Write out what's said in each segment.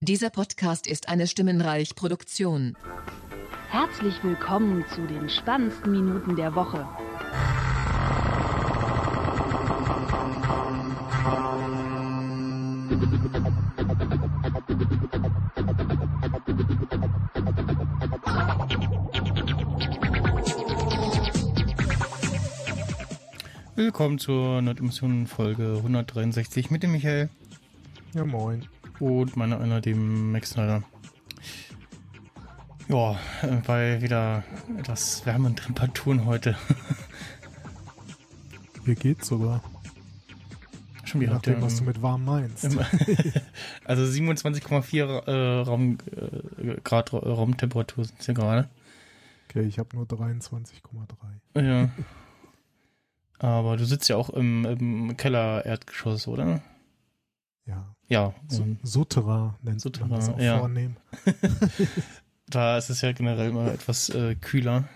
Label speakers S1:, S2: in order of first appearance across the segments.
S1: Dieser Podcast ist eine Stimmenreich-Produktion.
S2: Herzlich willkommen zu den spannendsten Minuten der Woche.
S3: Willkommen zur Nordmission Folge 163 mit dem Michael
S4: Ja, moin.
S3: Und meiner einer dem Max Snyder. Ja, äh, bei wieder etwas wärmeren Temperaturen heute.
S4: Hier geht's sogar.
S3: Schon wieder
S4: nachdem, was du mit warm meinst.
S3: Also 27,4 äh, Raum, äh, Grad Ra- Raumtemperatur sind hier gerade.
S4: Okay, ich habe nur 23,3.
S3: Ja. Aber du sitzt ja auch im, im Keller-Erdgeschoss, oder?
S4: Ja.
S3: Ja.
S4: So,
S3: ähm,
S4: Souterrain nennt
S3: Souterrain,
S4: man das auch
S3: ja.
S4: vornehm.
S3: Da ist es ja generell immer etwas äh, kühler.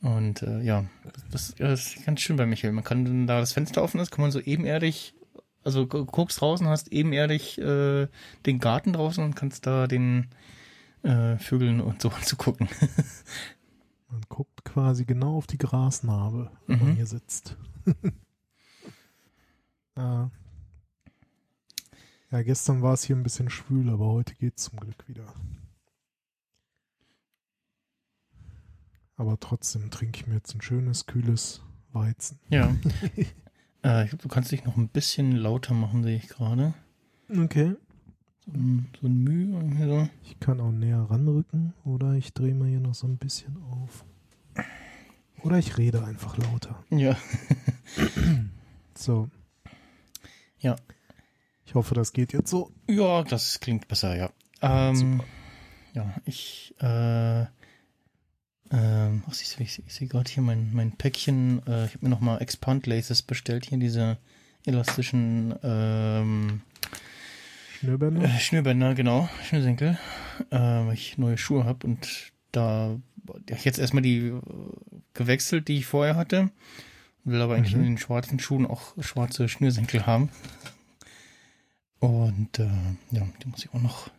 S3: Und äh, ja, das, das ist ganz schön bei Michael. Man kann, wenn da das Fenster offen ist, kann man so ebenerdig, also gu- guckst draußen, hast ebenerdig äh, den Garten draußen und kannst da den äh, Vögeln und so anzugucken.
S4: Man guckt quasi genau auf die Grasnarbe, wenn
S3: Mhm.
S4: man hier sitzt. ja. ja, gestern war es hier ein bisschen schwül, aber heute geht's zum Glück wieder. Aber trotzdem trinke ich mir jetzt ein schönes, kühles Weizen.
S3: ja. äh, glaub, du kannst dich noch ein bisschen lauter machen, sehe ich gerade.
S4: Okay.
S3: So, ein- so ein Mühe irgendwie so.
S4: Ich kann auch näher ranrücken oder ich drehe mal hier noch so ein bisschen auf. Oder ich rede einfach lauter.
S3: Ja.
S4: So.
S3: Ja.
S4: Ich hoffe, das geht jetzt so.
S3: Ja, das klingt besser, ja. Ähm. Ja, ich, äh, ähm, ach, ich, sehe gerade hier mein, mein Päckchen. Äh, ich habe mir nochmal Expand Laces bestellt, hier diese elastischen ähm,
S4: Schnürbänder?
S3: äh, Schnürbänder, genau, Schnürsenkel, äh, weil ich neue Schuhe habe und da ja, ich jetzt erstmal die äh, gewechselt, die ich vorher hatte. Will aber eigentlich
S4: Mhm.
S3: in den schwarzen Schuhen auch schwarze Schnürsenkel haben. Und äh, ja, die muss ich auch noch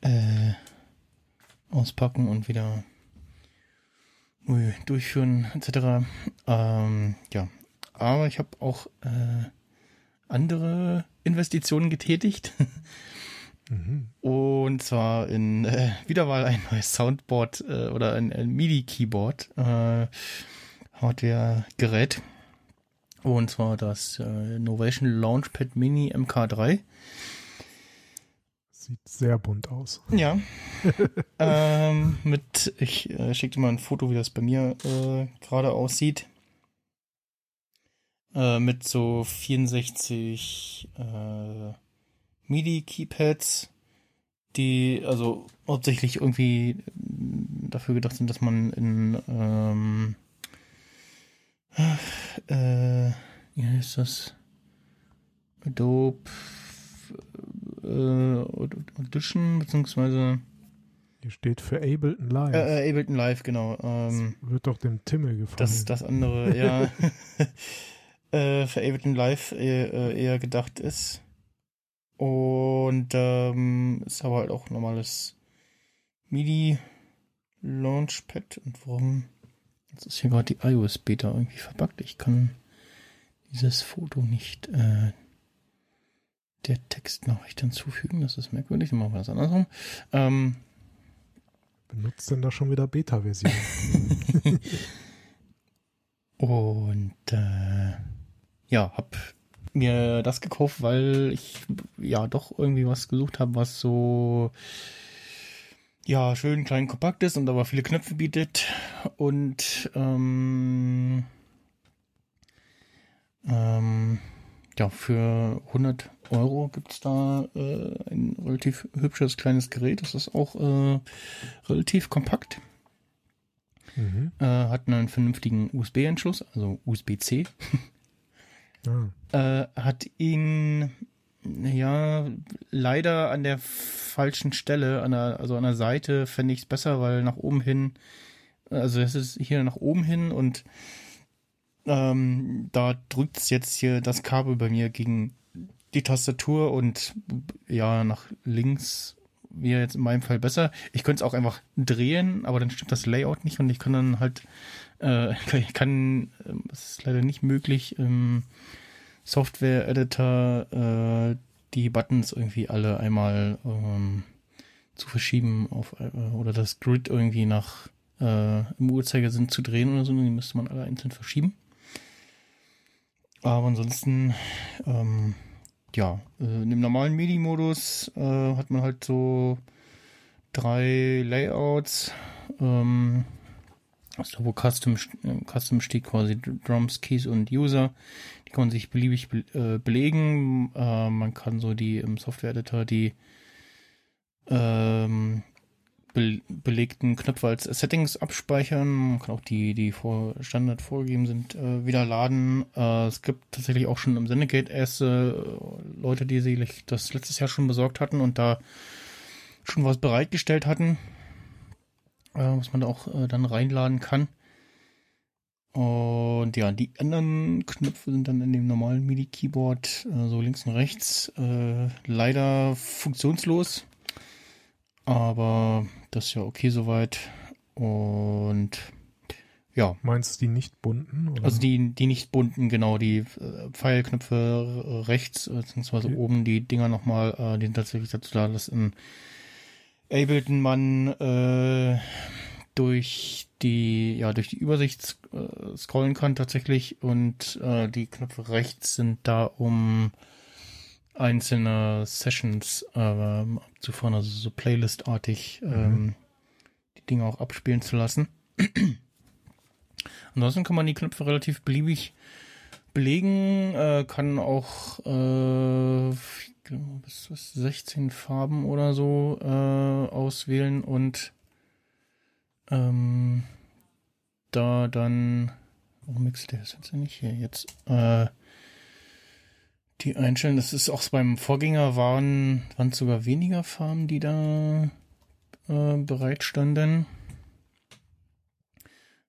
S3: äh, auspacken und wieder neu durchführen etc. Ähm, ja, aber ich habe auch äh, andere Investitionen getätigt.
S4: Mhm.
S3: Und zwar in äh, wieder mal ein neues Soundboard äh, oder ein, ein MIDI-Keyboard, äh, Hardware-Gerät. Und zwar das äh, Novation Launchpad Mini MK3.
S4: Sieht sehr bunt aus.
S3: Ja. ähm, mit, ich äh, schicke dir mal ein Foto, wie das bei mir äh, gerade aussieht. Äh, mit so 64 äh, MIDI-Keypads, die also hauptsächlich irgendwie mm, dafür gedacht sind, dass man in ähm, äh, wie heißt das? Adobe äh, Audition, beziehungsweise
S4: Hier steht für Ableton Live.
S3: äh, äh, Ableton Live, genau. Ähm,
S4: Wird doch dem Timmel gefallen.
S3: das, das andere, ja, äh, für Ableton Live eher, äh, eher gedacht ist. Und ähm, ist aber halt auch normales MIDI Launchpad. Und warum? Jetzt ist hier gerade die iOS Beta irgendwie verbuggt. Ich kann dieses Foto nicht äh, der Textnachricht hinzufügen. Das ist merkwürdig. Dann machen wir das andersrum. Ähm,
S4: Benutzt denn da schon wieder Beta-Version?
S3: Und äh, ja, hab mir das gekauft, weil ich ja doch irgendwie was gesucht habe, was so ja schön klein kompakt ist und aber viele Knöpfe bietet und ähm, ähm, ja für 100 Euro gibt's da äh, ein relativ hübsches kleines Gerät. Das ist auch äh, relativ kompakt.
S4: mhm.
S3: Äh, hat einen vernünftigen USB-Anschluss, also USB-C.
S4: ah,
S3: Äh, hat ihn ja leider an der falschen Stelle, an der, also an der Seite fände ich es besser, weil nach oben hin, also es ist hier nach oben hin und ähm, da drückt es jetzt hier das Kabel bei mir gegen die Tastatur und ja, nach links wäre jetzt in meinem Fall besser. Ich könnte es auch einfach drehen, aber dann stimmt das Layout nicht und ich kann dann halt, äh, ich kann, es ist leider nicht möglich, im Software-Editor äh, die Buttons irgendwie alle einmal ähm, zu verschieben auf äh, oder das Grid irgendwie nach äh, im Uhrzeigersinn zu drehen oder so, die müsste man alle einzeln verschieben. Aber ansonsten, ähm, ja, äh, in dem normalen MIDI-Modus äh, hat man halt so drei Layouts. Ähm, also wo Custom, Custom steht quasi Drums, Keys und User. Die kann man sich beliebig be äh, belegen. Äh, man kann so die im Software-Editor die ähm, be belegten Knöpfe als Settings abspeichern. Man kann auch die, die vor Standard vorgegeben sind, äh, wieder laden. Äh, es gibt tatsächlich auch schon im Sendegate erste äh, Leute, die sich das letztes Jahr schon besorgt hatten und da schon was bereitgestellt hatten, äh, was man da auch äh, dann reinladen kann. Und ja, die anderen Knöpfe sind dann in dem normalen MIDI-Keyboard, äh, so links und rechts, leider funktionslos. Aber das ist ja okay soweit. Und ja.
S4: Meinst du die nicht bunten?
S3: Oder? Also die, die nicht bunten, genau, die äh, Pfeilknöpfe rechts, beziehungsweise okay. oben die Dinger nochmal, äh, die sind tatsächlich dazu da, dass in Ableton man äh, durch die, ja, durch die Übersicht äh, scrollen kann tatsächlich und äh, die Knöpfe rechts sind da, um einzelne Sessions ähm, abzufahren, also so Playlist-artig mhm. ähm, die Dinge auch abspielen zu lassen. Ansonsten kann man die Knöpfe relativ beliebig belegen, äh, kann auch äh, bis, bis 16 Farben oder so äh, auswählen und ähm, da dann, warum mixt der jetzt nicht hier jetzt? Äh, die einstellen. Das ist auch beim Vorgänger waren, waren sogar weniger Farben, die da äh, bereitstanden.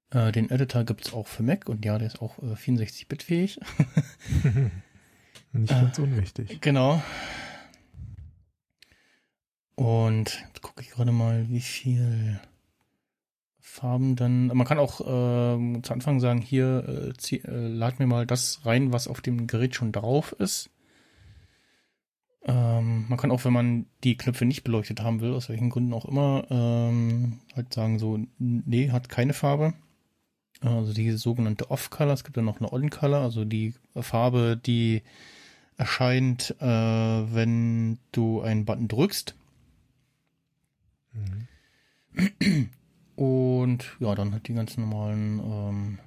S3: Äh, den Editor gibt es auch für Mac und ja, der ist auch äh, 64-Bit fähig.
S4: Nicht ganz unwichtig.
S3: Genau. Und jetzt gucke ich gerade mal, wie viel Farben dann. Man kann auch äh, zu Anfang sagen, hier äh, zieh, äh, lad mir mal das rein, was auf dem Gerät schon drauf ist. Ähm, man kann auch, wenn man die Knöpfe nicht beleuchtet haben will, aus welchen Gründen auch immer, ähm, halt sagen so, nee, hat keine Farbe. Also die sogenannte Off-Color. Es gibt dann noch eine On-Color, also die Farbe, die erscheint, äh, wenn du einen Button drückst. Mhm. Und ja, dann halt die ganzen normalen ähm,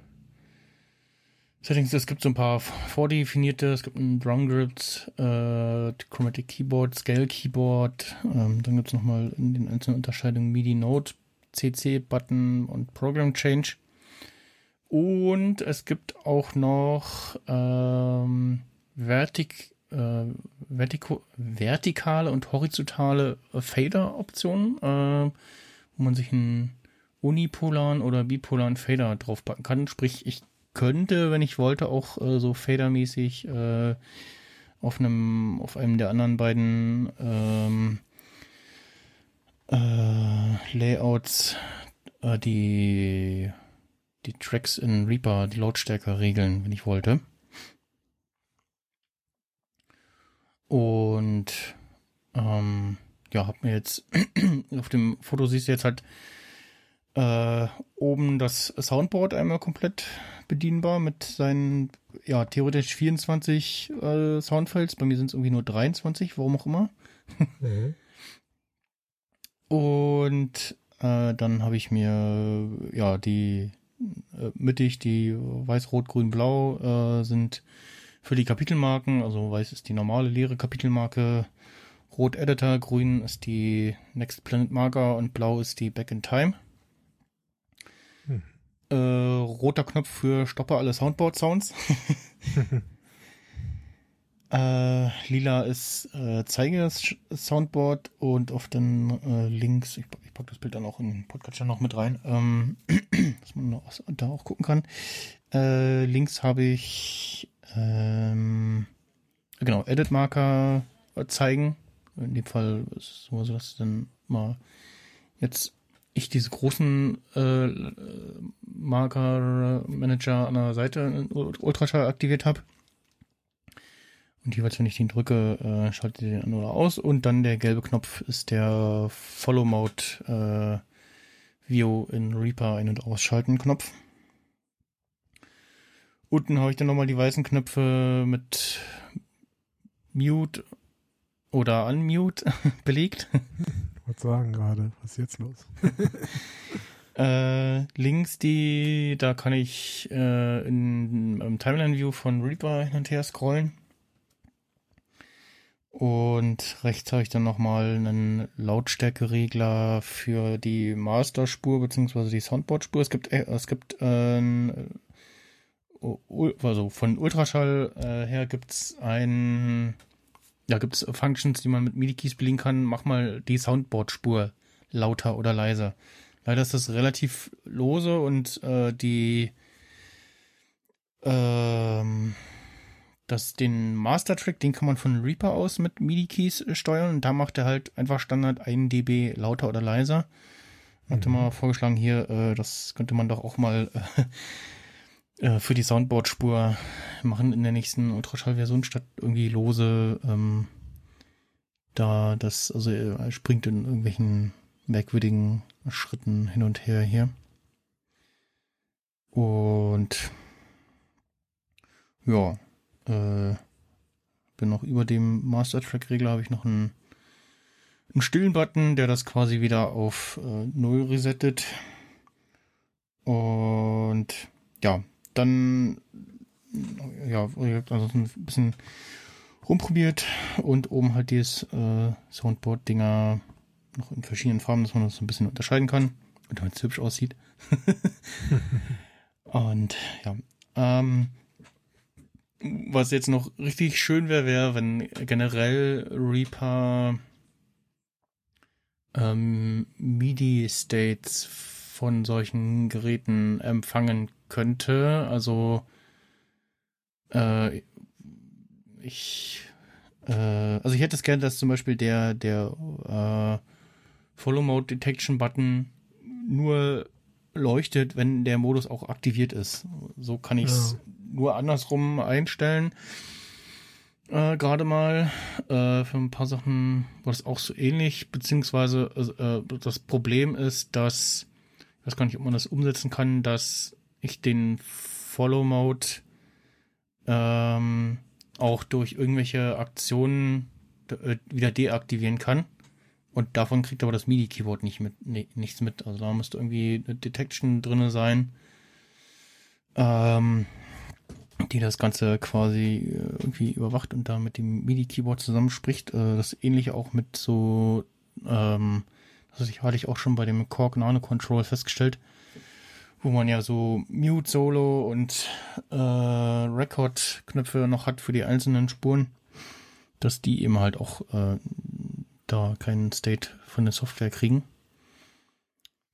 S3: Settings. Es gibt so ein paar vordefinierte. Es gibt ein Drum Grips, äh, Chromatic Keyboard, Scale Keyboard. Ähm, dann gibt es nochmal in den einzelnen Unterscheidungen MIDI Note, CC Button und Program Change. Und es gibt auch noch ähm, Vertik, äh, vertiko, vertikale und horizontale Fader-Optionen, äh, wo man sich ein unipolaren oder bipolaren Fader draufpacken kann. Sprich, ich könnte, wenn ich wollte, auch äh, so fadermäßig äh, auf einem, auf einem der anderen beiden ähm, äh, Layouts äh, die die Tracks in Reaper, die Lautstärke regeln, wenn ich wollte. Und ähm, ja, hab mir jetzt auf dem Foto siehst du jetzt halt äh, oben das Soundboard einmal komplett bedienbar mit seinen, ja, theoretisch 24 äh, Soundfiles. Bei mir sind es irgendwie nur 23, warum auch immer. Mhm. Und äh, dann habe ich mir, ja, die äh, mittig, die weiß, rot, grün, blau äh, sind für die Kapitelmarken. Also weiß ist die normale leere Kapitelmarke. Rot Editor, grün ist die Next Planet Marker und blau ist die Back in Time. Äh, roter Knopf für Stoppe alle Soundboard-Sounds. äh, lila ist äh, Zeige das Soundboard und auf den äh, Links, ich, ich packe das Bild dann auch in den Podcast noch mit rein, ähm, dass man noch, da auch gucken kann. Äh, links habe ich ähm, genau, Edit-Marker zeigen. In dem Fall ist es so, dass dann mal jetzt ich diese großen äh, Marker-Manager an der Seite in Ultraschall aktiviert habe. Und jeweils, wenn ich den drücke, äh, schaltet er den an oder aus. Und dann der gelbe Knopf ist der Follow Mode äh, View in Reaper ein- und ausschalten Knopf. Unten habe ich dann nochmal die weißen Knöpfe mit Mute oder Unmute belegt.
S4: Ich wollte sagen gerade, was ist jetzt los?
S3: Äh, links die, da kann ich äh, in, im Timeline-View von Reaper hin und her scrollen. Und rechts habe ich dann nochmal einen Lautstärkeregler für die Masterspur beziehungsweise die Soundboard-Spur. Es gibt, äh, es gibt äh, also von Ultraschall äh, her gibt's ein, ja, gibt's Functions, die man mit MIDI-Keys bedienen kann. Mach mal die Soundboard-Spur lauter oder leiser. Leider ist das relativ lose und äh, die ähm, das, den Master-Track, den kann man von Reaper aus mit MIDI-Keys steuern und da macht er halt einfach Standard 1 dB lauter oder leiser. Hatte mal vorgeschlagen hier, äh, das könnte man doch auch mal äh, äh, für die Soundboard-Spur machen in der nächsten Ultraschall-Version, statt irgendwie lose ähm, da das, also er springt in irgendwelchen merkwürdigen Schritten hin und her hier. Und ja, äh, bin noch über dem Master Track Regler habe ich noch einen, einen stillen Button, der das quasi wieder auf äh, Null resettet. Und ja, dann ja, ansonsten ein bisschen rumprobiert und oben halt dieses äh, Soundboard-Dinger noch in verschiedenen Farben, dass man das so ein bisschen unterscheiden kann und damit es hübsch aussieht. und ja, ähm, was jetzt noch richtig schön wäre, wäre, wenn generell Reaper ähm, MIDI-States von solchen Geräten empfangen könnte. Also äh, ich äh, also ich hätte es gerne, dass zum Beispiel der der äh, Follow Mode Detection Button nur leuchtet, wenn der Modus auch aktiviert ist. So kann ich es ja. nur andersrum einstellen. Äh, Gerade mal äh, für ein paar Sachen war das auch so ähnlich, beziehungsweise äh, das Problem ist, dass ich weiß gar nicht, ob man das umsetzen kann, dass ich den Follow Mode ähm, auch durch irgendwelche Aktionen äh, wieder deaktivieren kann. Und davon kriegt aber das MIDI-Keyboard nicht mit, nee, nichts mit. Also da müsste irgendwie eine Detection drinne sein, ähm, die das Ganze quasi äh, irgendwie überwacht und da mit dem MIDI-Keyboard zusammenspricht. Äh, das ähnliche auch mit so, ähm, das hatte ich auch schon bei dem Korg Nano Control festgestellt, wo man ja so Mute, Solo und äh, Record-Knöpfe noch hat für die einzelnen Spuren, dass die eben halt auch äh, da keinen State von der Software kriegen.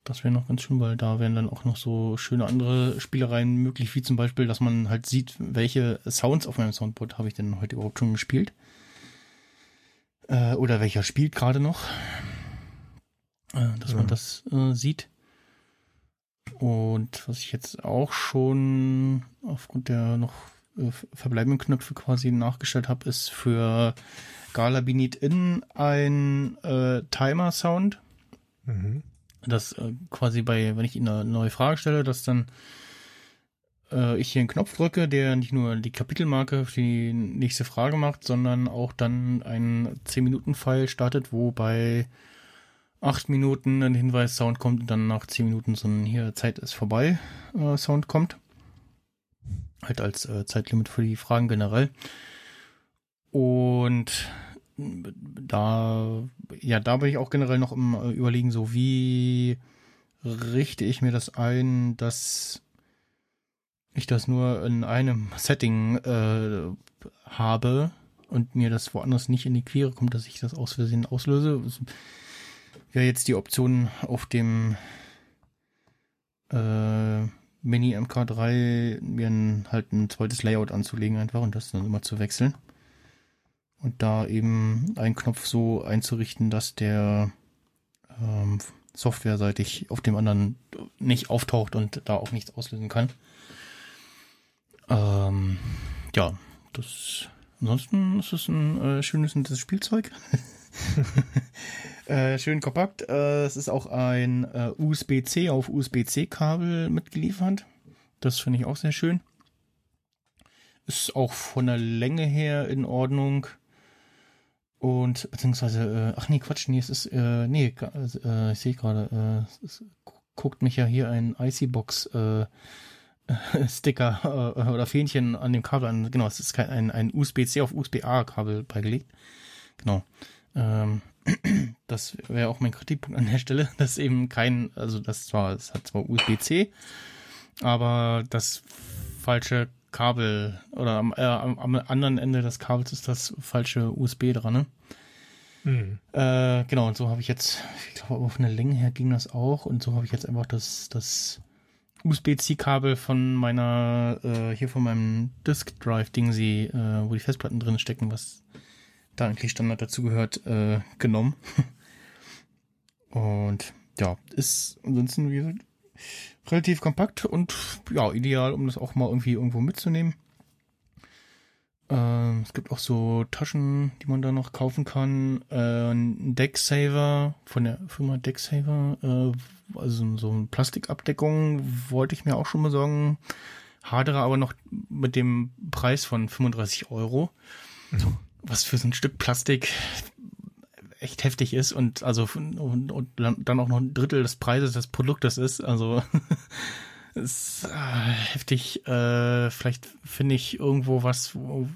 S3: Das wäre noch ganz schön, weil da wären dann auch noch so schöne andere Spielereien möglich, wie zum Beispiel, dass man halt sieht, welche Sounds auf meinem Soundboard habe ich denn heute überhaupt schon gespielt. Äh, oder welcher spielt gerade noch. Äh, dass ja. man das äh, sieht. Und was ich jetzt auch schon aufgrund der noch äh, verbleibenden Knöpfe quasi nachgestellt habe, ist für Gala Beneath In ein äh, Timer-Sound. Mhm. Das äh, quasi bei, wenn ich Ihnen eine neue Frage stelle, dass dann äh, ich hier einen Knopf drücke, der nicht nur die Kapitelmarke für die nächste Frage macht, sondern auch dann einen 10-Minuten-File startet, wo bei 8 Minuten ein Hinweis-Sound kommt und dann nach 10 Minuten so ein hier Zeit ist vorbei äh, Sound kommt. Halt als äh, Zeitlimit für die Fragen generell. Und da, ja, da bin ich auch generell noch im äh, Überlegen, so wie richte ich mir das ein, dass ich das nur in einem Setting äh, habe und mir das woanders nicht in die Quere kommt, dass ich das aus Versehen auslöse. Wäre jetzt die Option auf dem äh, Mini MK3 mir halt ein zweites Layout anzulegen einfach und das dann immer zu wechseln. und da eben einen Knopf so einzurichten, dass der ähm, softwareseitig auf dem anderen nicht auftaucht und da auch nichts auslösen kann. Ähm, ja, das ansonsten ist es ein äh, schönes nettes Spielzeug. äh, schön kompakt. Äh, es ist auch ein äh, USB-C auf USB-C-Kabel mitgeliefert. Das finde ich auch sehr schön. Ist auch von der Länge her in Ordnung. Und beziehungsweise, äh, ach nee, Quatsch, nee, es ist, äh, nee, ich sehe gerade, es guckt mich ja hier ein IC-Box Sticker äh, oder Fähnchen an dem Kabel an. Genau, es ist kein, ein, ein USB-C auf USB-A-Kabel beigelegt. Genau. Ähm, das wäre auch mein Kritikpunkt an der Stelle, dass eben kein, also das zwar, es hat zwar USB-C, aber das falsche Kabel oder am, äh, am, anderen Ende des Kabels ist das falsche USB dran. Ne? Mhm. Äh, genau, und so habe ich jetzt, ich glaube, auf eine Länge her ging das auch und so habe ich jetzt einfach das, das USB-C-Kabel von meiner, äh, hier von meinem Disk Drive-Ding, äh, wo die Festplatten drin stecken, was da eigentlich Standard dazu gehört, äh, genommen. und ja, ist ansonsten, wie gesagt, relativ kompakt und ja, ideal, um das auch mal irgendwie irgendwo mitzunehmen. Äh, es gibt auch so Taschen, die man da noch kaufen kann. Äh, ein Decksaver von der Firma Decksaver, äh, also so eine Plastikabdeckung wollte ich mir auch schon besorgen. Hadere aber noch mit dem Preis von 35 Euro. Mhm. Was für so ein Stück Plastik echt heftig ist und also und, und dann auch noch ein Drittel des Preises des Produktes ist. Also ist äh, heftig. Äh, vielleicht finde ich irgendwo was wo,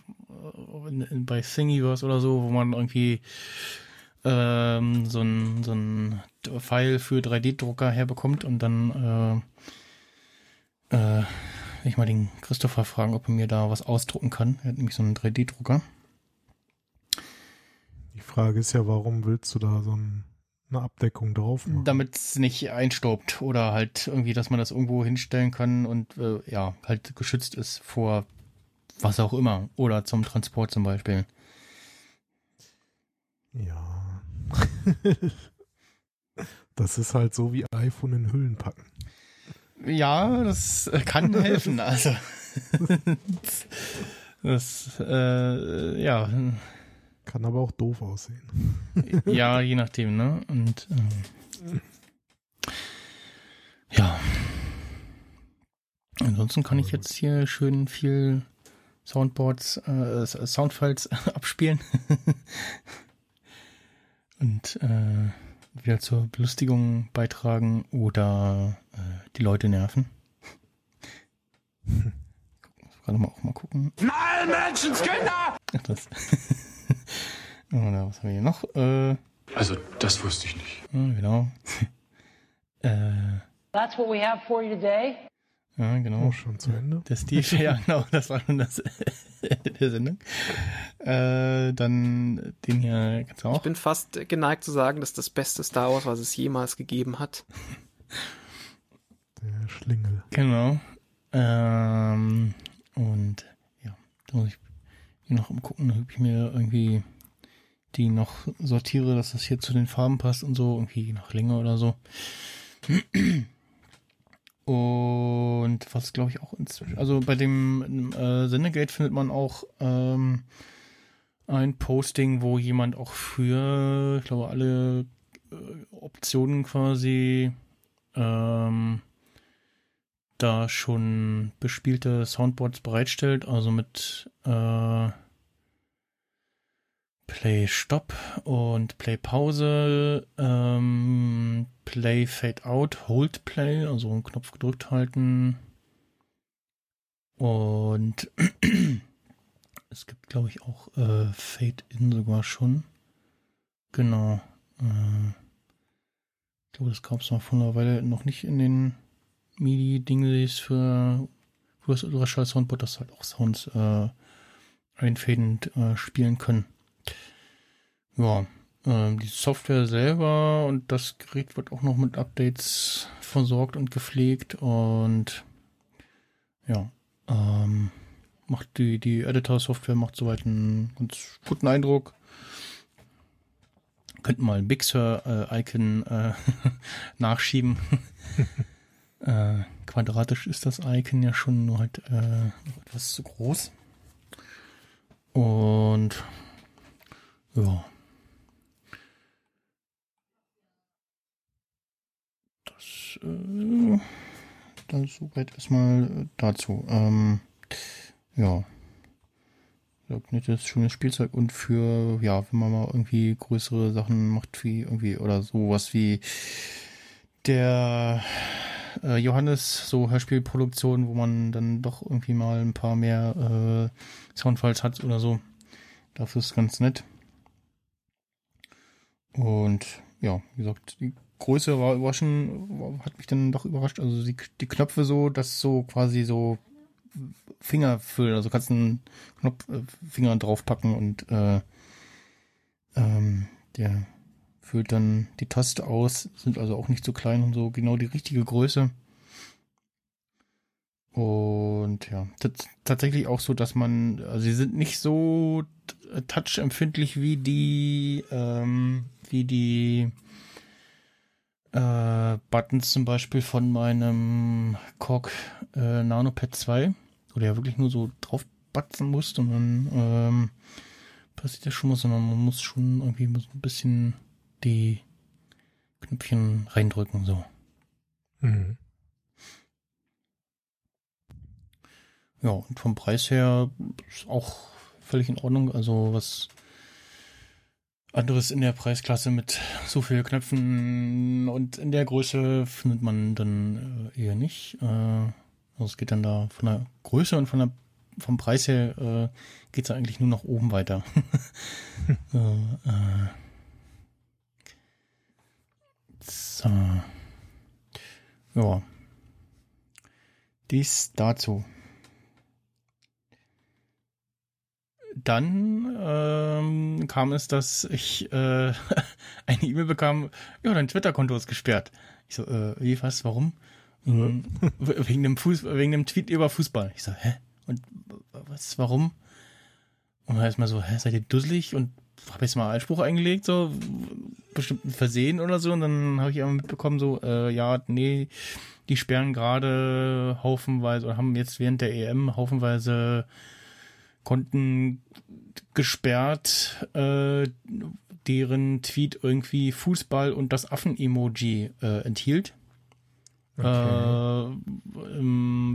S3: in, in, bei Thingiverse oder so, wo man irgendwie ähm, so ein so ein File für 3D-Drucker herbekommt und dann äh, äh, ich mal den Christopher fragen, ob er mir da was ausdrucken kann. Er hat nämlich so einen 3D-Drucker.
S4: Die Frage ist ja, warum willst du da so ein, eine Abdeckung drauf machen?
S3: Damit es nicht einstaubt oder halt irgendwie, dass man das irgendwo hinstellen kann und äh, ja, halt geschützt ist vor was auch immer oder zum Transport zum Beispiel.
S4: Ja. das ist halt so wie iPhone in Hüllen packen.
S3: Ja, das kann helfen. Also das äh, ja
S4: kann aber auch doof aussehen.
S3: ja, je nachdem, ne? Und ähm, ja. Ansonsten kann ich jetzt hier schön viel Soundboards, äh, Soundfiles abspielen. Und äh, wieder zur Belustigung beitragen oder äh, die Leute nerven. Gerade mal auch mal gucken.
S5: Nein, Menschenskinder!
S3: Ach, das. Oder was haben wir hier noch? Äh,
S5: also, das wusste ich nicht.
S3: Ja, genau.
S6: äh, That's what we have for you today.
S3: Ja, genau.
S4: Oh, schon zu Ende.
S3: Der Steve, ja, genau, das war schon das Ende der Sendung. Äh, dann den hier kannst du auch.
S7: Ich bin fast geneigt zu sagen, dass das beste Star Wars, was es jemals gegeben hat.
S4: Der Schlingel.
S3: Genau. Ähm, und ja, da muss ich noch umgucken, ob ich mir irgendwie die noch sortiere, dass das hier zu den Farben passt und so, irgendwie nach Länge oder so. Und was glaube ich auch inzwischen, also bei dem äh, Sendegate findet man auch ähm, ein Posting, wo jemand auch für, ich glaube, alle äh, Optionen quasi ähm, da schon bespielte Soundboards bereitstellt, also mit äh, Play Stop und Play Pause, ähm, Play Fade Out, Hold Play, also einen Knopf gedrückt halten. Und es gibt, glaube ich, auch äh, Fade In sogar schon. Genau. Äh, ich glaube, das gab es noch vor einer Weile noch nicht in den MIDI-Dingsies für, für das Ultraschall-Soundboard, das halt auch Sounds äh, einfädend äh, spielen können. Ja, äh, die Software selber und das Gerät wird auch noch mit Updates versorgt und gepflegt und ja, ähm, macht die, die Editor-Software macht soweit einen ganz guten Eindruck. Könnten mal ein Big Sur-Icon äh, nachschieben. äh, quadratisch ist das Icon ja schon nur halt äh, etwas zu groß. Und ja. Das, äh, dann soweit erstmal dazu. Ähm, ja. Nettes, schönes Spielzeug und für, ja, wenn man mal irgendwie größere Sachen macht, wie irgendwie, oder sowas wie der äh, Johannes, so Hörspielproduktion, wo man dann doch irgendwie mal ein paar mehr äh, Soundfiles hat oder so. Dafür ist es ganz nett. Und ja, wie gesagt, die Größe war überraschend, hat mich dann doch überrascht. Also die, die Knöpfe so, das so quasi so Finger füllen. Also kannst einen Knopf, äh, Finger draufpacken und äh, ähm, der füllt dann die Taste aus, sind also auch nicht so klein und so, genau die richtige Größe. Und ja, tatsächlich auch so, dass man, also sie sind nicht so touchempfindlich wie die, ähm, wie die äh, Buttons zum Beispiel von meinem Korg äh, NanoPad 2, wo du ja wirklich nur so drauf batzen musst und dann ähm, passiert das schon mal, sondern man muss schon irgendwie ein bisschen die Knöpfchen reindrücken, so. Mhm. Ja, und vom Preis her ist auch völlig in Ordnung. Also was anderes in der Preisklasse mit so viel Knöpfen und in der Größe findet man dann äh, eher nicht. Äh, also es geht dann da von der Größe und von der vom Preis her äh, geht es eigentlich nur nach oben weiter. so, äh, so. Ja. Dies dazu. dann ähm, kam es, dass ich äh, eine E-Mail bekam, ja, dein Twitter-Konto ist gesperrt. Ich so, äh, wie, was, warum? Mhm. wegen, dem Fuß, wegen dem Tweet über Fußball. Ich so, hä? Und was, warum? Und dann ist mal so, hä, seid ihr dusselig? Und habe jetzt mal Einspruch eingelegt, so bestimmten Versehen oder so. Und dann habe ich immer mitbekommen, so, äh, ja, nee, die sperren gerade haufenweise oder haben jetzt während der EM haufenweise Konten gesperrt, äh, deren Tweet irgendwie Fußball und das Affen-Emoji äh, enthielt. Okay. Äh,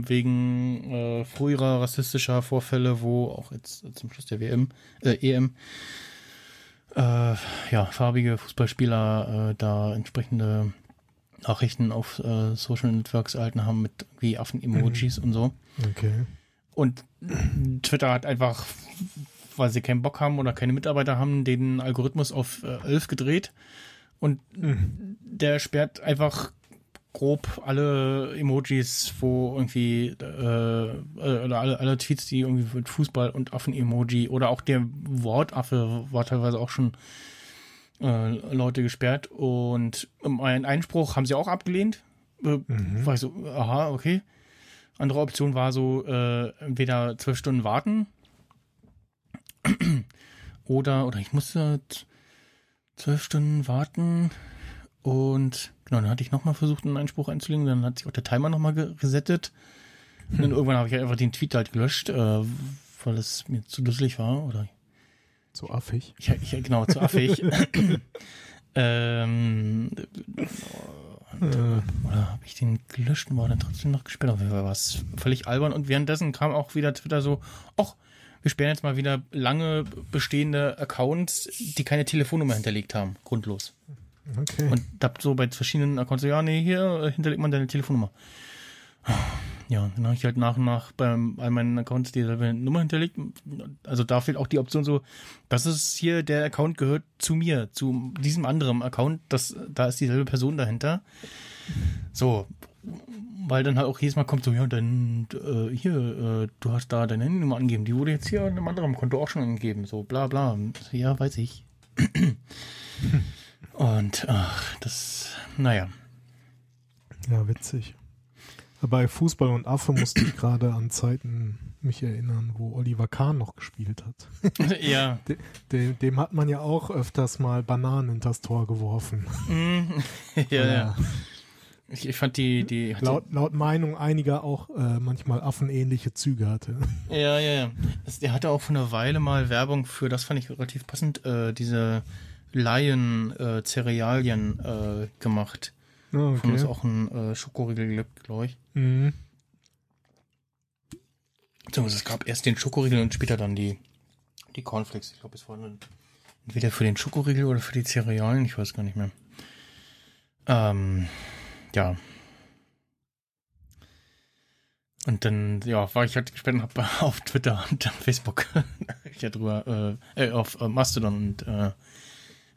S3: wegen äh, früherer rassistischer Vorfälle, wo auch jetzt zum Schluss der WM, äh, EM, äh, ja, farbige Fußballspieler äh, da entsprechende Nachrichten auf äh, Social Networks erhalten haben mit wie Affen-Emojis mhm. und so.
S4: Okay.
S3: Und Twitter hat einfach, weil sie keinen Bock haben oder keine Mitarbeiter haben, den Algorithmus auf äh, 11 gedreht. Und mhm. der sperrt einfach grob alle Emojis, wo irgendwie, äh, oder alle, alle Tweets, die irgendwie mit Fußball und Affen-Emoji oder auch der Wortaffe war teilweise auch schon äh, Leute gesperrt. Und einen Einspruch haben sie auch abgelehnt. Äh, mhm. War ich so, aha, okay. Andere Option war so, äh, entweder zwölf Stunden warten oder, oder ich musste zwölf Stunden warten und genau, dann hatte ich nochmal versucht, einen Einspruch einzulegen, dann hat sich auch der Timer nochmal gesettet. Und dann hm. irgendwann habe ich einfach den Tweet halt gelöscht, äh, weil es mir zu dusselig war oder
S4: zu affig.
S3: Ich, ich, genau, zu affig. ähm, äh, oder habe ich den gelöscht und war dann trotzdem noch gesperrt? Auf jeden Fall war es völlig albern. Und währenddessen kam auch wieder Twitter so, ach, wir sperren jetzt mal wieder lange bestehende Accounts, die keine Telefonnummer hinterlegt haben. Grundlos. Okay. Und da so bei verschiedenen Accounts ja, nee, hier hinterlegt man deine Telefonnummer. Ja, dann habe ich halt nach und nach bei all meinen Accounts dieselbe Nummer hinterlegt. Also da fehlt auch die Option so, das ist hier, der Account gehört zu mir, zu diesem anderen Account, das, da ist dieselbe Person dahinter. So, weil dann halt auch jedes Mal kommt so, ja, dann äh, hier, äh, du hast da deine Handynummer angegeben, die wurde jetzt hier in einem anderen Konto auch schon angegeben, so bla bla. Ja, weiß ich. Und ach, das, naja.
S4: Ja, witzig. Bei Fußball und Affe musste ich gerade an Zeiten mich erinnern, wo Oliver Kahn noch gespielt hat.
S3: ja.
S4: De, de, dem hat man ja auch öfters mal Bananen in das Tor geworfen.
S3: Mm, ja, ja. Ich, ich, fand die, die
S4: laut, laut Meinung einiger auch äh, manchmal affenähnliche Züge hatte.
S3: Ja, ja, ja. Das, der hatte auch vor einer Weile mal Werbung für, das fand ich relativ passend, äh, diese Lion-Cerealien äh, gemacht.
S4: Oh, okay.
S3: Von uns auch ein äh, Schokoriegel gibt, glaube ich.
S4: Mhm.
S3: Beziehungsweise es gab erst den Schokoriegel und später dann die, die Cornflakes. Ich glaube, es war entweder für den Schokoriegel oder für die Cerealien, ich weiß gar nicht mehr. Ähm, ja. Und dann, ja, war ich halt gespannt hab auf Twitter und Facebook ich ja drüber, äh, auf äh, Mastodon und äh,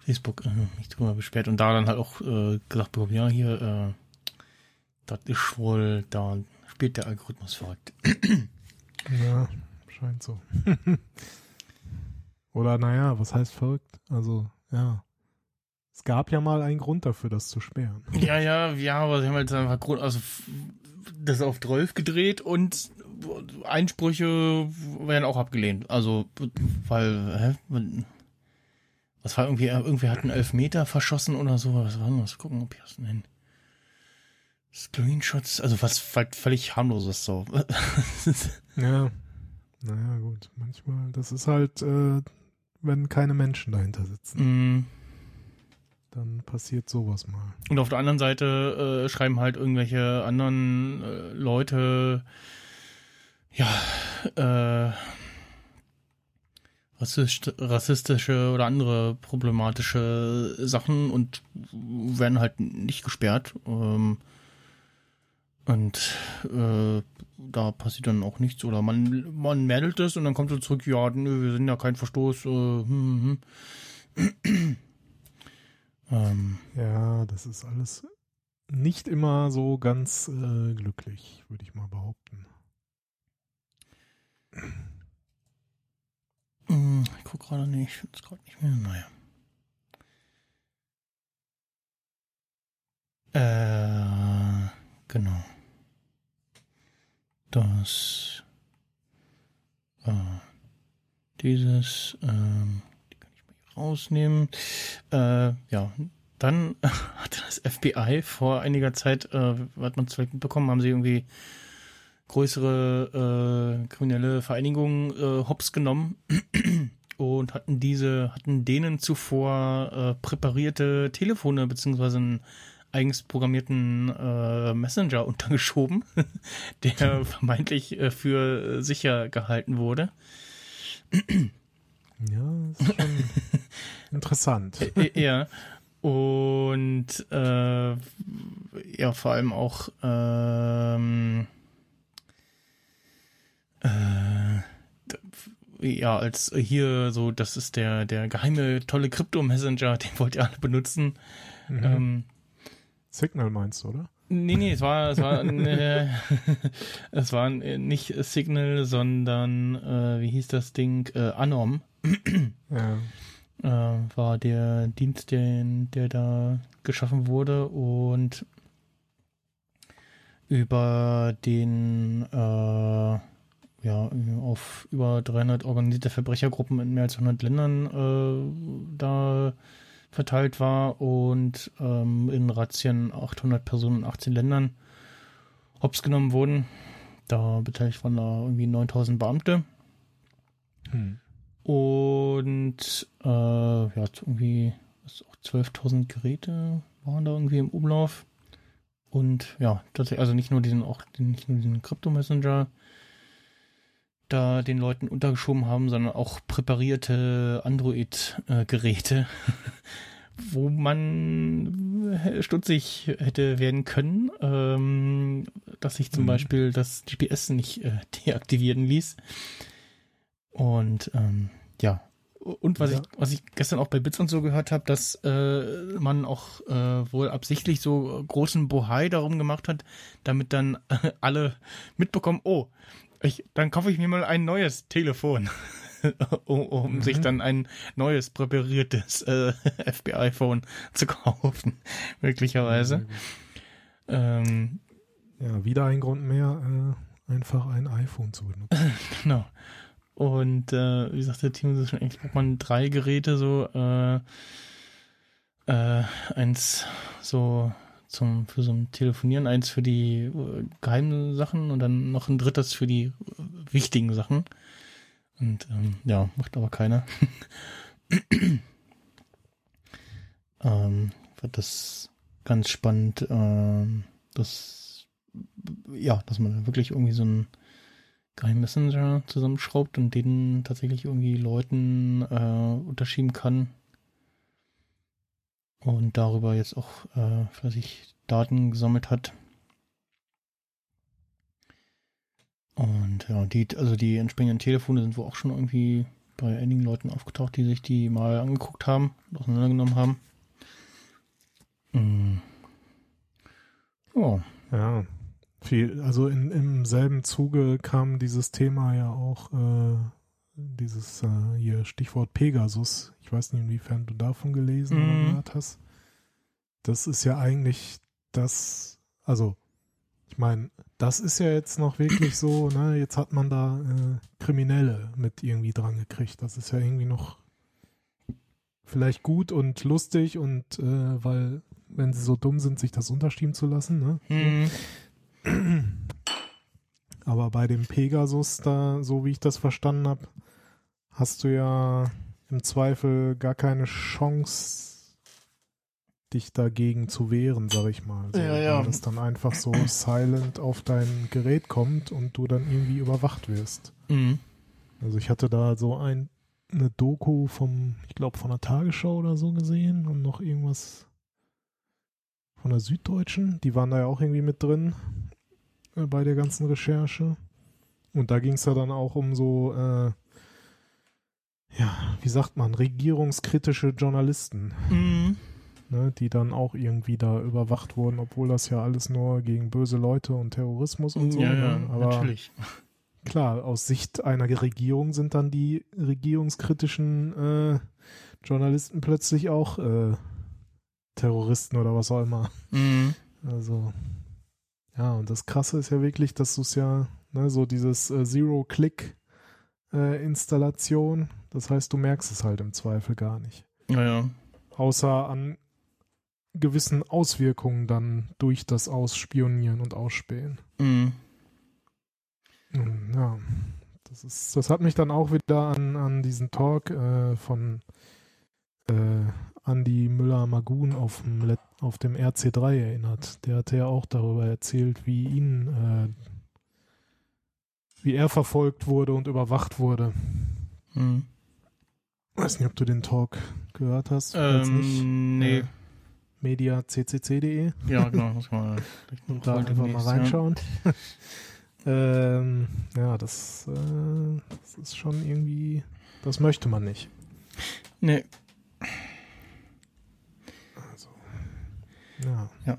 S3: Facebook äh, mich drüber beschwert und da dann halt auch äh, gesagt bekommen, ja, hier, äh, das ist wohl, da spielt der Algorithmus verrückt.
S4: ja, scheint so. Oder naja, was heißt verrückt? Also, ja. Es gab ja mal einen Grund dafür, das zu sperren.
S3: Ja, ja, ja, aber sie haben halt einfach Grund, also das auf 12 gedreht und Einsprüche werden auch abgelehnt. Also, weil, hä? Was war irgendwie, irgendwie hat einen Elfmeter verschossen oder so. Was war das? Gucken, ob ich das nenne. Screenshots, also was völlig harmloses so.
S4: ja. Naja, gut. Manchmal, das ist halt, äh, wenn keine Menschen dahinter sitzen.
S3: Mm
S4: dann passiert sowas mal.
S3: Und auf der anderen Seite äh, schreiben halt irgendwelche anderen äh, Leute, ja, äh, rassistische oder andere problematische Sachen und werden halt nicht gesperrt. Ähm, und äh, da passiert dann auch nichts. Oder man, man meldet es und dann kommt er zurück, ja, nö, wir sind ja kein Verstoß. Äh, hm, hm.
S4: Ähm, ja, das ist alles nicht immer so ganz äh, glücklich, würde ich mal behaupten.
S3: Hm, ich gucke gerade nicht, ich finde es gerade nicht mehr. Naja. Äh, genau. Das äh, dieses ähm, rausnehmen. Äh, ja, dann hat das FBI vor einiger Zeit, äh, hat man es vielleicht mitbekommen, haben sie irgendwie größere äh, kriminelle Vereinigungen äh, hops genommen und hatten diese, hatten denen zuvor äh, präparierte Telefone beziehungsweise einen eigens programmierten äh, Messenger untergeschoben, der vermeintlich äh, für sicher gehalten wurde.
S4: Ja, ist schon interessant.
S3: Ja. Und äh, ja, vor allem auch ähm, äh, ja, als hier so, das ist der, der geheime, tolle Krypto-Messenger, den wollt ihr alle benutzen. Mhm. Ähm,
S4: Signal meinst du, oder?
S3: Nee, nee, es war, es war, äh, es war nicht Signal, sondern, äh, wie hieß das Ding, äh, Anom.
S4: ja.
S3: Äh, war der Dienst, den, der da geschaffen wurde und über den, äh, ja, auf über 300 organisierte Verbrechergruppen in mehr als 100 Ländern äh, da verteilt war und ähm, in Razzien 800 Personen in 18 Ländern hops genommen wurden. Da beteiligt waren da irgendwie 9000 Beamte. Hm. Und äh, ja, irgendwie auch 12.000 Geräte waren da irgendwie im Umlauf. Und ja, tatsächlich, also nicht nur diesen, auch nicht nur diesen Krypto-Messenger da den Leuten untergeschoben haben, sondern auch präparierte Android-Geräte, wo man stutzig hätte werden können, ähm, dass sich zum mhm. Beispiel das GPS nicht äh, deaktivieren ließ. Und ähm, ja, und was ja. ich was ich gestern auch bei Bits und so gehört habe, dass äh, man auch äh, wohl absichtlich so großen Bohai darum gemacht hat, damit dann äh, alle mitbekommen, oh, ich, dann kaufe ich mir mal ein neues Telefon, um, um mhm. sich dann ein neues präpariertes äh, FBI-Phone zu kaufen, möglicherweise. Mhm. Ähm,
S4: Ja, wieder ein Grund mehr, äh, einfach ein iPhone zu benutzen.
S3: genau. Und äh, wie sagt der Team, das schon eigentlich braucht man drei Geräte, so äh, äh, eins so zum für so ein Telefonieren, eins für die äh, geheimen Sachen und dann noch ein drittes für die äh, wichtigen Sachen. Und ähm, ja, macht aber keiner. ähm, wird das ganz spannend, ähm, dass ja, dass man wirklich irgendwie so ein Geheim Messenger zusammenschraubt und den tatsächlich irgendwie Leuten äh, unterschieben kann und darüber jetzt auch äh, fleißig Daten gesammelt hat. Und ja, die, also die entsprechenden Telefone sind wohl auch schon irgendwie bei einigen Leuten aufgetaucht, die sich die mal angeguckt haben, auseinandergenommen haben. Mhm.
S4: Oh. Ja, viel, also in, im selben Zuge kam dieses Thema ja auch, äh, dieses äh, hier Stichwort Pegasus. Ich weiß nicht, inwiefern du davon gelesen oder mhm. gehört hast. Das ist ja eigentlich das, also ich meine, das ist ja jetzt noch wirklich so, ne, jetzt hat man da äh, Kriminelle mit irgendwie dran gekriegt. Das ist ja irgendwie noch vielleicht gut und lustig und äh, weil, wenn sie so dumm sind, sich das unterschieben zu lassen, ne? Mhm. Aber bei dem Pegasus da, so wie ich das verstanden habe, hast du ja im Zweifel gar keine Chance, dich dagegen zu wehren, sag ich mal. So, ja, ja. Weil das dann einfach so silent auf dein Gerät kommt und du dann irgendwie überwacht wirst. Mhm. Also ich hatte da so ein, eine Doku vom, ich glaube, von der Tagesschau oder so gesehen und noch irgendwas von der Süddeutschen. Die waren da ja auch irgendwie mit drin äh, bei der ganzen Recherche. Und da ging es ja dann auch um so, äh, ja, wie sagt man, regierungskritische Journalisten. Mhm ne, die dann auch irgendwie da überwacht wurden, obwohl das ja alles nur gegen böse Leute und Terrorismus und so.
S3: Ja, ja, ne? Aber natürlich.
S4: Klar, aus Sicht einer Regierung sind dann die regierungskritischen äh, Journalisten plötzlich auch äh, Terroristen oder was auch immer. Mhm. Also, ja, und das Krasse ist ja wirklich, dass du es ja, ne, so dieses äh, Zero-Click-Installation, äh, das heißt, du merkst es halt im Zweifel gar nicht.
S3: Ja, ja.
S4: Außer an gewissen Auswirkungen dann durch das Ausspionieren und Ausspähen. Mhm. Ja, das ist, das hat mich dann auch wieder an, an diesen Talk äh, von äh, Andy Müller-Magun auf dem, auf dem RC3 erinnert. Der hatte ja auch darüber erzählt, wie ihn, äh, wie er verfolgt wurde und überwacht wurde. Mhm. Weiß nicht, ob du den Talk gehört hast.
S3: Ähm, nicht, nee. Äh,
S4: mediaccc.de.
S3: Ja, genau. Muss man
S4: Und da einfach mal reinschauen. Ja, ähm, ja das, äh, das ist schon irgendwie, das möchte man nicht.
S3: Nee.
S4: Also, ja. Ja.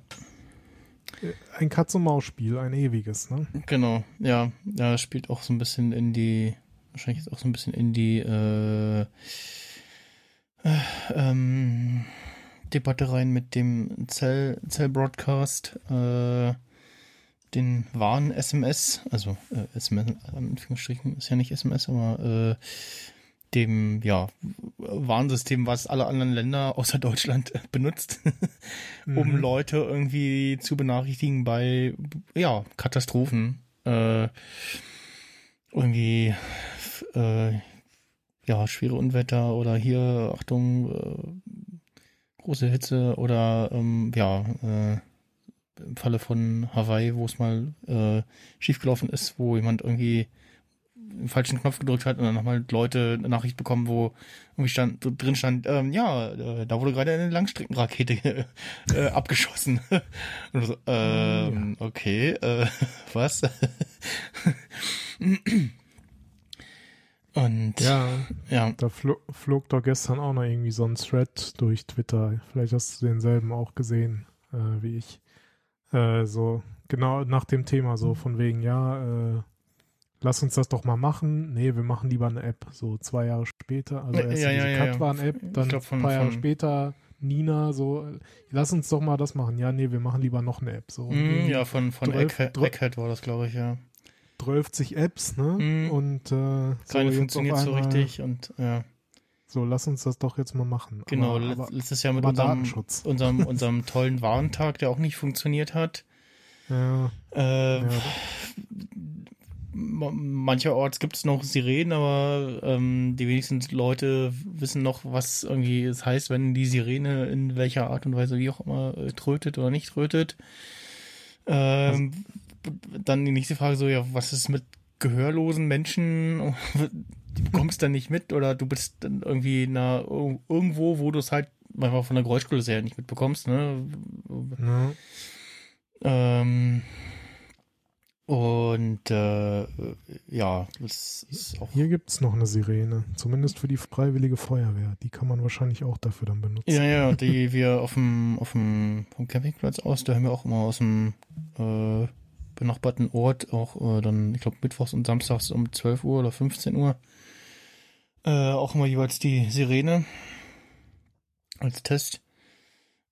S4: Ein Katz-und-Maus-Spiel, ein ewiges, ne?
S3: Genau, ja. Ja, das spielt auch so ein bisschen in die, wahrscheinlich jetzt auch so ein bisschen in die, äh, äh ähm, Debatte rein mit dem Cell, Cell Broadcast, äh, den wahren SMS, also äh, SMS, Anführungsstrichen ist ja nicht SMS, aber äh, dem ja Warnsystem, was alle anderen Länder außer Deutschland benutzt, um mhm. Leute irgendwie zu benachrichtigen bei ja Katastrophen, äh, irgendwie äh, ja schwere Unwetter oder hier Achtung äh, große Hitze oder ähm, ja, äh, im Falle von Hawaii, wo es mal äh, schiefgelaufen ist, wo jemand irgendwie den falschen Knopf gedrückt hat und dann nochmal Leute eine Nachricht bekommen, wo irgendwie stand, drin stand, ähm, ja, äh, da wurde gerade eine Langstreckenrakete äh, abgeschossen. und so, ähm, okay, äh, was? Und
S4: ja, ja. da flog, flog doch gestern auch noch irgendwie so ein Thread durch Twitter. Vielleicht hast du denselben auch gesehen äh, wie ich. Äh, so genau nach dem Thema so von wegen ja, äh, lass uns das doch mal machen. Nee, wir machen lieber eine App. So zwei Jahre später. Also erst
S3: ja,
S4: diese
S3: ja,
S4: Cut-War-App, dann glaub, von, ein paar Jahre später Nina so, lass uns doch mal das machen. Ja, nee, wir machen lieber noch eine App. So.
S3: Mm, ja, von, von Egghead war das, glaube ich, ja.
S4: 12 Apps, ne? Mm. Und äh,
S3: keine so funktioniert so richtig und ja.
S4: So, lass uns das doch jetzt mal machen.
S3: Genau, aber, aber, letztes Jahr mit unserem, unserem, unserem tollen Warentag, der auch nicht funktioniert hat.
S4: Ja.
S3: Äh, ja. Mancherorts gibt es noch Sirenen, aber ähm, die wenigsten Leute wissen noch, was irgendwie es heißt, wenn die Sirene in welcher Art und Weise wie auch immer äh, trötet oder nicht trötet. Ähm, dann die nächste Frage so, ja, was ist mit gehörlosen Menschen? Die bekommst dann nicht mit oder du bist dann irgendwie na, irgendwo, wo du es halt manchmal von der Geräuschkulisse her nicht mitbekommst, ne? Ja. Ähm, und äh, ja, das ist auch.
S4: Hier gibt es noch eine Sirene, zumindest für die Freiwillige Feuerwehr. Die kann man wahrscheinlich auch dafür dann benutzen.
S3: Ja, ja, die wir auf dem, auf dem vom Campingplatz aus, da haben wir auch immer aus dem äh, benachbarten Ort auch äh, dann, ich glaube, mittwochs und samstags um 12 Uhr oder 15 Uhr äh, auch immer jeweils die Sirene als Test.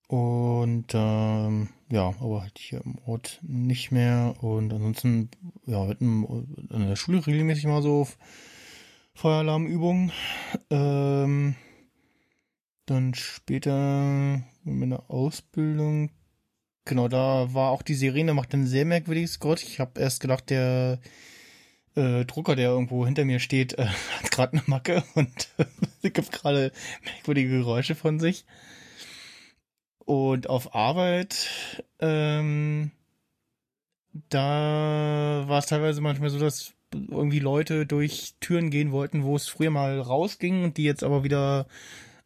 S3: Und ähm, ja, aber halt hier im Ort nicht mehr. Und ansonsten, ja, wir hatten in der Schule regelmäßig mal so Feueralarmübungen. Ähm, dann später in der Ausbildung, genau, da war auch die Sirene, macht ein sehr merkwürdiges Gott. Ich habe erst gedacht, der äh, Drucker, der irgendwo hinter mir steht, äh, hat gerade eine Macke und gibt gerade merkwürdige Geräusche von sich. Und auf Arbeit, ähm, da war es teilweise manchmal so, dass irgendwie Leute durch Türen gehen wollten, wo es früher mal rausging und die jetzt aber wieder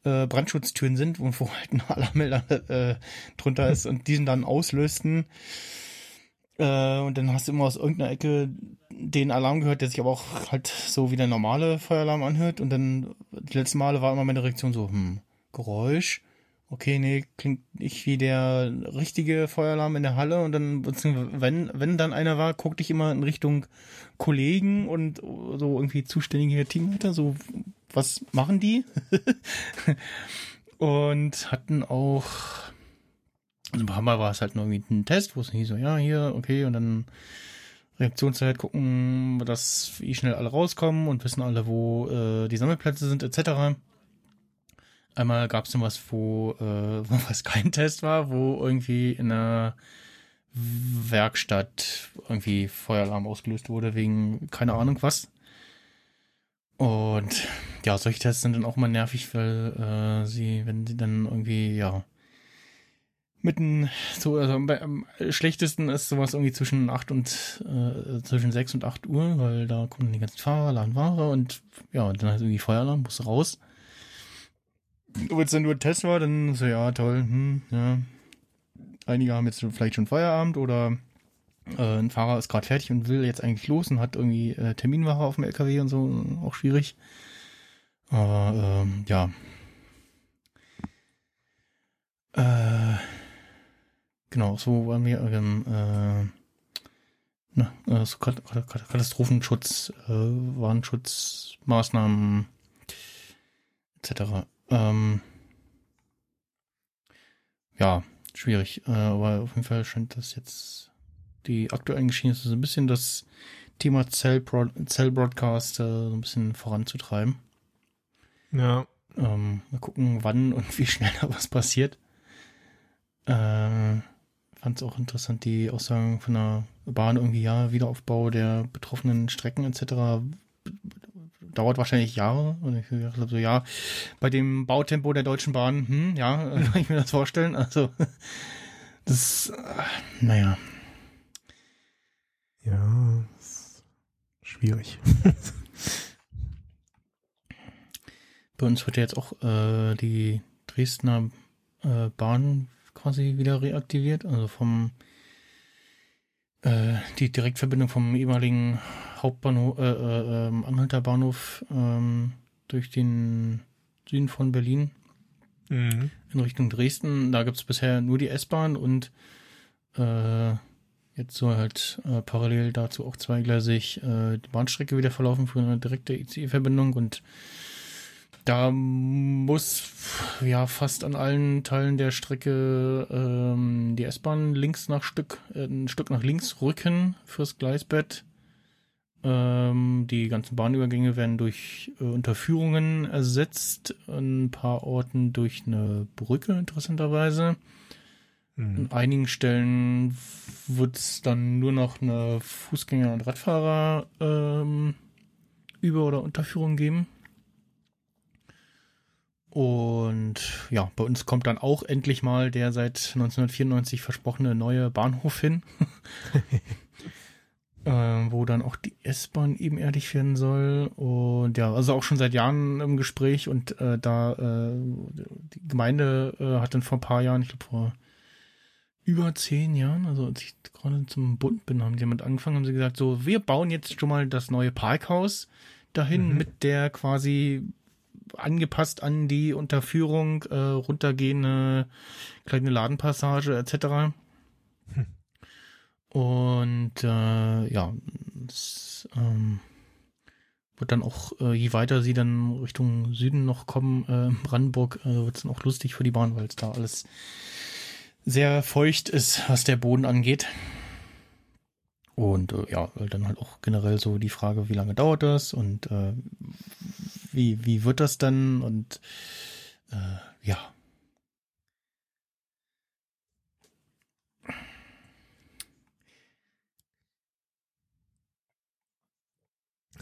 S3: äh, Brandschutztüren sind, wo halt ein Alarmmelder äh, drunter ist und diesen dann auslösten. Äh, und dann hast du immer aus irgendeiner Ecke den Alarm gehört, der sich aber auch halt so wie der normale Feueralarm anhört. Und dann die letzten Male war immer meine Reaktion so, hm, Geräusch okay, nee, klingt nicht wie der richtige Feueralarm in der Halle und dann, wenn, wenn dann einer war, guckte ich immer in Richtung Kollegen und so irgendwie zuständige Teamleiter, so, was machen die? und hatten auch, also ein paar Mal war es halt nur irgendwie ein Test, wo es nicht so, ja, hier, okay, und dann Reaktionszeit gucken, dass wie schnell alle rauskommen und wissen alle, wo äh, die Sammelplätze sind, etc. Einmal gab es noch was, wo äh, was kein Test war, wo irgendwie in einer Werkstatt irgendwie Feueralarm ausgelöst wurde wegen keine Ahnung was. Und ja, solche Tests sind dann auch mal nervig, weil äh, sie, wenn sie dann irgendwie, ja, mitten so, also am schlechtesten ist sowas irgendwie zwischen 8 und äh, zwischen 6 und 8 Uhr, weil da kommen die ganzen Fahrer, laden Ware und ja, dann halt irgendwie Feueralarm, muss raus wenn es dann nur ein Test war, dann so, ja, toll, hm, ja. Einige haben jetzt vielleicht schon Feierabend oder äh, ein Fahrer ist gerade fertig und will jetzt eigentlich los und hat irgendwie äh, Terminwache auf dem LKW und so, auch schwierig. Aber ähm, ja. Äh, genau, so waren wir ähm, äh, na, äh, so Katastrophenschutz, äh, Warnschutzmaßnahmen etc. Ähm, ja, schwierig. Äh, aber auf jeden Fall scheint das jetzt die aktuellen Geschehnisse so ein bisschen das Thema Cell, Cell Broadcast äh, so ein bisschen voranzutreiben.
S4: Ja.
S3: Ähm, mal gucken, wann und wie schnell da was passiert. Äh, Fand es auch interessant, die Aussagen von der Bahn irgendwie, ja, Wiederaufbau der betroffenen Strecken etc dauert wahrscheinlich Jahre. Und ich dachte so, ja, bei dem Bautempo der Deutschen Bahn, hm, ja, kann ich mir das vorstellen. Also, das, äh, naja.
S4: Ja, schwierig.
S3: Bei uns wird ja jetzt auch äh, die Dresdner äh, Bahn quasi wieder reaktiviert, also vom äh, die Direktverbindung vom ehemaligen Hauptbahnhof, äh, äh, ähm, Anhalter Bahnhof ähm, durch den Süden von Berlin mhm. in Richtung Dresden. Da gibt es bisher nur die S-Bahn und äh, jetzt so halt äh, parallel dazu auch zweigleisig äh, die Bahnstrecke wieder verlaufen für eine direkte ICE-Verbindung und da muss ja fast an allen Teilen der Strecke ähm, die S-Bahn links nach Stück, äh, ein Stück nach links rücken fürs Gleisbett. Ähm, die ganzen Bahnübergänge werden durch äh, Unterführungen ersetzt, an ein paar Orten durch eine Brücke, interessanterweise. Mhm. An einigen Stellen wird es dann nur noch eine Fußgänger- und Radfahrer ähm, Über- oder Unterführung geben. Und ja, bei uns kommt dann auch endlich mal der seit 1994 versprochene neue Bahnhof hin. äh, wo dann auch die S-Bahn ebenerdig werden soll. Und ja, also auch schon seit Jahren im Gespräch und äh, da äh, die Gemeinde äh, hat dann vor ein paar Jahren, ich glaube vor über zehn Jahren, also als ich gerade zum Bund bin, haben die damit angefangen, haben sie gesagt, so, wir bauen jetzt schon mal das neue Parkhaus dahin mhm. mit der quasi angepasst an die Unterführung äh, runtergehende kleine Ladenpassage etc. Hm. Und äh, ja, es ähm, wird dann auch, äh, je weiter sie dann Richtung Süden noch kommen, äh, Brandenburg, äh, wird es dann auch lustig für die Bahn, weil es da alles sehr feucht ist, was der Boden angeht. Und äh, ja, dann halt auch generell so die Frage, wie lange dauert das und äh, wie, wie wird das dann und äh, ja.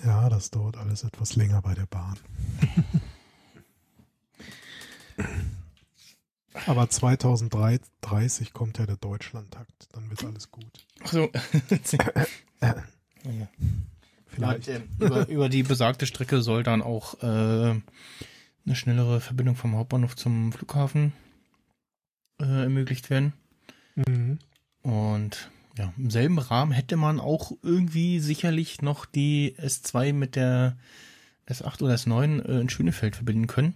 S4: Ja, das dauert alles etwas länger bei der Bahn. Aber 2030 kommt ja der Deutschlandtakt, dann wird alles gut.
S3: Ach so. ja. Vielleicht. Ja, über, über, die besagte Strecke soll dann auch äh, eine schnellere Verbindung vom Hauptbahnhof zum Flughafen äh, ermöglicht werden. Mhm. Und ja, im selben Rahmen hätte man auch irgendwie sicherlich noch die S2 mit der S8 oder S9 äh, in Schönefeld verbinden können.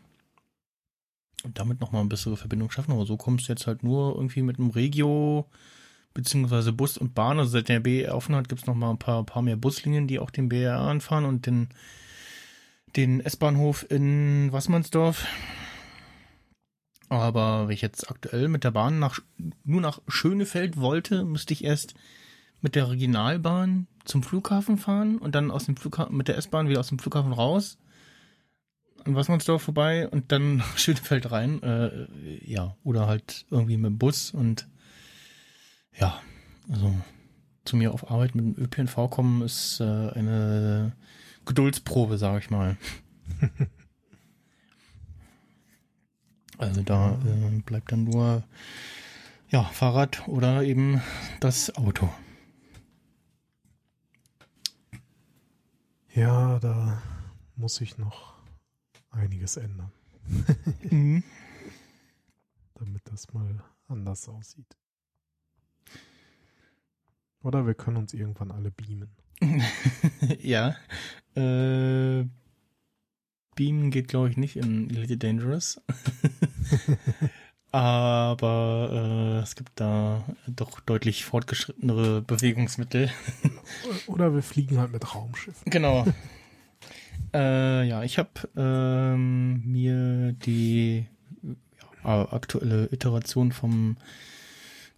S3: Und damit nochmal eine bessere Verbindung schaffen. Aber so kommst du jetzt halt nur irgendwie mit einem Regio beziehungsweise Bus und Bahn. Also seit der BR offen hat, gibt es nochmal ein paar, paar mehr Buslinien, die auch den BR anfahren und den, den S-Bahnhof in Wassmannsdorf. Aber wenn ich jetzt aktuell mit der Bahn nach, nur nach Schönefeld wollte, müsste ich erst mit der Regionalbahn zum Flughafen fahren und dann aus dem Flughafen, mit der S-Bahn wieder aus dem Flughafen raus, an Wassmannsdorf vorbei und dann nach Schönefeld rein. Äh, ja, oder halt irgendwie mit dem Bus und ja, also zu mir auf Arbeit mit dem ÖPNV kommen ist äh, eine Geduldsprobe, sage ich mal. Also da äh, bleibt dann nur ja, Fahrrad oder eben das Auto.
S4: Ja, da muss ich noch einiges ändern. mhm. Damit das mal anders aussieht. Oder wir können uns irgendwann alle beamen.
S3: ja. Äh, beamen geht, glaube ich, nicht in Elite Dangerous. Aber äh, es gibt da doch deutlich fortgeschrittenere Bewegungsmittel.
S4: Oder wir fliegen halt mit Raumschiffen.
S3: Genau. äh, ja, ich habe ähm, mir die ja, aktuelle Iteration vom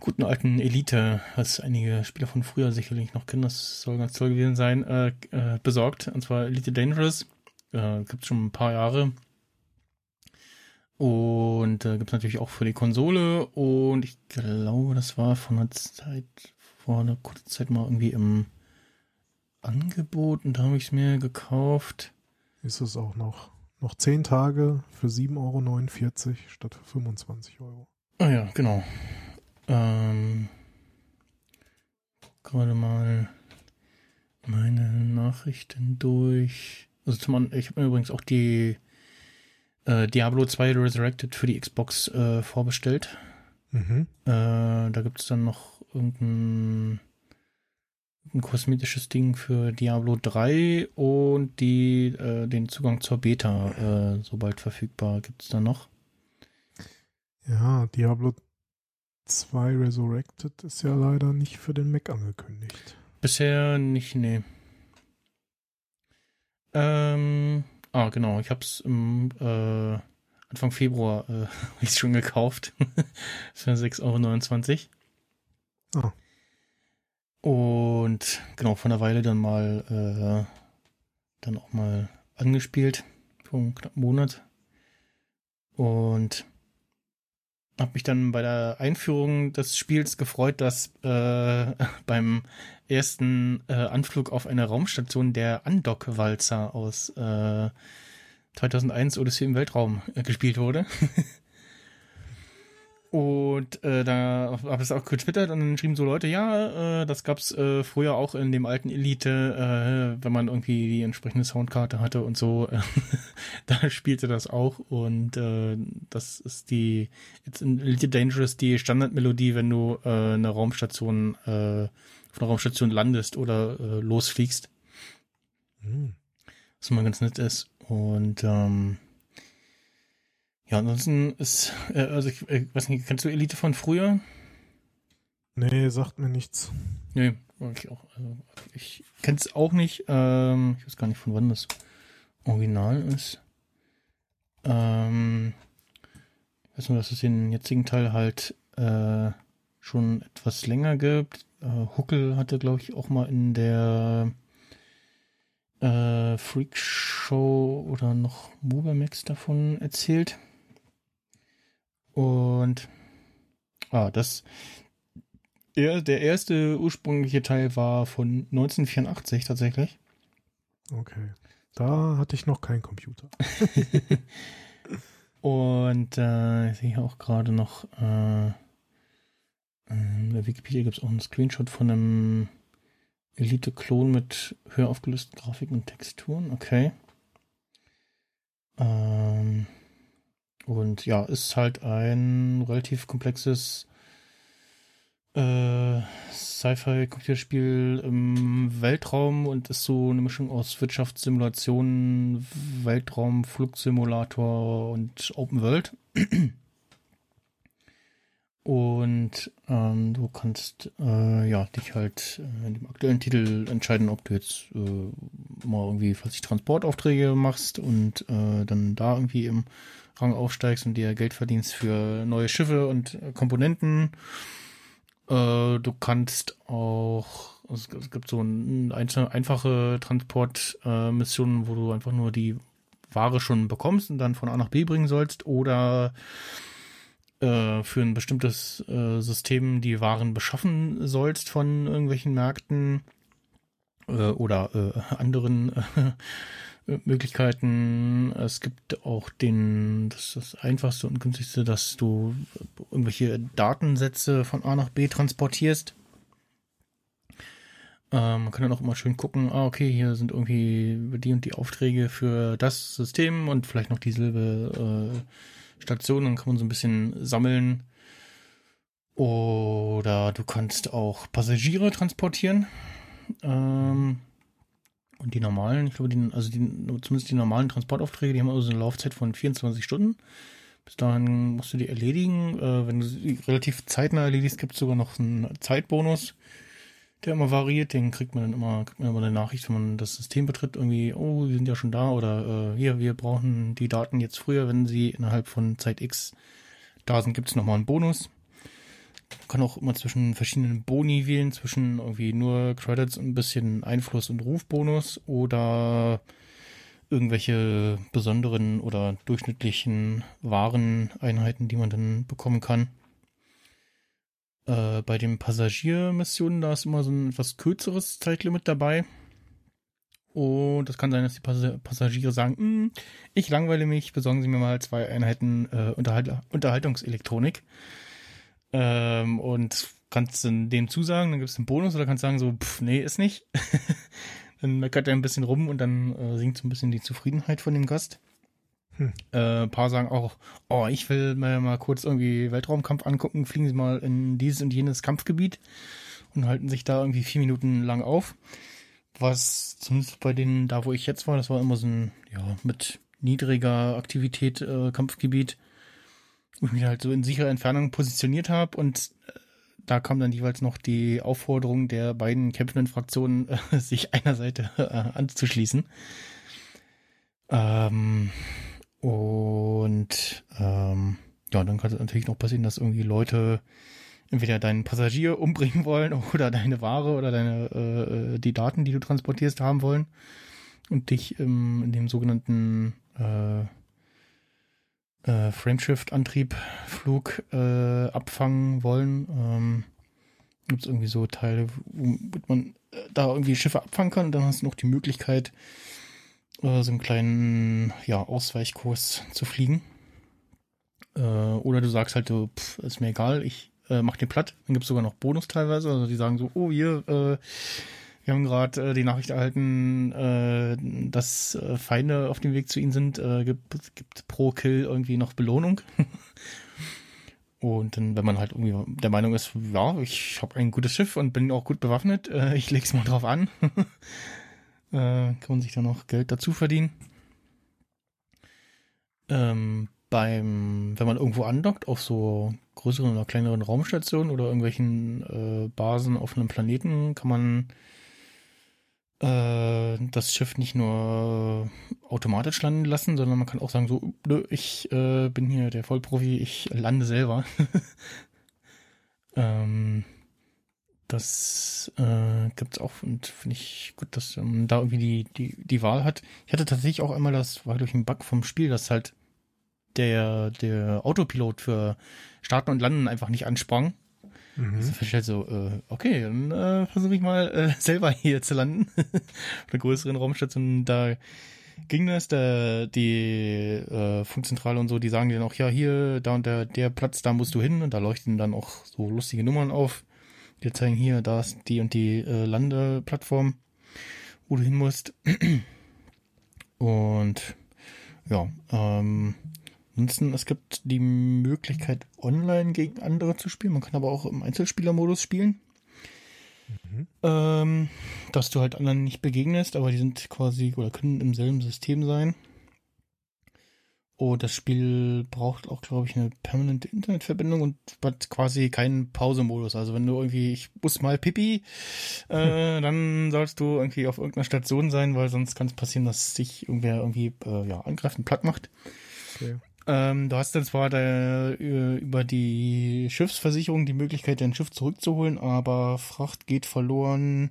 S3: guten alten Elite, was einige Spieler von früher sicherlich noch kennen, das soll ganz toll gewesen sein, äh, äh, besorgt. Und zwar Elite Dangerous. Äh, Gibt es schon ein paar Jahre. Und äh, gibt es natürlich auch für die Konsole. Und ich glaube, das war vor einer Zeit, vor einer kurzen Zeit mal irgendwie im Angebot. Und da habe ich es mir gekauft.
S4: Ist es auch noch. Noch 10 Tage für 7,49 Euro statt für 25 Euro.
S3: Ah ja, genau. Ähm, gerade mal meine Nachrichten durch. Also zum ich habe mir übrigens auch die äh, Diablo 2 Resurrected für die Xbox äh, vorbestellt. Mhm. Äh, da gibt es dann noch irgendein ein kosmetisches Ding für Diablo 3 und die, äh, den Zugang zur Beta, äh, sobald verfügbar, gibt es dann noch.
S4: Ja, Diablo 2 Resurrected ist ja leider nicht für den Mac angekündigt.
S3: Bisher nicht, nee. Ähm, Ah, genau. Ich habe es im äh, Anfang Februar äh, ich schon gekauft. Für 6,29 Euro. Oh. Und genau, von der Weile dann mal äh, dann auch mal angespielt. Vor einem knappen Monat. Und habe mich dann bei der Einführung des Spiels gefreut, dass äh, beim ersten äh, Anflug auf eine Raumstation der Andock-Walzer aus äh, 2001 Odyssey im Weltraum äh, gespielt wurde. Und äh, da habe ich es auch getwittert und dann schrieben so Leute, ja, äh, das gab's äh, früher auch in dem alten Elite, äh, wenn man irgendwie die entsprechende Soundkarte hatte und so, äh, da spielte das auch und äh, das ist die jetzt in Elite Dangerous die Standardmelodie, wenn du äh, eine Raumstation äh, auf einer Raumstation landest oder äh, losfliegst. Mhm. Was immer ganz nett ist und ähm, ja, ansonsten ist, äh, also ich äh, weiß nicht, kennst du Elite von früher?
S4: Nee, sagt mir nichts.
S3: Nee, ich auch. Also ich kenn's auch nicht. Ähm, ich weiß gar nicht, von wann das Original ist. Ähm, ich weiß nur, dass es den jetzigen Teil halt äh, schon etwas länger gibt. Äh, Huckel hatte, glaube ich, auch mal in der äh, Freak Show oder noch Movermax davon erzählt. Und ah, das der, der erste ursprüngliche Teil war von 1984 tatsächlich.
S4: Okay. Da hatte ich noch keinen Computer.
S3: Und äh, ich sehe auch gerade noch, äh, in der Wikipedia gibt es auch einen Screenshot von einem Elite-Klon mit höher aufgelösten Grafiken und Texturen. Okay. Ähm, und ja, ist halt ein relativ komplexes äh, Sci-Fi-Computerspiel im Weltraum und ist so eine Mischung aus Wirtschaftssimulation, Weltraum, Flugsimulator und Open World. Und ähm, du kannst äh, ja dich halt äh, in dem aktuellen Titel entscheiden, ob du jetzt äh, mal irgendwie, falls ich Transportaufträge machst und äh, dann da irgendwie im Rang aufsteigst und dir Geld verdienst für neue Schiffe und äh, Komponenten. Äh, du kannst auch, es, es gibt so ein, ein, einfache Transportmissionen, wo du einfach nur die Ware schon bekommst und dann von A nach B bringen sollst oder äh, für ein bestimmtes äh, System die Waren beschaffen sollst von irgendwelchen Märkten äh, oder äh, anderen äh, Möglichkeiten. Es gibt auch den, das ist das einfachste und günstigste, dass du irgendwelche Datensätze von A nach B transportierst. Ähm, man kann dann auch immer schön gucken, ah, okay, hier sind irgendwie die und die Aufträge für das System und vielleicht noch dieselbe äh, Station, dann kann man so ein bisschen sammeln. Oder du kannst auch Passagiere transportieren. Ähm, und die normalen, ich glaube, die, also die, zumindest die normalen Transportaufträge, die haben also eine Laufzeit von 24 Stunden. Bis dahin musst du die erledigen. Äh, wenn du sie relativ zeitnah erledigst, gibt es sogar noch einen Zeitbonus der immer variiert. Den kriegt man dann immer, kriegt man immer eine Nachricht, wenn man das System betritt, irgendwie, oh, wir sind ja schon da oder äh, hier, wir brauchen die Daten jetzt früher, wenn sie innerhalb von Zeit X da sind, gibt es nochmal einen Bonus. Kann auch immer zwischen verschiedenen Boni wählen, zwischen irgendwie nur Credits und ein bisschen Einfluss- und Rufbonus oder irgendwelche besonderen oder durchschnittlichen Wareneinheiten, die man dann bekommen kann. Äh, bei den Passagiermissionen, da ist immer so ein etwas kürzeres Zeitlimit dabei. Und das kann sein, dass die Pass Passagiere sagen, hm, ich langweile mich, besorgen Sie mir mal zwei Einheiten äh, Unterhalt Unterhaltungselektronik. Ähm, und kannst du dem zusagen, dann gibt es einen Bonus oder kannst sagen so, pff, nee, ist nicht. dann meckert er ein bisschen rum und dann äh, sinkt so ein bisschen die Zufriedenheit von dem Gast. Hm. Äh, ein paar sagen auch, oh, ich will mir mal kurz irgendwie Weltraumkampf angucken, fliegen sie mal in dieses und jenes Kampfgebiet und halten sich da irgendwie vier Minuten lang auf. Was zumindest bei denen, da wo ich jetzt war, das war immer so ein, ja, mit niedriger Aktivität äh, Kampfgebiet, wo ich mich halt so in sicherer Entfernung positioniert habe und äh, da kam dann jeweils noch die Aufforderung der beiden kämpfenden Fraktionen, sich einer Seite äh, anzuschließen. Ähm, und ähm, ja, dann kann es natürlich noch passieren, dass irgendwie Leute entweder deinen Passagier umbringen wollen oder deine Ware oder deine äh, die Daten, die du transportierst, haben wollen und dich im, in dem sogenannten äh, äh, Frameshift-Antrieb-Flug äh, abfangen wollen. Ähm, Gibt es irgendwie so Teile, womit man äh, da irgendwie Schiffe abfangen kann. Und dann hast du noch die Möglichkeit, äh, so einen kleinen ja, Ausweichkurs zu fliegen. Äh, oder du sagst halt, so, pff, ist mir egal, ich äh, mach den platt. Dann gibt es sogar noch Bonus teilweise. Also die sagen so, oh, hier, äh, wir haben gerade äh, die Nachricht erhalten, äh, dass äh, Feinde auf dem Weg zu ihnen sind. Äh, gibt, gibt pro Kill irgendwie noch Belohnung. und dann, wenn man halt irgendwie der Meinung ist, ja, ich habe ein gutes Schiff und bin auch gut bewaffnet, äh, ich leg's mal drauf an, äh, kann man sich dann noch Geld dazu verdienen. Ähm, beim, wenn man irgendwo andockt, auf so größeren oder kleineren Raumstationen oder irgendwelchen äh, Basen auf einem Planeten, kann man äh, das Schiff nicht nur automatisch landen lassen, sondern man kann auch sagen, so, ich äh, bin hier der Vollprofi, ich lande selber. ähm, das äh, gibt's auch und finde ich gut, dass man da irgendwie die, die, die Wahl hat. Ich hatte tatsächlich auch einmal, das war durch einen Bug vom Spiel, dass halt der, der Autopilot für Starten und Landen einfach nicht ansprang. Mhm. Also feststellt so, äh, okay, dann äh, versuche ich mal äh, selber hier zu landen. Auf einer größeren Raumstation, da ging das, da die äh, Funkzentrale und so, die sagen dir dann auch, ja, hier, da und der, der Platz, da musst du hin und da leuchten dann auch so lustige Nummern auf. Die zeigen hier, da ist die und die äh, Landeplattform, wo du hin musst. Und ja, ähm, Ansonsten, es gibt die Möglichkeit, online gegen andere zu spielen. Man kann aber auch im Einzelspielermodus spielen. Mhm. Ähm, dass du halt anderen nicht begegnest, aber die sind quasi oder können im selben System sein. Oh, das Spiel braucht auch, glaube ich, eine permanente Internetverbindung und hat quasi keinen Pausemodus. Also wenn du irgendwie, ich muss mal Pipi, äh, dann sollst du irgendwie auf irgendeiner Station sein, weil sonst kann es passieren, dass sich irgendwer irgendwie äh, ja, angreift und platt macht. Okay. Ähm, du hast dann zwar da, äh, über die Schiffsversicherung die Möglichkeit, dein Schiff zurückzuholen, aber Fracht geht verloren.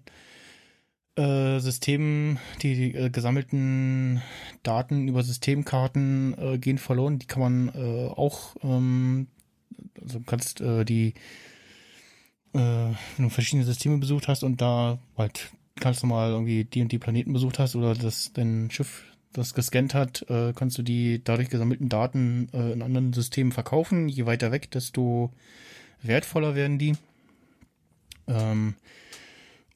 S3: Äh, System, die, die äh, gesammelten Daten über Systemkarten äh, gehen verloren. Die kann man äh, auch, ähm, also kannst äh, die, äh, wenn du verschiedene Systeme besucht hast und da halt kannst du mal irgendwie die und die Planeten besucht hast oder das dein Schiff das gescannt hat, äh, kannst du die dadurch gesammelten Daten äh, in anderen Systemen verkaufen. Je weiter weg, desto wertvoller werden die. Ähm,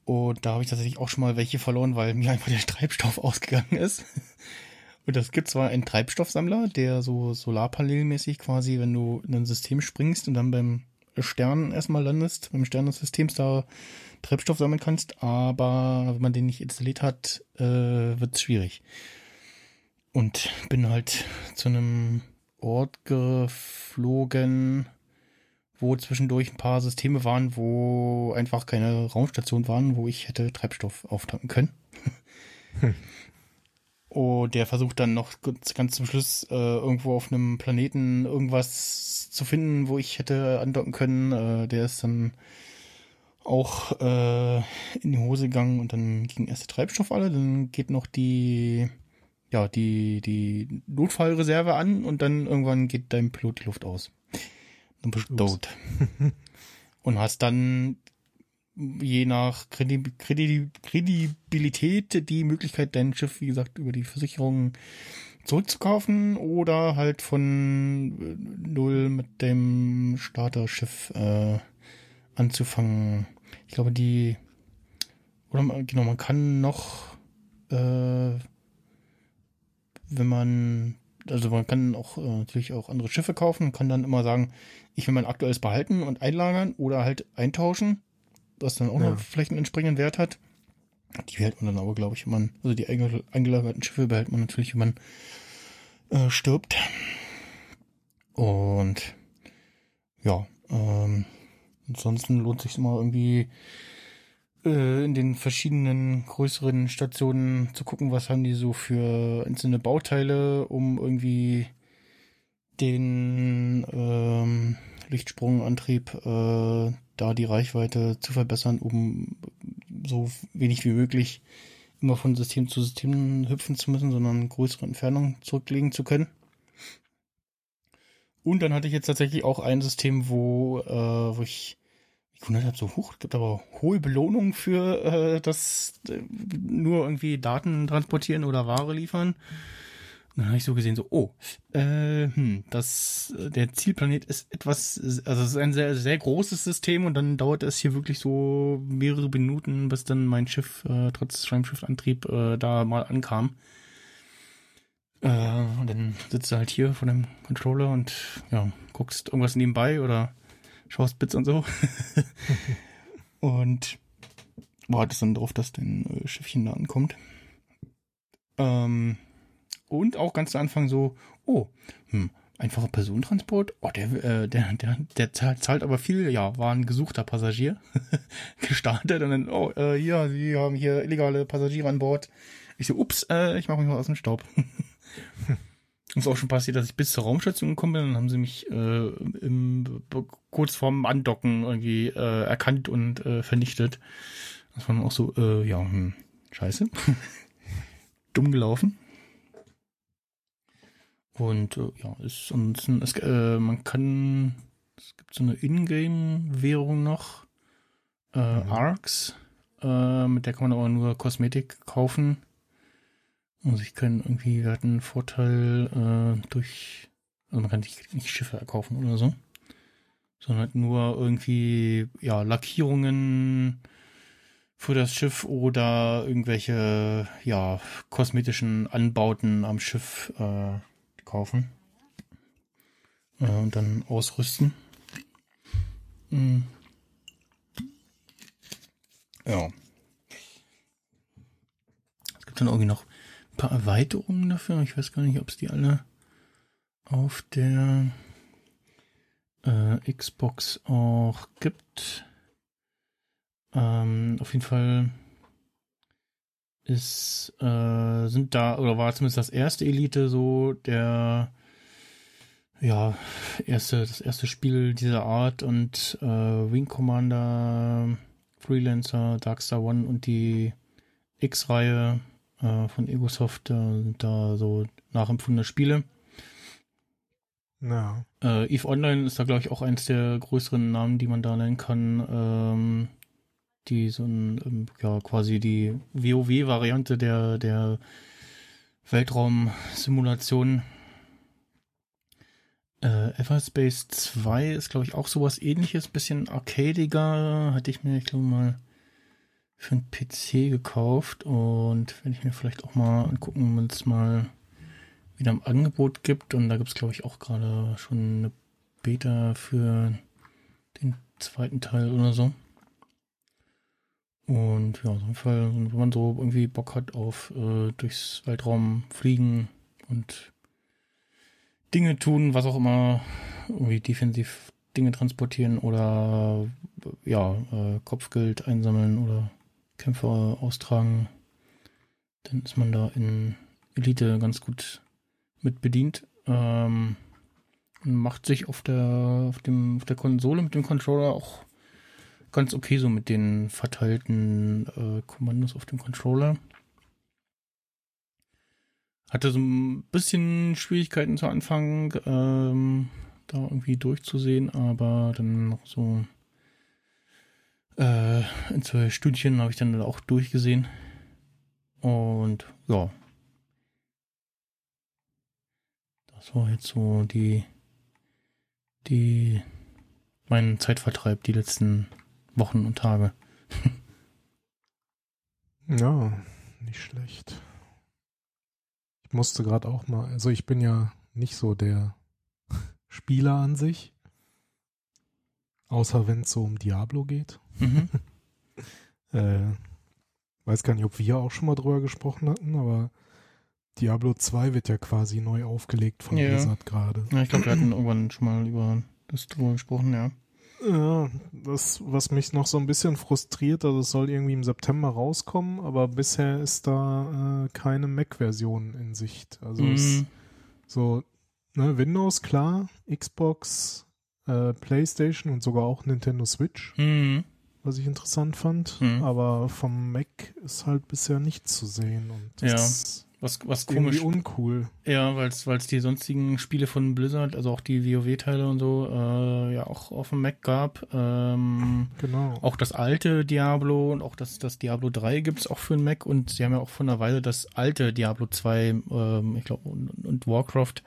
S3: und da habe ich tatsächlich auch schon mal welche verloren, weil mir einfach der Treibstoff ausgegangen ist. Und das gibt zwar einen Treibstoffsammler, der so solarpanelmäßig quasi, wenn du in ein System springst und dann beim Stern erstmal landest, beim Stern des Systems da Treibstoff sammeln kannst, aber wenn man den nicht installiert hat, äh, wird es schwierig. Und bin halt zu einem Ort geflogen, wo zwischendurch ein paar Systeme waren, wo einfach keine Raumstation waren, wo ich hätte Treibstoff auftanken können. Hm. Und der versucht dann noch ganz zum Schluss äh, irgendwo auf einem Planeten irgendwas zu finden, wo ich hätte andocken können. Äh, der ist dann auch äh, in die Hose gegangen und dann ging erst der Treibstoff alle. Dann geht noch die ja, die, die Notfallreserve an und dann irgendwann geht dein Pilot die Luft aus. Dann bist du tot. und hast dann je nach Kredib Kredib Kredibilität die Möglichkeit, dein Schiff, wie gesagt, über die Versicherung zurückzukaufen oder halt von null mit dem Starterschiff äh, anzufangen. Ich glaube, die oder genau, man kann noch äh, wenn man, also man kann auch äh, natürlich auch andere Schiffe kaufen, kann dann immer sagen, ich will mein aktuelles behalten und einlagern oder halt eintauschen, was dann auch ja. noch vielleicht einen entsprechenden Wert hat. Die behält man dann aber, glaube ich, wenn man, also die eingelagerten Schiffe behält man natürlich, wenn man äh, stirbt. Und ja, ähm, ansonsten lohnt sich immer irgendwie äh, in den verschiedenen größeren Stationen zu gucken, was haben die so für einzelne Bauteile, um irgendwie den ähm, Lichtsprungantrieb äh, da die Reichweite zu verbessern, um so wenig wie möglich immer von System zu System hüpfen zu müssen, sondern größere Entfernungen zurücklegen zu können. Und dann hatte ich jetzt tatsächlich auch ein System, wo, äh, wo ich gewundert habe, so hoch, gibt aber hohe Belohnungen für äh, das äh, nur irgendwie Daten transportieren oder Ware liefern dann habe ich so gesehen, so, oh, äh, hm, das, der Zielplanet ist etwas, also es ist ein sehr, sehr großes System und dann dauert es hier wirklich so mehrere Minuten, bis dann mein Schiff äh, trotz Schreibschiffantrieb äh, da mal ankam. Äh, und dann sitzt du halt hier vor dem Controller und ja, guckst irgendwas nebenbei oder schaust Bits und so. und wartest dann drauf, dass dein äh, Schiffchen da ankommt. Ähm, und auch ganz zu Anfang so, oh, hm, einfacher Personentransport, oh, der, äh, der, der, der zahlt, zahlt aber viel, ja, war ein gesuchter Passagier, gestartet und dann, oh, äh, ja, sie haben hier illegale Passagiere an Bord. Ich so, ups, äh, ich mache mich mal aus dem Staub. ist auch schon passiert, dass ich bis zur Raumstation gekommen bin, dann haben sie mich äh, im, kurz vorm Andocken irgendwie äh, erkannt und äh, vernichtet. Das war dann auch so, äh, ja, hm, scheiße. Dumm gelaufen. Und äh, ja, ist ansonsten, es, äh, man kann, es gibt so eine Ingame-Währung noch, äh, mhm. Arcs, äh, mit der kann man aber nur Kosmetik kaufen. Also ich kann irgendwie, wir hatten einen Vorteil äh, durch, also man kann nicht, nicht Schiffe erkaufen oder so, sondern halt nur irgendwie, ja, Lackierungen für das Schiff oder irgendwelche, ja, kosmetischen Anbauten am Schiff, äh, kaufen. Äh, und dann ausrüsten. Mhm. Ja. Es gibt dann irgendwie noch paar Erweiterungen dafür. Ich weiß gar nicht, ob es die alle auf der äh, Xbox auch gibt. Ähm, auf jeden Fall ist, äh, sind da, oder war zumindest das erste Elite so der, ja, erste, das erste Spiel dieser Art und äh, Wing Commander, Freelancer, Darkstar One und die X-Reihe äh, von Egosoft äh, sind da so nachempfundene Spiele.
S4: Ja.
S3: Äh, Eve Online ist da, glaube ich, auch eins der größeren Namen, die man da nennen kann. Ähm, die so ein, ähm, ja, quasi die WoW-Variante der, der Weltraumsimulation. Äh, Everspace 2 ist, glaube ich, auch sowas ähnliches, bisschen arcadiger. Hatte ich mir, ich glaube, mal für einen PC gekauft und werde ich mir vielleicht auch mal angucken, wenn es mal wieder im Angebot gibt. Und da gibt es, glaube ich, auch gerade schon eine Beta für den zweiten Teil oder so. Und ja, auf jeden Fall, wenn man so irgendwie Bock hat auf äh, durchs Weltraum fliegen und Dinge tun, was auch immer, irgendwie defensiv Dinge transportieren oder ja, äh, Kopfgeld einsammeln oder Kämpfe austragen, dann ist man da in Elite ganz gut mit bedient. Ähm, macht sich auf der, auf dem, auf der Konsole mit dem Controller auch ganz okay so mit den verteilten äh, Kommandos auf dem Controller. Hatte so ein bisschen Schwierigkeiten zu Anfang, ähm, da irgendwie durchzusehen, aber dann noch so äh, in zwei Stündchen habe ich dann auch durchgesehen. Und ja. Das war jetzt so die, die, mein Zeitvertreib die letzten Wochen und Tage.
S4: ja, nicht schlecht. Ich musste gerade auch mal, also ich bin ja nicht so der Spieler an sich. Außer wenn es so um Diablo geht. Mhm. äh, weiß gar nicht, ob wir auch schon mal drüber gesprochen hatten, aber Diablo 2 wird ja quasi neu aufgelegt von ja. Blizzard gerade.
S3: Ja, ich glaube, wir hatten irgendwann schon mal über das drüber gesprochen, ja.
S4: Ja, das, was mich noch so ein bisschen frustriert, also es soll irgendwie im September rauskommen, aber bisher ist da äh, keine Mac-Version in Sicht. Also
S3: Mhm.
S4: es, so, ne, Windows klar, Xbox, äh, PlayStation und sogar auch Nintendo Switch,
S3: Mhm.
S4: Was ich interessant fand.
S3: Mhm.
S4: Aber vom Mac ist halt bisher nichts zu sehen und das
S3: Ja,
S4: ist
S3: Was, was komisch.
S4: uncool.
S3: Ja, weil es die sonstigen Spiele von Blizzard, also auch die WoW-Teile und so, äh, ja auch auf dem Mac gab. Ähm,
S4: Genau.
S3: auch das alte Diablo und auch das, das Diablo 3 gibt's auch für den Mac und sie haben ja auch vor einer Weile das alte Diablo 2, ähm, ich glaube, und, und Warcraft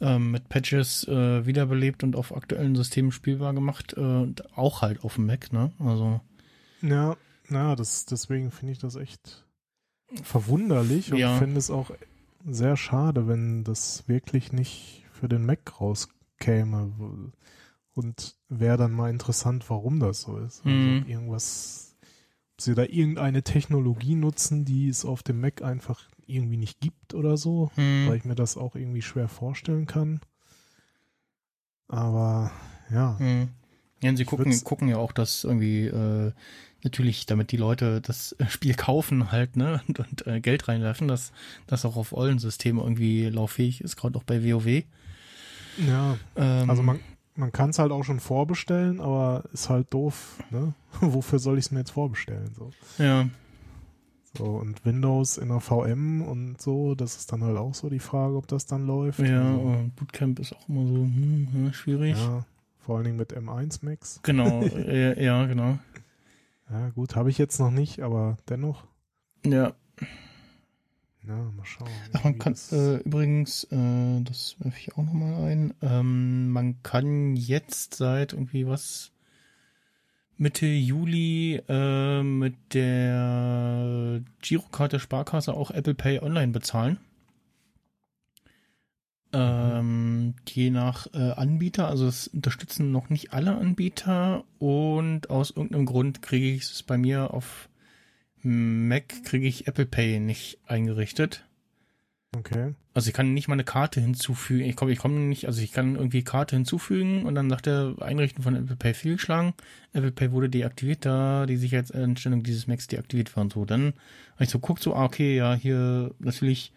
S3: ähm, mit Patches äh, wiederbelebt und auf aktuellen Systemen spielbar gemacht. Äh, und auch halt auf dem Mac, ne? Also.
S4: Ja, na, das, deswegen finde ich das echt verwunderlich und
S3: Ja.
S4: finde es auch sehr schade, wenn das wirklich nicht für den Mac rauskäme. Und wäre dann mal interessant, warum das so ist. Also
S3: Mhm.
S4: irgendwas, ob sie da irgendeine Technologie nutzen, die es auf dem Mac einfach irgendwie nicht gibt oder so,
S3: Hm.
S4: weil ich mir das auch irgendwie schwer vorstellen kann. Aber ja,
S3: Hm. Ja, und sie gucken, gucken ja auch, dass irgendwie äh, natürlich, damit die Leute das Spiel kaufen halt, ne, und, und äh, Geld reinwerfen, dass das auch auf allen Systemen irgendwie lauffähig ist, gerade auch bei WoW.
S4: ja,
S3: Ähm,
S4: Also man, man kann es halt auch schon vorbestellen, aber ist halt doof, ne? Wofür soll ich es mir jetzt vorbestellen? So.
S3: ja,
S4: so, und Windows in der VM und so, das ist dann halt auch so die Frage, ob das dann läuft.
S3: ja,
S4: Also,
S3: Bootcamp ist auch immer so hm, ja, schwierig.
S4: ja, vor allen Dingen mit M1 Max.
S3: Genau, äh, ja, genau.
S4: Ja, gut, habe ich jetzt noch nicht, aber dennoch.
S3: Ja,
S4: Ja, mal schauen.
S3: Ach, man kann äh, übrigens, äh, das werfe ich auch nochmal ein, ähm, man kann jetzt seit irgendwie was Mitte Juli äh, mit der Girokarte Sparkasse auch Apple Pay online bezahlen. Ähm, je nach äh, Anbieter, also es unterstützen noch nicht alle Anbieter und aus irgendeinem Grund kriege ich es bei mir auf Mac kriege ich Apple Pay nicht eingerichtet.
S4: Okay.
S3: Also ich kann nicht mal eine Karte hinzufügen. Ich komme ich komme nicht, also ich kann irgendwie Karte hinzufügen und dann sagt er, Einrichten von Apple Pay fehlgeschlagen. Apple Pay wurde deaktiviert, da die Sicherheitseinstellung dieses Macs deaktiviert war und so. Dann habe ich so guckt so, ah, okay, ja, hier natürlich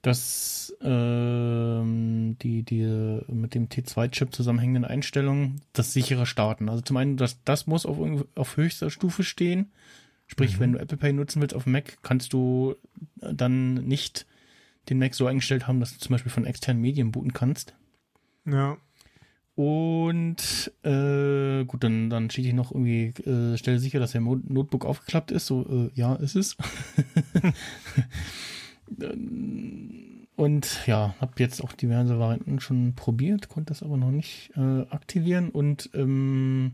S3: das ähm, die die mit dem T2-Chip zusammenhängenden Einstellungen, das sichere Starten. Also zum einen, das das muss auf auf höchster Stufe stehen. Sprich,
S4: Mhm.
S3: wenn du Apple Pay nutzen willst auf dem Mac, kannst du dann nicht den Mac so eingestellt haben, dass du zum Beispiel von externen Medien booten kannst.
S4: Ja.
S3: Und äh, gut, dann, dann steht hier noch irgendwie, äh, stelle sicher, dass der Mo Notebook aufgeklappt ist. So, äh, ja, ist es. Und ja, habe jetzt auch diverse Varianten schon probiert, konnte das aber noch nicht äh, aktivieren. Und ähm,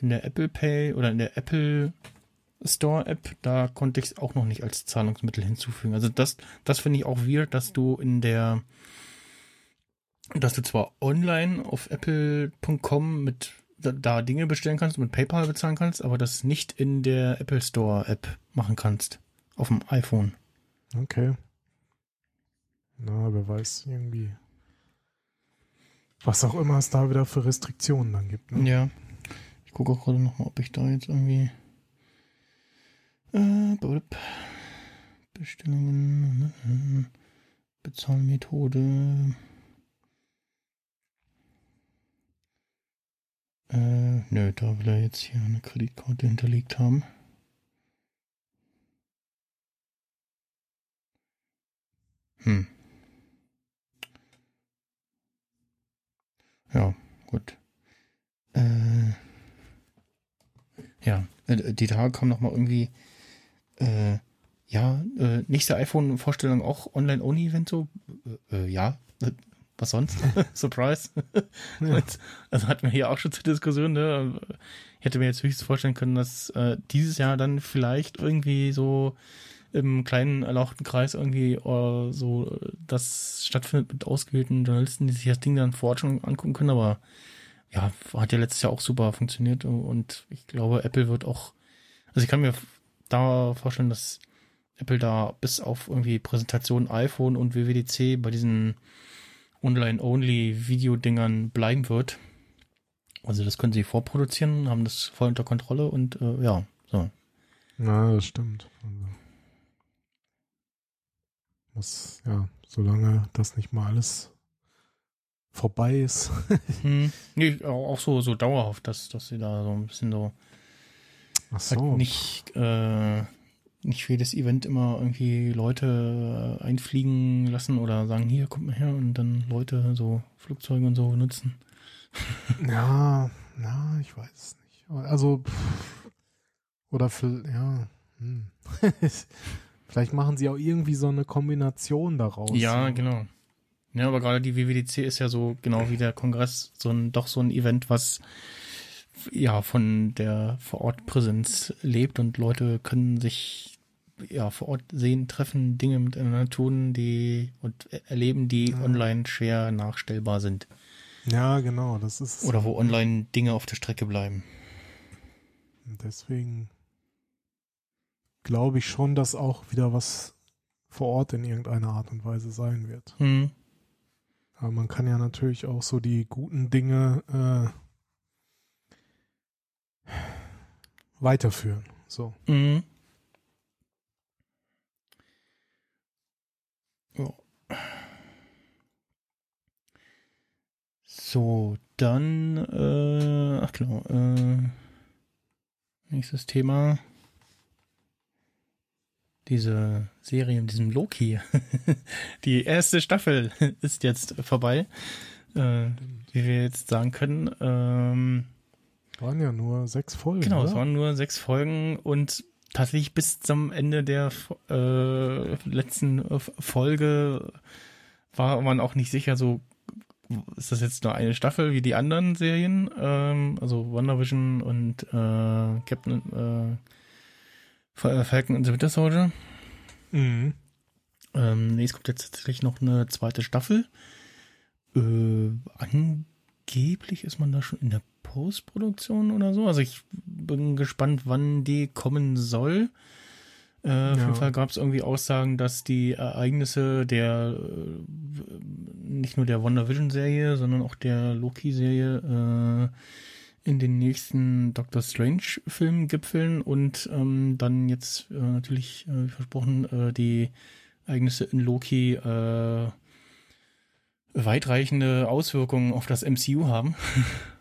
S3: in der Apple Pay oder in der Apple Store App, da konnte ich es auch noch nicht als Zahlungsmittel hinzufügen. Also das, das finde ich auch weird, dass du in der dass du zwar online auf apple.com mit da, Dinge bestellen kannst, mit PayPal bezahlen kannst, aber das nicht in der Apple Store App machen kannst. Auf dem iPhone.
S4: Okay. Na, wer weiß, irgendwie. Was auch immer es da wieder für Restriktionen dann gibt. Ne?
S3: Ja. Ich gucke auch gerade nochmal, ob ich da jetzt irgendwie. Äh. Bestellungen. äh, Bezahlmethode. Äh, nö, da will er jetzt hier eine Kreditkarte hinterlegt haben. Hm. Ja, gut. Äh, ja, äh, die Tage kam noch mal irgendwie, äh, ja, äh, nächste iPhone-Vorstellung auch Online-Only-Event so. Äh, äh, ja, äh, was sonst? Surprise. Und, also hatten wir hier auch schon zur Diskussion, ne? Ich hätte mir jetzt höchstens vorstellen können, dass äh, dieses Jahr dann vielleicht irgendwie so im kleinen erlauchten Kreis irgendwie äh, so äh, das stattfindet mit ausgewählten Journalisten, die sich das Ding dann vor Ort schon angucken können, aber ja, hat ja letztes Jahr auch super funktioniert und ich glaube, Apple wird auch, also ich kann mir da vorstellen, dass Apple da bis auf irgendwie Präsentation iPhone und WWDC bei diesen Online-Only-Video-Dingern bleiben wird. Also das können sie vorproduzieren, haben das voll unter Kontrolle und äh, ja, so.
S4: Ja, das stimmt. Also, was, ja, solange das nicht mal alles vorbei ist.
S3: hm. Nee, auch so, so dauerhaft, dass, dass sie da so ein bisschen so,
S4: Ach so.
S3: halt nicht, äh, nicht für jedes Event immer irgendwie Leute äh, einfliegen lassen oder sagen, hier, kommt mal her und dann Leute so Flugzeuge und so nutzen.
S4: Ja, na, ich weiß es nicht. Also, pff, oder für, ja, hm. vielleicht machen sie auch irgendwie so eine Kombination daraus.
S3: Ja, genau. Ja, aber gerade die WWDC ist ja so, genau wie der Kongress, so ein, doch so ein Event, was ja von der Vorortpräsenz lebt und Leute können sich ja vor Ort sehen, treffen, Dinge miteinander tun, die und erleben, die
S4: Ja.
S3: online schwer nachstellbar sind.
S4: Ja, genau, das ist.
S3: Oder wo online Dinge auf der Strecke bleiben.
S4: Deswegen glaube ich schon, dass auch wieder was vor Ort in irgendeiner Art und Weise sein wird.
S3: Hm.
S4: Aber man kann ja natürlich auch so die guten Dinge äh, weiterführen. So.
S3: Mhm. Ja. So, dann, äh, ach genau, äh, nächstes Thema. Diese Serie in diesem Loki. Die erste Staffel ist jetzt vorbei. Äh, wie wir jetzt sagen können. Ähm,
S4: Waren ja nur sechs Folgen.
S3: Genau,
S4: oder?
S3: es waren nur sechs Folgen und tatsächlich bis zum Ende der äh, letzten äh, Folge war man auch nicht sicher, so ist das jetzt nur eine Staffel wie die anderen Serien, ähm, also WandaVision und äh, Captain äh, Falcon and the Winter Soldier.
S4: Mhm.
S3: Ähm, nee, es kommt jetzt tatsächlich noch eine zweite Staffel. Äh, angeblich ist man da schon in der Postproduktion oder so. Also ich bin gespannt, wann die kommen soll. Äh, Auf
S4: Ja.
S3: jeden Fall gab es irgendwie Aussagen, dass die Ereignisse der äh, nicht nur der WandaVision-Serie, sondern auch der Loki-Serie äh, in den nächsten Doctor Strange-Filmen gipfeln und ähm, dann jetzt äh, natürlich, äh, wie versprochen, äh, die Ereignisse in Loki äh, weitreichende Auswirkungen auf das MCU haben.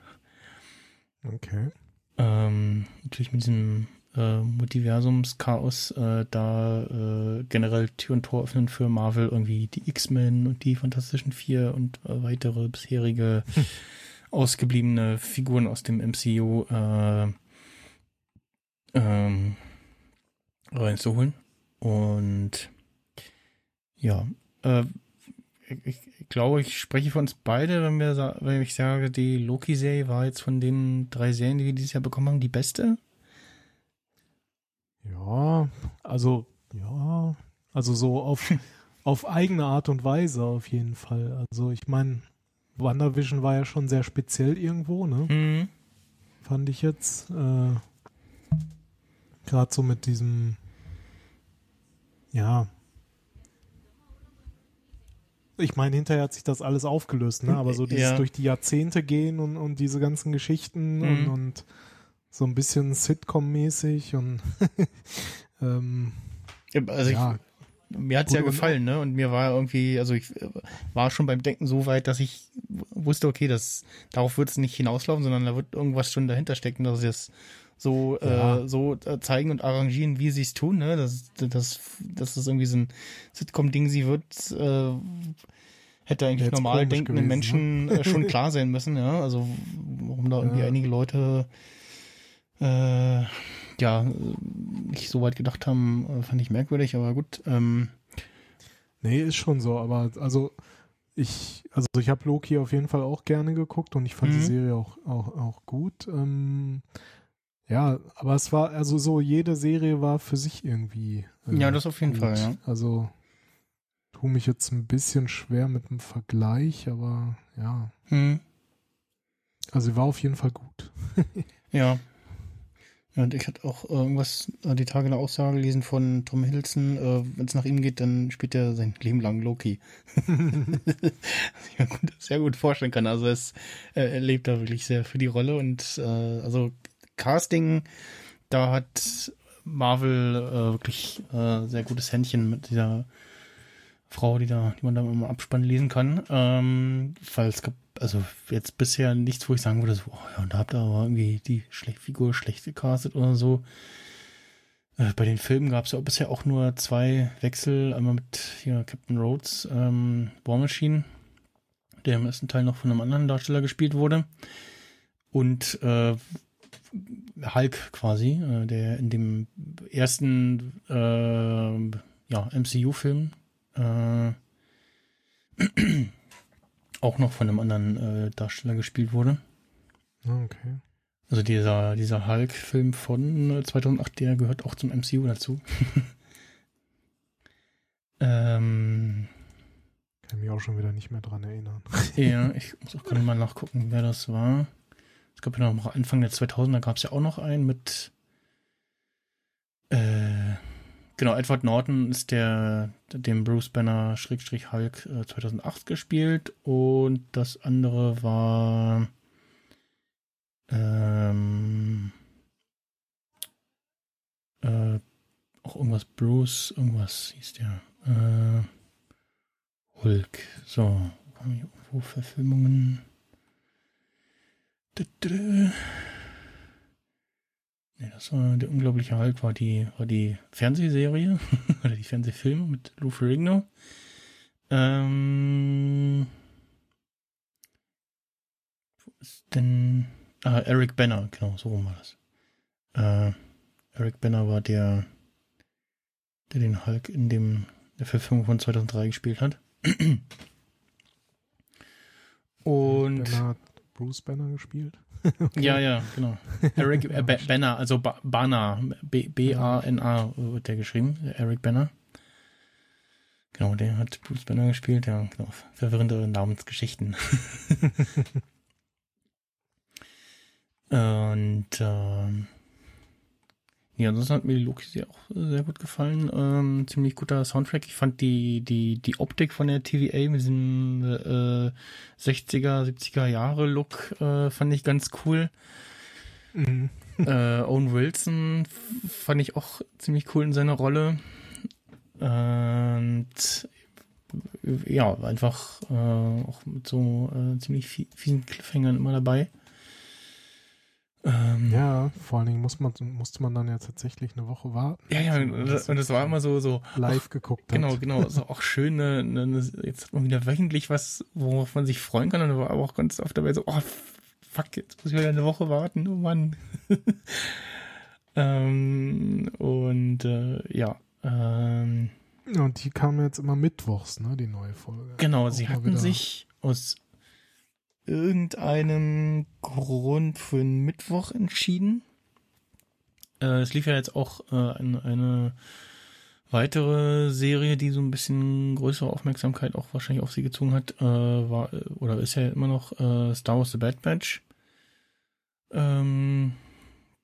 S4: Okay.
S3: Ähm, natürlich mit diesem äh, Multiversums-Chaos äh, da äh, generell Tür und Tor öffnen für Marvel, irgendwie die X-Men und die Fantastischen Vier und äh, weitere bisherige ausgebliebene Figuren aus dem MCU äh, ähm, reinzuholen. Und ja, äh, ich glaube, ich spreche für uns beide, wenn wir wenn ich sage, die Loki-Serie war jetzt von den drei Serien, die wir dieses Jahr bekommen haben, die beste.
S4: Ja, also, ja, also so auf, auf eigene Art und Weise auf jeden Fall. Also ich meine, WandaVision war ja schon sehr speziell irgendwo, ne?
S3: Mhm.
S4: Fand ich jetzt. Äh, Gerade so mit diesem, ja. Ich meine, hinterher hat sich das alles aufgelöst, ne? Aber so dieses
S3: Ja.
S4: durch die Jahrzehnte gehen und, und diese ganzen Geschichten und,
S3: Mhm.
S4: und so ein bisschen Sitcom-mäßig und ähm,
S3: Ja, Also ich,
S4: ja,
S3: mir hat's ja
S4: Gut, und-
S3: gefallen, ne? Und mir war irgendwie, also ich war schon beim Denken so weit, dass ich wusste, okay, das darauf wird es nicht hinauslaufen, sondern da wird irgendwas schon dahinter stecken, dass es so
S4: Ja.
S3: äh, so äh, zeigen und arrangieren, wie sie es tun, ne? Das das das ist irgendwie so ein Sitcom-Ding, sie wird äh, hätte eigentlich
S4: Jetzt
S3: normal denkenden
S4: gewesen,
S3: Menschen äh, schon klar sein müssen, ja. Also warum da irgendwie
S4: Ja.
S3: einige Leute äh, ja nicht so weit gedacht haben, äh, fand ich merkwürdig, aber gut. Ähm,
S4: Nee, ist schon so, aber also ich, also ich habe Loki auf jeden Fall auch gerne geguckt und ich fand
S3: Mhm.
S4: die Serie auch, auch, auch gut. Ähm, ja, aber es war, also so, jede Serie war für sich irgendwie. äh,
S3: Ja, das auf jeden Fall, ja.
S4: Also tu mich jetzt ein bisschen schwer mit dem Vergleich, aber ja.
S3: hm,
S4: Also sie war auf jeden Fall gut.
S3: ja. Ja, und ich hatte auch irgendwas äh, die Tage eine Aussage gelesen von Tom Hiddleston, äh, wenn es nach ihm geht, dann spielt er sein Leben lang Loki. ja, gut, sehr gut vorstellen kann. Also es, äh, er lebt da wirklich sehr für die Rolle und äh, also Casting, da hat Marvel äh, wirklich äh, sehr gutes Händchen mit dieser Frau, die da, die man da im Abspann lesen kann. Ähm, weil es gab also jetzt bisher nichts, wo ich sagen würde, so, oh ja, da habt ihr aber irgendwie die Schle Figur schlecht gecastet oder so. Äh, bei den Filmen gab es ja bisher auch nur zwei Wechsel, einmal mit hier Captain Rhodes, ähm, War Machine, der im ersten Teil noch von einem anderen Darsteller gespielt wurde. Und äh, Hulk quasi, äh, der in dem ersten äh, ja, MCU-Film äh, auch noch von einem anderen äh, Darsteller gespielt wurde.
S4: Ah, okay.
S3: Also dieser, dieser Hulk-Film von 2008, äh, der gehört auch zum MCU dazu. ähm,
S4: Kann mich auch schon wieder nicht mehr dran erinnern.
S3: ja, ich muss auch gerade mal nachgucken, wer das war. Gab ja noch Anfang der 2000er gab es ja auch noch einen mit äh, Genau, Edward Norton ist der, dem Bruce Banner Schrägstrich Hulk äh, 2008 gespielt und das andere war ähm, äh, auch irgendwas Bruce, irgendwas hieß der. Äh, Hulk. So, haben wir irgendwo Verfilmungen? Nee, das war der unglaubliche Hulk, war die, war die Fernsehserie oder die Fernsehfilme mit Lou Ferrigno. Ähm, wo ist denn? Ah, Eric Banner, genau, so rum war das. Äh, Eric Banner war der, der den Hulk in dem der Verfilmung von 2003 gespielt hat. Und
S4: Banner Bruce Banner gespielt.
S3: okay. Ja, ja, genau. Eric äh, Banner, also ba Banner, B-A-N-A wird der geschrieben, Eric Banner. Genau, der hat Bruce Banner gespielt, ja, genau. Verwirrende Namensgeschichten. Und ähm, ja, ansonsten hat mir die Loki auch sehr gut gefallen. Ähm, ziemlich guter Soundtrack. Ich fand die, die, die Optik von der TVA mit diesem äh, 60er, 70er Jahre Look äh, fand ich ganz cool. Mhm. äh, Owen Wilson fand ich auch ziemlich cool in seiner Rolle. Und ja, einfach äh, auch mit so äh, ziemlich vielen Cliffhangern immer dabei.
S4: Ähm, ja, vor allen Dingen muss man, musste man dann ja tatsächlich eine Woche warten.
S3: Ja, ja, und das, und das war immer so, so.
S4: Live ach, geguckt.
S3: Hat. Genau, genau. So auch schön, ne, ne, jetzt hat man wieder wöchentlich was, worauf man sich freuen kann. Und da war aber auch ganz oft dabei so, oh, fuck, jetzt muss ich wieder eine Woche warten, oh Mann. ähm, und äh, ja, ähm,
S4: ja, und die kam jetzt immer mittwochs, ne, die neue Folge.
S3: Genau, sie hatten sich aus irgendeinem Grund für einen Mittwoch entschieden. Äh, es lief ja jetzt auch äh, eine, eine weitere Serie, die so ein bisschen größere Aufmerksamkeit auch wahrscheinlich auf sie gezogen hat, äh, war oder ist ja immer noch äh, Star Wars The Bad Batch. Ähm,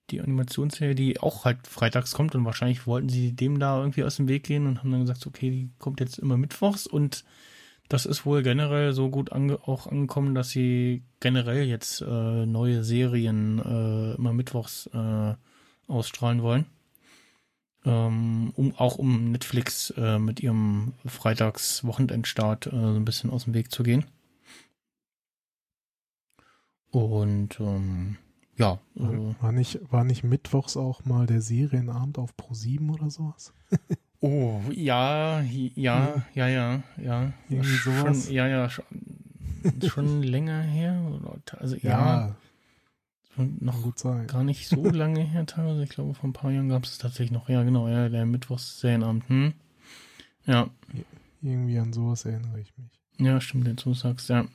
S3: die Animationsserie, die auch halt freitags kommt und wahrscheinlich wollten sie dem da irgendwie aus dem Weg gehen und haben dann gesagt, okay, die kommt jetzt immer mittwochs und das ist wohl generell so gut ange auch angekommen, dass sie generell jetzt äh, neue Serien äh, immer mittwochs äh, ausstrahlen wollen. Ähm, um, auch um Netflix äh, mit ihrem Freitags-Wochenendstart äh, so ein bisschen aus dem Weg zu gehen. Und ähm, ja.
S4: War, war, nicht, war nicht mittwochs auch mal der Serienabend auf Pro 7 oder sowas?
S3: Oh, ja, ja, ja, ja, ja.
S4: Irgendwie sowas?
S3: Schon, ja, ja, schon, schon länger her. Also ja, ja noch gut sein. gar nicht so lange her teilweise. Ich glaube, vor ein paar Jahren gab es tatsächlich noch. Ja, genau, ja, der Mittwochs-Serienabend. Hm? Ja.
S4: Irgendwie an sowas erinnere ich mich.
S3: Ja, stimmt, jetzt du sagst, ja.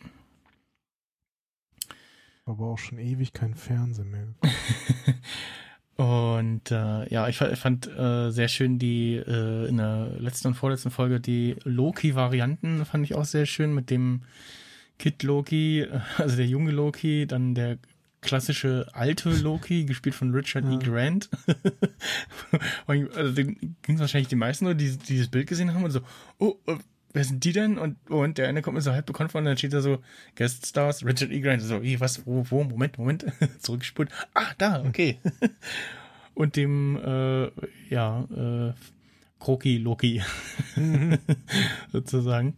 S4: Aber auch schon ewig kein Fernsehen mehr.
S3: Und äh, ja, ich, ich fand äh, sehr schön die äh, in der letzten und vorletzten Folge die Loki-Varianten fand ich auch sehr schön mit dem Kid Loki, also der junge Loki, dann der klassische alte Loki, gespielt von Richard ja. E. Grant. also den ging es wahrscheinlich die meisten nur, die dieses Bild gesehen haben und so, oh, oh, wer sind die denn? Und, und der eine kommt mir so halb bekannt vor und dann steht da so, Guest Stars, Richard E. Grant. So, wie, was, wo, wo, Moment, Moment, zurückgespult. Ah, da, okay. und dem, äh, ja, äh, Kroki Loki, sozusagen.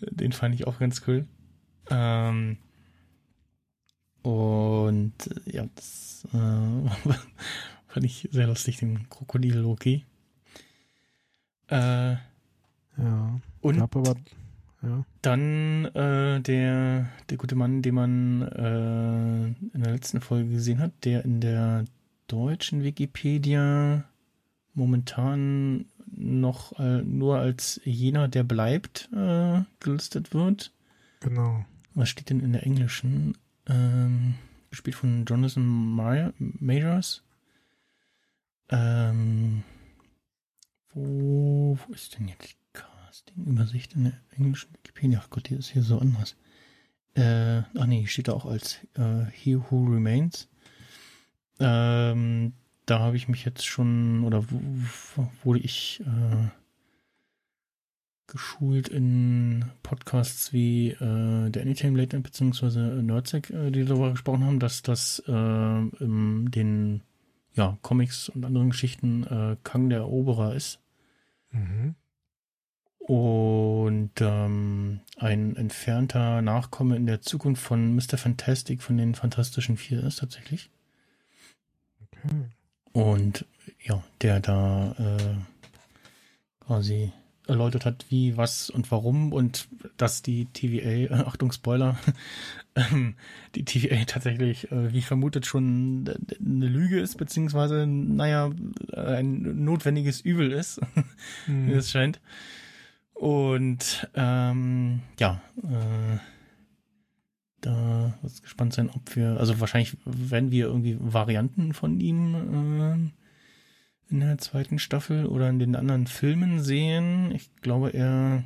S3: Den fand ich auch ganz cool. Ähm, und ja, das äh, fand ich sehr lustig, den Krokodil Loki. Äh,
S4: ja.
S3: Und
S4: aber, ja.
S3: dann äh, der, der gute Mann, den man äh, in der letzten Folge gesehen hat, der in der deutschen Wikipedia momentan noch äh, nur als jener, der bleibt, äh, gelistet wird.
S4: Genau.
S3: Was steht denn in der englischen? Ähm, gespielt von Jonathan Meyer, Majors. Ähm, wo, wo ist denn jetzt die Casting-Übersicht in der englischen Wikipedia? Ach Gott, die ist hier so anders. Äh, ach nee, steht da auch als äh, He Who Remains. Ähm, da habe ich mich jetzt schon, oder wurde ich äh, geschult in Podcasts wie äh, der Anytime Late Night beziehungsweise Nerdsec, äh, die darüber gesprochen haben, dass das äh, in den ja, Comics und anderen Geschichten äh, Kang der Eroberer ist.
S4: Mhm.
S3: Und ähm, ein entfernter Nachkomme in der Zukunft von Mr. Fantastic von den Fantastischen Vier ist tatsächlich.
S4: Okay.
S3: Und ja, der da äh, quasi erläutert hat, wie, was und warum und dass die TVA, äh, Achtung Spoiler, ähm, die TVA tatsächlich, äh, wie vermutet, schon eine Lüge ist, beziehungsweise, naja, ein notwendiges Übel ist, mhm. wie es scheint. Und ähm, ja, äh, da wird gespannt sein, ob wir, also wahrscheinlich werden wir irgendwie Varianten von ihm äh, in der zweiten Staffel oder in den anderen Filmen sehen. Ich glaube, er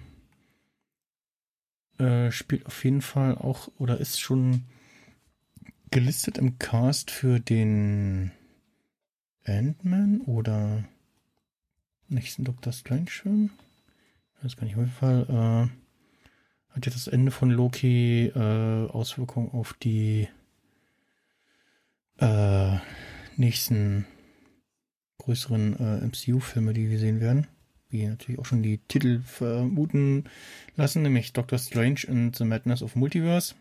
S3: äh, spielt auf jeden Fall auch oder ist schon gelistet im Cast für den Ant-Man oder nächsten Doctor Strange Film. Ich weiß gar nicht, auf jeden Fall äh, hat jetzt das Ende von Loki äh, Auswirkungen auf die äh, nächsten größeren äh, MCU-Filme, die wir sehen werden. Wie natürlich auch schon die Titel vermuten lassen, nämlich Doctor Strange and the Madness of Multiverse.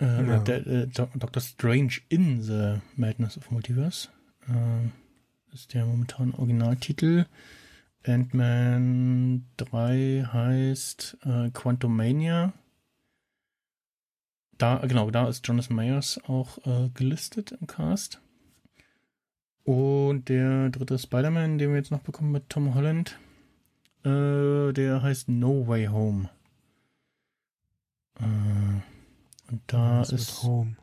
S3: Äh, ja. äh, Doctor Strange in the Madness of Multiverse. Äh, ist der momentan Originaltitel. Ant-Man 3 heißt äh, Quantumania. Da, genau, da ist Jonathan Myers auch äh, gelistet im Cast. Und der dritte Spider-Man, den wir jetzt noch bekommen mit Tom Holland, äh, der heißt No Way Home. Äh, und da ist. ist
S4: Home.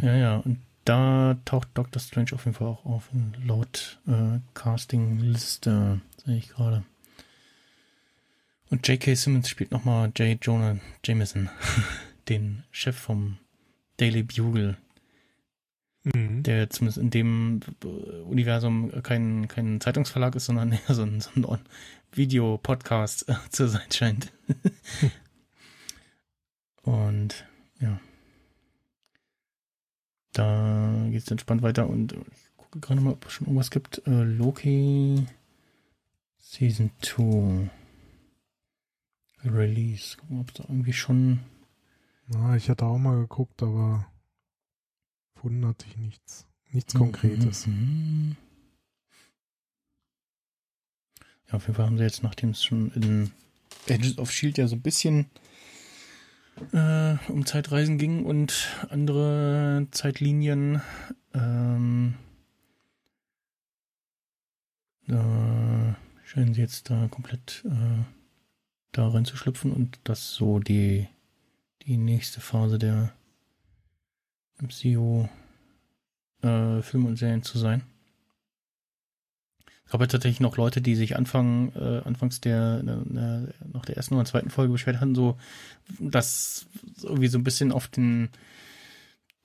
S3: ja, ja, und da taucht Doctor Strange auf jeden Fall auch auf, laut äh, Casting-Liste, sehe ich gerade. Und J.K. Simmons spielt nochmal J. Jonah Jameson, den Chef vom Daily Bugle, mhm. der zumindest in dem Universum kein, kein Zeitungsverlag ist, sondern eher so ein, so ein Video-Podcast äh, zu sein scheint. Und ja. Da geht es entspannt weiter und ich gucke gerade mal, ob es schon irgendwas gibt. Äh, Loki Season 2 Release. Gucken, ob es da irgendwie schon.
S4: Na, ich hatte auch mal geguckt, aber wundert sich nichts. Nichts mhm, Konkretes.
S3: Mhm. Ja, auf jeden Fall haben sie jetzt, nachdem es schon in Agents of Shield ja so ein bisschen äh, um Zeitreisen ging und andere Zeitlinien, ähm, da scheinen sie jetzt da komplett äh, da reinzuschlüpfen und das so die, die nächste Phase der MCU äh, und Serien zu sein. Gab ja tatsächlich noch Leute, die sich Anfang, äh, anfangs der, äh, nach der ersten oder zweiten Folge beschwert hatten, so, dass irgendwie so ein bisschen auf den,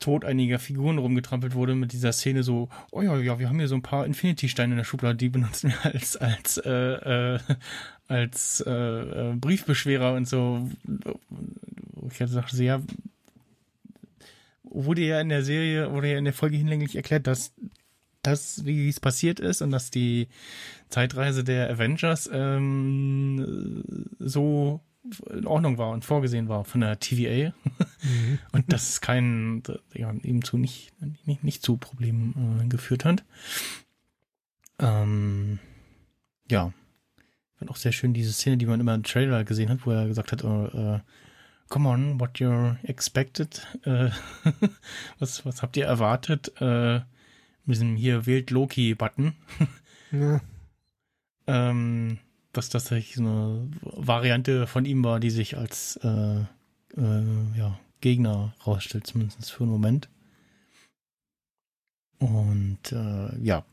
S3: Tod einiger Figuren rumgetrampelt wurde mit dieser Szene so, oh ja, ja, wir haben hier so ein paar Infinity-Steine in der Schublade, die benutzen wir als, als, äh, äh, als äh, äh, Briefbeschwerer und so. Ich hatte gesagt, sehr, wurde ja in der Serie, wurde ja in der Folge hinlänglich erklärt, dass das, wie es passiert ist und dass die Zeitreise der Avengers ähm, so in Ordnung war und vorgesehen war von der TVA. Mhm. und das ist kein, ja, eben zu nicht, nicht, nicht zu Problemen äh, geführt hat. Ähm, ja. Ich fand auch sehr schön diese Szene, die man immer im Trailer gesehen hat, wo er gesagt hat, uh, uh, come on, what you're expected, uh, was, was habt ihr erwartet, äh, mit diesem hier wählt Loki-Button. ja. ähm, dass das tatsächlich so eine Variante von ihm war, die sich als äh, äh, ja, Gegner rausstellt, zumindest für einen Moment. Und äh, ja.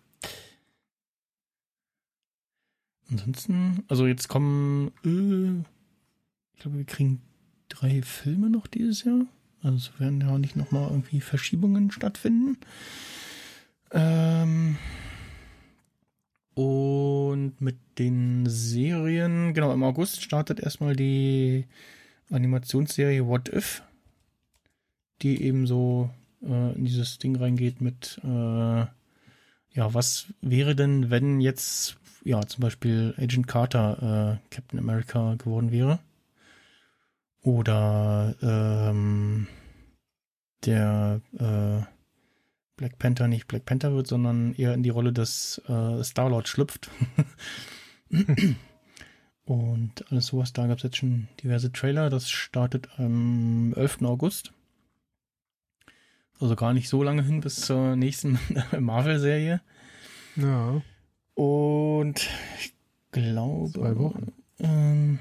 S3: Ansonsten, also jetzt kommen, äh, ich glaube, wir kriegen drei Filme noch dieses Jahr. Also werden ja nicht nochmal irgendwie Verschiebungen stattfinden. Ähm, und mit den Serien, genau, im August startet erstmal die Animationsserie What If, die eben so äh, in dieses Ding reingeht mit, äh, ja, was wäre denn, wenn jetzt, ja, zum Beispiel Agent Carter äh, Captain America geworden wäre? Oder ähm, der äh, Black Panther nicht Black Panther wird, sondern eher in die Rolle des äh, Star-Lord schlüpft. Und alles sowas, da gab es jetzt schon diverse Trailer. Das startet am 11. August. Also gar nicht so lange hin bis zur nächsten Marvel-Serie.
S4: Ja.
S3: Und ich glaube.
S4: Zwei Wochen.
S3: Ähm,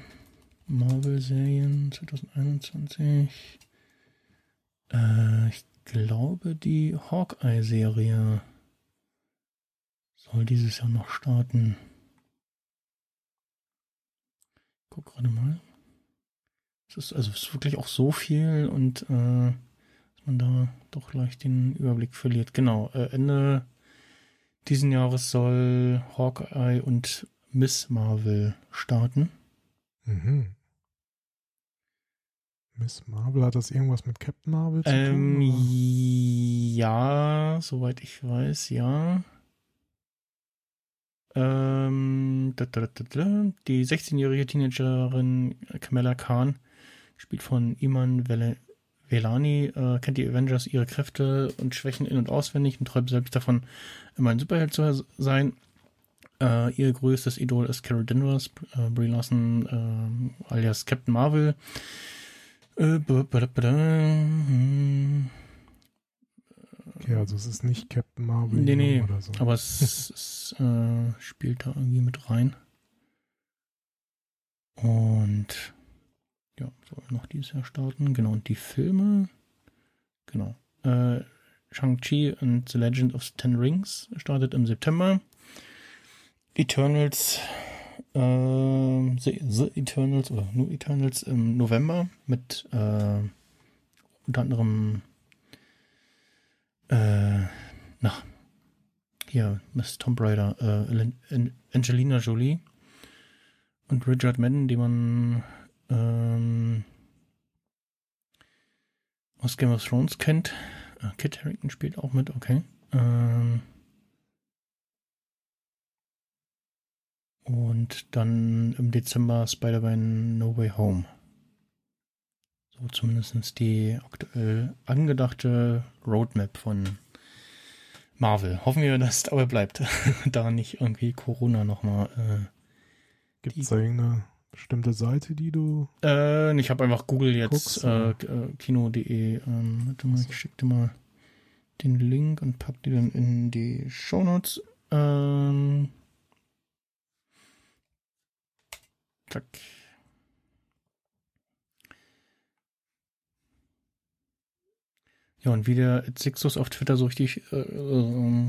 S3: Marvel-Serien 2021. Äh, ich glaube, die Hawkeye-Serie soll dieses Jahr noch starten. Guck gerade mal. Es ist also es ist wirklich auch so viel und äh, dass man da doch leicht den Überblick verliert. Genau, äh, Ende diesen Jahres soll Hawkeye und Miss Marvel starten.
S4: Mhm. Miss Marvel, hat das irgendwas mit Captain Marvel zu
S3: ähm,
S4: tun?
S3: Ja, soweit ich weiß, ja. Ähm, die 16-jährige Teenagerin Kamala Khan, gespielt von Iman Velani, äh, kennt die Avengers ihre Kräfte und Schwächen in- und auswendig und träumt selbst davon, immer ein Superheld zu sein. Äh, ihr größtes Idol ist Carol Danvers, äh, Brie Larson äh, alias Captain Marvel.
S4: Okay, also es ist nicht Captain Marvel
S3: nee, nee,
S4: oder so.
S3: Aber es, es äh, spielt da irgendwie mit rein. Und ja, soll noch dieses Jahr starten. Genau, und die Filme. Genau. Äh, Shang-Chi and The Legend of the Ten Rings startet im September. Eternals äh, The, Eternals oder nur Eternals im November mit äh, unter anderem äh, na, hier Miss Tomb Raider, äh, Angelina Jolie und Richard Madden, den man ähm, aus Game of Thrones kennt. Äh, Kit Harington spielt auch mit, okay. Ähm, Und dann im Dezember Spider-Man No Way Home. So zumindest die aktuell angedachte Roadmap von Marvel. Hoffen wir, dass es dabei bleibt. da nicht irgendwie Corona nochmal. Äh,
S4: Gibt es irgendeine bestimmte Seite, die du.
S3: Äh, ich habe einfach Google jetzt äh, äh, kino.de. Ähm, warte mal, ich schicke dir mal den Link und pack die dann in die Shownotes. Ähm, Zack. Ja, und wie der Sixus auf Twitter so richtig äh, äh,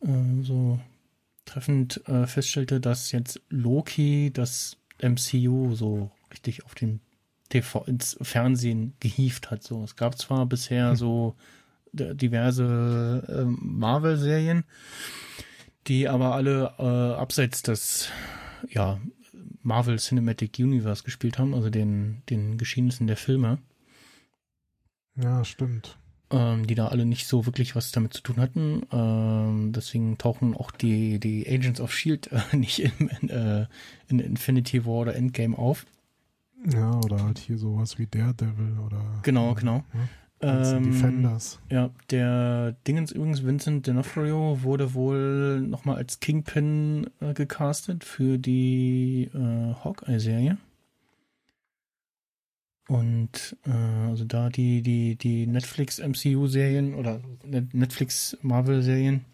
S3: äh, so treffend äh, feststellte, dass jetzt Loki das MCU so richtig auf den TV, ins Fernsehen gehievt hat. So, es gab zwar bisher hm. so diverse äh, Marvel-Serien, die aber alle äh, abseits des ja, Marvel Cinematic Universe gespielt haben, also den, den Geschehnissen der Filme.
S4: Ja, stimmt.
S3: Ähm, die da alle nicht so wirklich was damit zu tun hatten. Ähm, deswegen tauchen auch die, die Agents of Shield äh, nicht in, in, äh, in Infinity War oder Endgame auf.
S4: Ja, oder halt hier sowas wie Daredevil oder.
S3: Genau, genau.
S4: Ja. Ähm, Defenders.
S3: Ja, der Dingens übrigens, Vincent D'Onofrio, wurde wohl nochmal als Kingpin äh, gecastet für die äh, Hawkeye-Serie. Und äh, also da die, die, die Netflix MCU-Serien oder Netflix Marvel-Serien,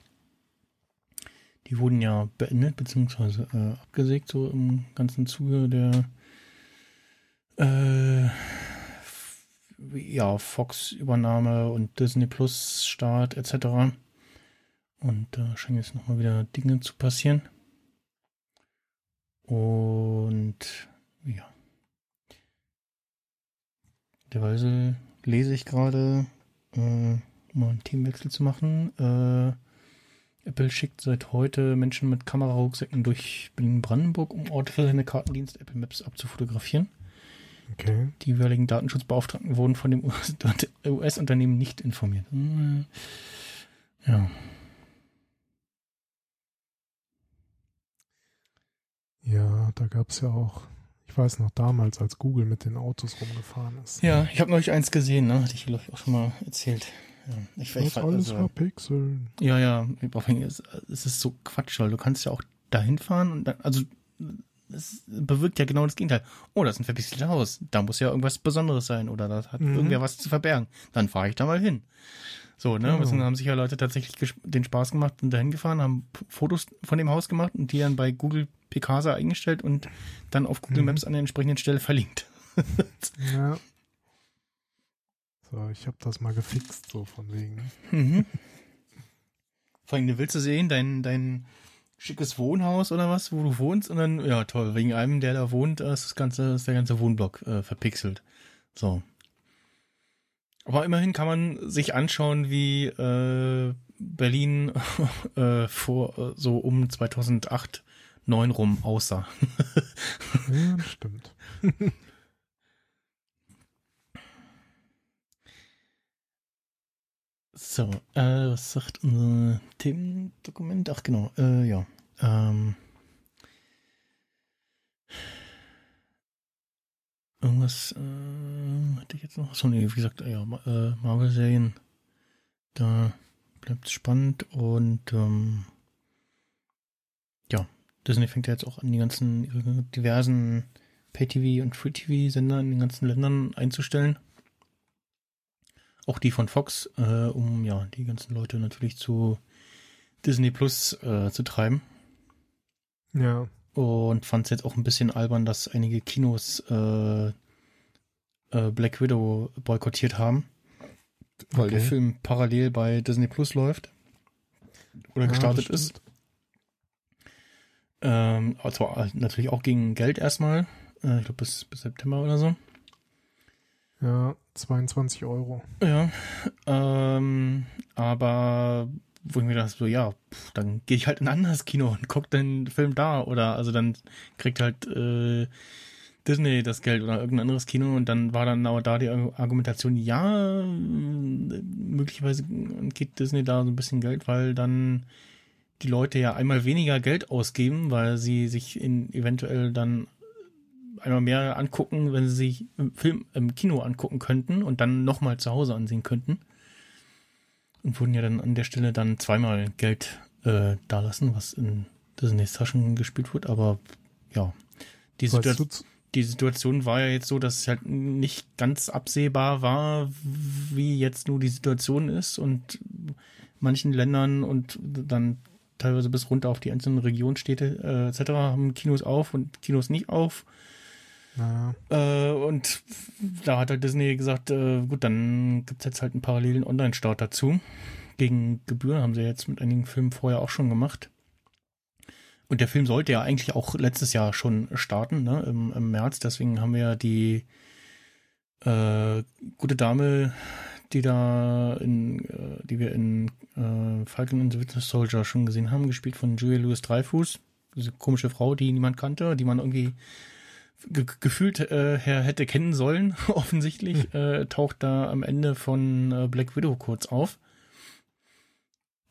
S3: die wurden ja beendet, beziehungsweise äh, abgesägt, so im ganzen Zuge der äh, ja, Fox-Übernahme und Disney Plus-Start etc. Und da scheinen jetzt nochmal wieder Dinge zu passieren. Und ja. Derweise lese ich gerade, äh, um mal einen Teamwechsel zu machen. Äh, Apple schickt seit heute Menschen mit Kamerarucksäcken durch Berlin-Brandenburg, um Orte für seine Kartendienst Apple Maps abzufotografieren.
S4: Okay.
S3: Die jeweiligen Datenschutzbeauftragten wurden von dem US-Unternehmen nicht informiert. Ja.
S4: Ja, da gab es ja auch, ich weiß noch damals, als Google mit den Autos rumgefahren ist.
S3: Ja, ich habe neulich eins gesehen, ne? Hatte ich vielleicht auch schon mal erzählt. Ja, ich,
S4: das ich, alles also, verpixeln.
S3: Ja, ja, es ist so Quatsch, weil du kannst ja auch dahin fahren und dann, also es bewirkt ja genau das Gegenteil. Oh, das ist ein verpixeltes Haus. Da muss ja irgendwas Besonderes sein oder da hat mhm. irgendwer was zu verbergen. Dann fahre ich da mal hin. So, ne? Genau. Und haben sich ja Leute tatsächlich den Spaß gemacht und dahin gefahren, haben Fotos von dem Haus gemacht und die dann bei Google Picasa eingestellt und dann auf Google mhm. Maps an der entsprechenden Stelle verlinkt.
S4: ja. So, ich habe das mal gefixt, so von wegen.
S3: Mhm. Vor allem, willst du sehen, dein, dein schickes Wohnhaus oder was, wo du wohnst und dann, ja toll, wegen einem, der da wohnt, ist das ganze, ist der ganze Wohnblock äh, verpixelt. So. Aber immerhin kann man sich anschauen, wie äh, Berlin äh, vor äh, so um 2008, 9 rum aussah.
S4: ja, stimmt.
S3: So, äh, was sagt unser Themendokument? Ach genau, äh, ja. Ähm, irgendwas äh, hatte ich jetzt noch? So, nee, wie gesagt, ja, äh, Marvel-Serien. Da bleibt es spannend und ähm, ja, Disney fängt ja jetzt auch an, die ganzen diversen Pay-TV und Free-TV-Sender in den ganzen Ländern einzustellen auch die von Fox, äh, um ja die ganzen Leute natürlich zu Disney Plus äh, zu treiben.
S4: Ja.
S3: Und fand es jetzt auch ein bisschen albern, dass einige Kinos äh, äh Black Widow boykottiert haben, weil okay. der Film parallel bei Disney Plus läuft oder ja, gestartet ist. Ähm, also natürlich auch gegen Geld erstmal. Äh, ich glaube bis, bis September oder so.
S4: Ja, 22 Euro.
S3: Ja, ähm, aber wo ich mir dachte, so, ja, pff, dann gehe ich halt in ein anderes Kino und guck den Film da. Oder also dann kriegt halt äh, Disney das Geld oder irgendein anderes Kino und dann war dann aber da die Argumentation, ja, möglicherweise geht Disney da so ein bisschen Geld, weil dann die Leute ja einmal weniger Geld ausgeben, weil sie sich in eventuell dann einmal mehr angucken, wenn sie sich im Film im Kino angucken könnten und dann nochmal zu Hause ansehen könnten. Und wurden ja dann an der Stelle dann zweimal Geld äh, dalassen, was in Disneys Taschen gespielt wird. Aber ja, die, Situa die Situation war ja jetzt so, dass es halt nicht ganz absehbar war, wie jetzt nur die Situation ist und manchen Ländern und dann teilweise bis runter auf die einzelnen Regionsstädte äh, etc. haben Kinos auf und Kinos nicht auf. Äh, und da hat halt Disney gesagt, äh, gut, dann gibt es jetzt halt einen parallelen Online-Start dazu. Gegen Gebühren haben sie jetzt mit einigen Filmen vorher auch schon gemacht. Und der Film sollte ja eigentlich auch letztes Jahr schon starten, ne, im, im März. Deswegen haben wir ja die Äh, gute Dame, die da in, äh, die wir in äh, Falcon and the Winter Soldier schon gesehen haben, gespielt von Julia Louis Dreyfus. Diese komische Frau, die niemand kannte, die man irgendwie ge gefühlt äh, hätte kennen sollen, offensichtlich, hm. äh, taucht da am Ende von äh, Black Widow kurz auf.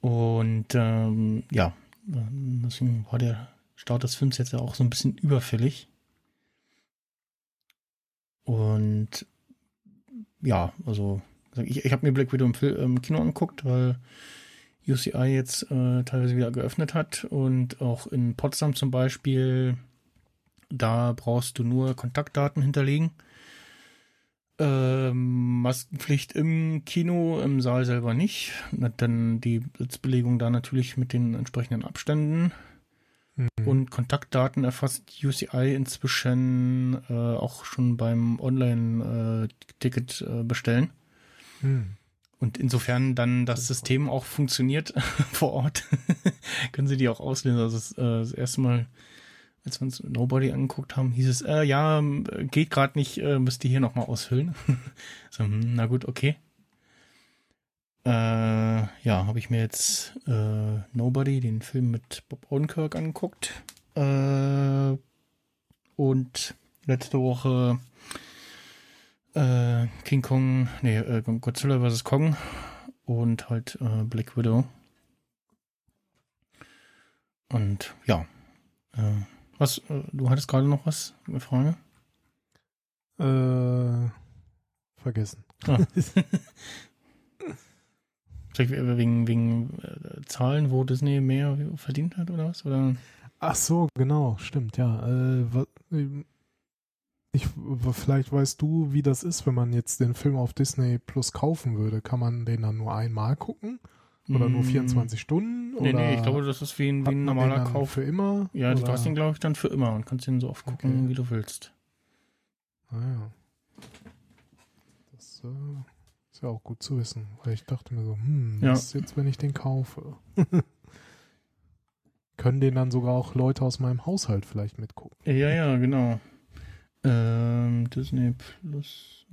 S3: Und ähm, ja, deswegen war der Start des Films jetzt ja auch so ein bisschen überfällig. Und ja, also ich, ich habe mir Black Widow im, Film, im, Kino angeguckt, weil UCI jetzt äh, teilweise wieder geöffnet hat und auch in Potsdam zum Beispiel, da brauchst du nur Kontaktdaten hinterlegen. Ähm, Maskenpflicht im Kino, im Saal selber nicht. Dann die Sitzbelegung da natürlich mit den entsprechenden Abständen. Mhm. Und Kontaktdaten erfasst UCI inzwischen äh, auch schon beim Online-Ticket äh, äh, bestellen. Mhm. Und insofern dann das System auch funktioniert vor Ort, können sie die auch auslösen. Also das, äh, das erste Mal als wir uns Nobody angeguckt haben, hieß es, äh, ja, geht gerade nicht, äh, müsst ihr hier nochmal ausfüllen. so, hm, na gut, okay. Äh, ja, habe ich mir jetzt äh, Nobody, den Film mit Bob Odenkirk angeguckt. Äh, und letzte Woche äh, King Kong, nee, äh, Godzilla vs. Kong und halt äh, Black Widow. Und ja, äh, was, äh, du hattest gerade noch was, eine Frage?
S4: Äh, vergessen. Ah.
S3: Vielleicht wegen, wegen äh, Zahlen, wo Disney mehr verdient hat oder was? Oder?
S4: Ach so, genau, stimmt, ja. Äh, ich, vielleicht weißt du, wie das ist, wenn man jetzt den Film auf Disney Plus kaufen würde. Kann man den dann nur einmal gucken? Oder nur 24 mm. Stunden?
S3: Nee, nee, ich glaube, das ist wie ein, wie ein normaler Kauf.
S4: Für immer?
S3: Ja, oder? du hast den, glaube ich, dann für immer und kannst den so oft gucken, okay. wie du willst.
S4: Ah ja. Das äh, ist ja auch gut zu wissen, weil ich dachte mir so, hm, ja. was ist jetzt, wenn ich den kaufe? Können den dann sogar auch Leute aus meinem Haushalt vielleicht mitgucken?
S3: Ja, ja, genau. Ähm, Disney Plus.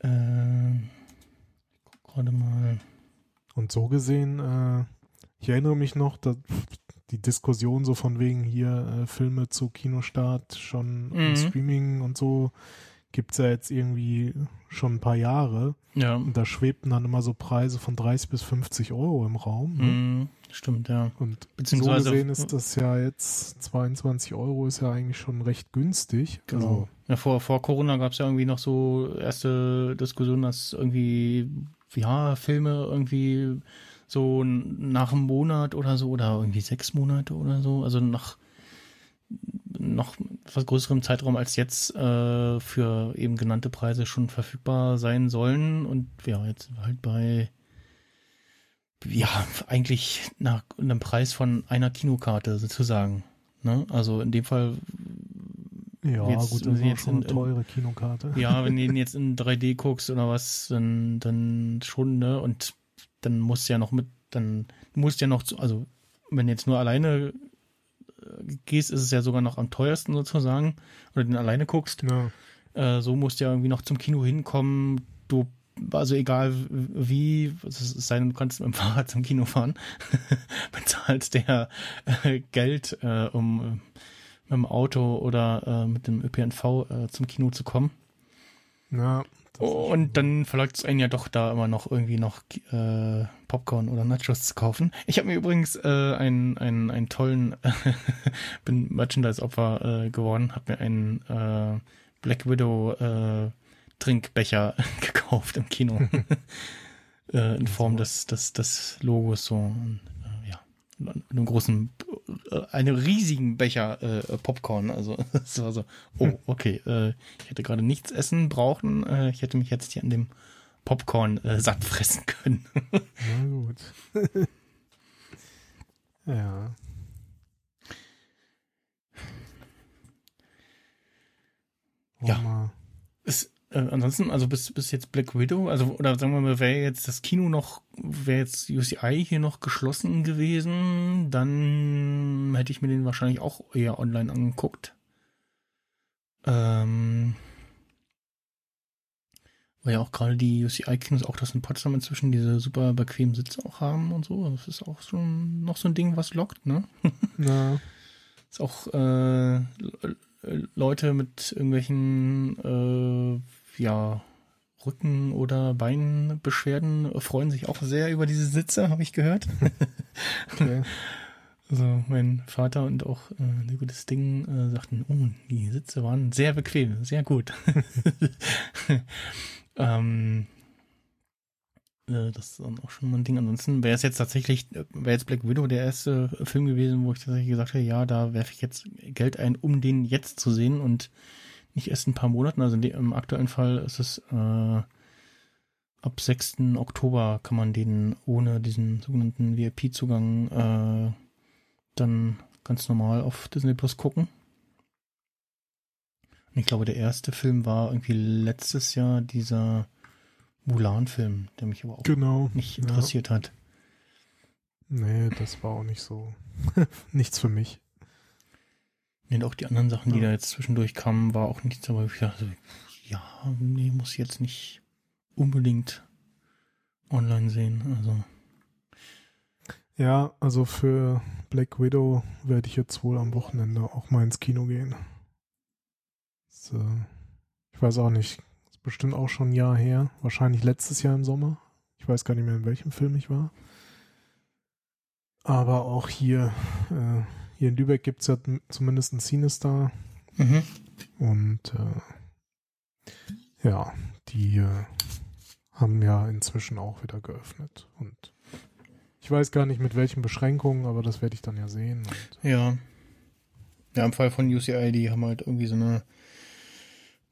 S3: Ähm gerade mal.
S4: Und so gesehen, äh, ich erinnere mich noch, dass die Diskussion so von wegen hier äh, Filme zu Kinostart schon mhm. Streaming und so gibt es ja jetzt irgendwie schon ein paar Jahre.
S3: Ja.
S4: Und da schwebten dann immer so Preise von 30 bis 50 Euro im Raum. Ne?
S3: Mhm. Stimmt, ja.
S4: Und so gesehen ist das ja jetzt 22 Euro ist ja eigentlich schon recht günstig.
S3: Genau. Also, ja, vor, vor Corona gab es ja irgendwie noch so erste Diskussionen, dass irgendwie ja, Filme irgendwie so nach einem Monat oder so oder irgendwie sechs Monate oder so, also nach noch etwas größerem Zeitraum als jetzt äh, für eben genannte Preise schon verfügbar sein sollen und ja, jetzt halt bei ja, eigentlich nach einem Preis von einer Kinokarte sozusagen. Ne? Also in dem Fall
S4: ja, jetzt, gut, das ist jetzt schon eine teure Kinokarte.
S3: Ja, wenn du ihn jetzt in 3D guckst oder was, dann, dann schon, ne? Und dann musst du ja noch mit, dann musst du ja noch, zu, also wenn du jetzt nur alleine äh, gehst, ist es ja sogar noch am teuersten sozusagen, oder den alleine guckst.
S4: Ja.
S3: Äh, so musst du ja irgendwie noch zum Kino hinkommen. Du, also egal wie, es sei denn, du kannst mit dem Fahrrad zum Kino fahren, bezahlst der äh, Geld, äh, um mit dem Auto oder äh, mit dem ÖPNV äh, zum Kino zu kommen.
S4: Ja.
S3: Und dann verlangt es einen ja doch da immer noch irgendwie noch äh, Popcorn oder Nachos zu kaufen. Ich habe mir übrigens äh, einen, einen, einen tollen, bin Merchandise-Opfer äh, geworden, habe mir einen äh, Black Widow äh, Trinkbecher gekauft im Kino. äh, in Form des, des, des Logos so. Und, einem großen äh, einen riesigen Becher äh, Popcorn. Also es war so, oh, okay, äh, ich hätte gerade nichts essen brauchen. Äh, ich hätte mich jetzt hier an dem Popcorn äh, satt fressen können.
S4: Na gut. ja.
S3: Ja. Es, äh, ansonsten, also bis, bis jetzt Black Widow, also oder sagen wir mal, wäre jetzt das Kino noch, wäre jetzt UCI hier noch geschlossen gewesen, dann hätte ich mir den wahrscheinlich auch eher online angeguckt. Ähm, Weil ja auch gerade die UCI-Kinos auch das in Potsdam inzwischen diese super bequemen Sitze auch haben und so. Das ist auch schon noch so ein Ding, was lockt, ne?
S4: Ja.
S3: Ist auch äh, Leute mit irgendwelchen äh, ja, Rücken- oder Beinbeschwerden freuen sich auch sehr über diese Sitze, habe ich gehört. okay. Also mein Vater und auch äh, gutes Ding äh, sagten, oh, die Sitze waren sehr bequem, sehr gut. ähm, äh, das ist dann auch schon mal ein Ding. Ansonsten wäre es jetzt tatsächlich, wäre jetzt Black Widow der erste Film gewesen, wo ich tatsächlich gesagt hätte, ja, da werfe ich jetzt Geld ein, um den jetzt zu sehen und nicht erst ein paar Monaten. Also im aktuellen Fall ist es äh, ab 6. Oktober kann man den ohne diesen sogenannten VIP-Zugang äh, dann ganz normal auf Disney Plus gucken. Und ich glaube, der erste Film war irgendwie letztes Jahr dieser Mulan-Film, der mich aber auch
S4: genau,
S3: nicht interessiert ja. hat.
S4: Nee, das war auch nicht so. nichts für mich.
S3: Nee, auch die anderen Sachen, die da jetzt zwischendurch kamen, war auch nichts, aber ich dachte, ja, nee, muss jetzt nicht unbedingt online sehen. Also.
S4: Ja, also für Black Widow werde ich jetzt wohl am Wochenende auch mal ins Kino gehen. Äh, ich weiß auch nicht, ist bestimmt auch schon ein Jahr her. Wahrscheinlich letztes Jahr im Sommer. Ich weiß gar nicht mehr, in welchem Film ich war. Aber auch hier, äh, hier in Lübeck gibt es ja zumindest einen Cinestar. Mhm. Und äh, ja, die äh, haben ja inzwischen auch wieder geöffnet. Und ich weiß gar nicht mit welchen Beschränkungen, aber das werde ich dann ja sehen.
S3: ja. Ja, im Fall von UCI, die haben halt irgendwie so eine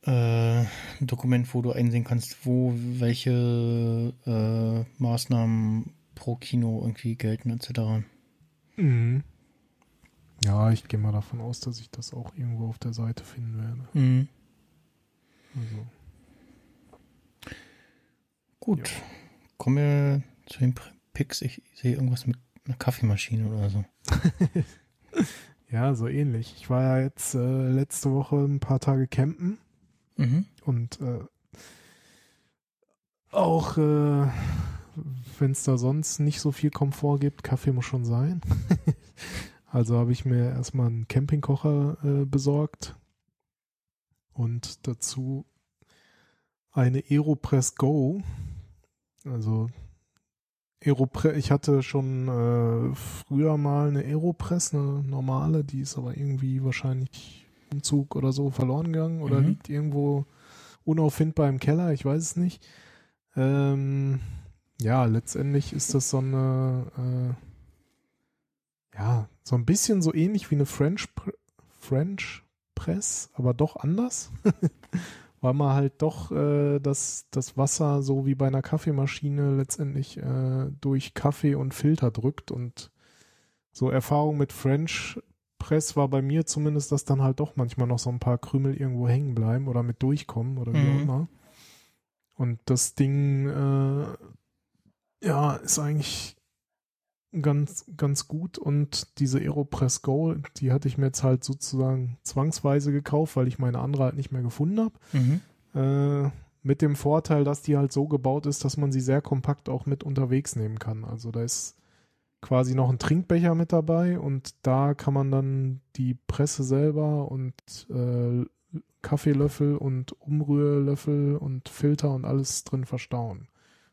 S3: äh, ein Dokument, wo du einsehen kannst, wo welche äh, Maßnahmen pro Kino irgendwie gelten, etc.
S4: Mhm. Ja, ich gehe mal davon aus, dass ich das auch irgendwo auf der Seite finden werde. Mhm.
S3: Also. Gut. Ja. Kommen wir zu den Picks. Ich sehe irgendwas mit einer Kaffeemaschine oder so.
S4: ja, so ähnlich. Ich war ja jetzt äh, letzte Woche ein paar Tage campen. Mhm. Und äh, auch äh, wenn es da sonst nicht so viel Komfort gibt, Kaffee muss schon sein. also habe ich mir erstmal einen Campingkocher äh, besorgt und dazu eine Aeropress Go. Also Aeropress, ich hatte schon äh, früher mal eine Aeropress, eine normale, die ist aber irgendwie wahrscheinlich im Zug oder so verloren gegangen oder mhm. liegt irgendwo unauffindbar im Keller, ich weiß es nicht. Ähm, ja, letztendlich ist das so eine, äh, ja, so ein bisschen so ähnlich wie eine French, French Press, aber doch anders. weil man halt doch äh, das, das Wasser so wie bei einer Kaffeemaschine letztendlich äh, durch Kaffee und Filter drückt und so Erfahrung mit French Press war bei mir zumindest, dass dann halt doch manchmal noch so ein paar Krümel irgendwo hängen bleiben oder mit durchkommen oder wie mhm. auch immer. Und das Ding, äh, ja, ist eigentlich ganz, ganz gut und diese Aeropress Go, die hatte ich mir jetzt halt sozusagen zwangsweise gekauft, weil ich meine andere halt nicht mehr gefunden habe. Mhm. Äh, mit dem Vorteil, dass die halt so gebaut ist, dass man sie sehr kompakt auch mit unterwegs nehmen kann. Also da ist quasi noch ein Trinkbecher mit dabei und da kann man dann die Presse selber und äh, Kaffeelöffel und Umrührlöffel und Filter und alles drin verstauen.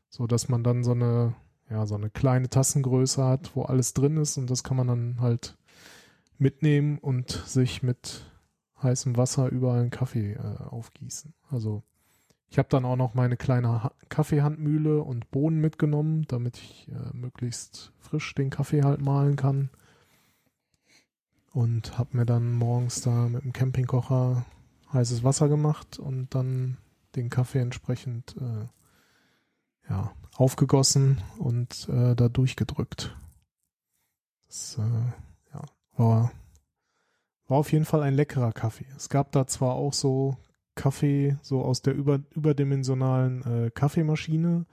S4: So dass man dann so eine ja, so eine kleine Tassengröße hat, wo alles drin ist und das kann man dann halt mitnehmen und sich mit heißem Wasser überall einen Kaffee äh, aufgießen. Also ich habe dann auch noch meine kleine ha Kaffeehandmühle und Bohnen mitgenommen, damit ich äh, möglichst frisch den Kaffee halt mahlen kann. Und habe mir dann morgens da mit dem Campingkocher heißes Wasser gemacht und dann den Kaffee entsprechend äh, ja, aufgegossen und äh, da durchgedrückt. Das äh, ja, war, war auf jeden Fall ein leckerer Kaffee. Es gab da zwar auch so Kaffee, so aus der über, überdimensionalen äh, Kaffeemaschine,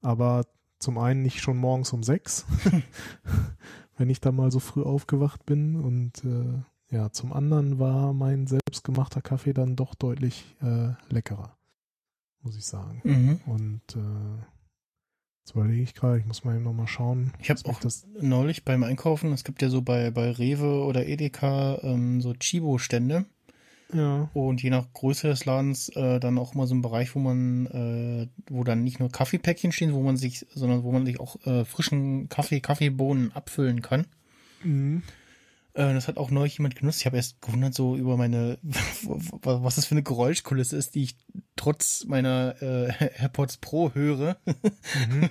S4: aber zum einen nicht schon morgens um sechs, wenn ich da mal so früh aufgewacht bin und äh, ja, zum anderen war mein selbstgemachter Kaffee dann doch deutlich äh, leckerer. Muss ich sagen.
S3: Mhm.
S4: Und äh, jetzt überlege ich gerade, ich muss mal eben nochmal schauen.
S3: Ich habe auch
S4: das.
S3: neulich beim Einkaufen, es gibt ja so bei, bei Rewe oder Edeka ähm, so Chibo-Stände.
S4: Ja.
S3: Und je nach Größe des Ladens äh, dann auch immer so ein Bereich, wo man, äh, wo dann nicht nur Kaffeepäckchen stehen, wo man sich, sondern wo man sich auch äh, frischen Kaffee, Kaffeebohnen abfüllen kann.
S4: Mhm.
S3: Äh, das hat auch neulich jemand genutzt. Ich habe erst gewundert so über meine, was das für eine Geräuschkulisse ist, die ich trotz meiner äh, AirPods Pro höre.
S4: Mhm.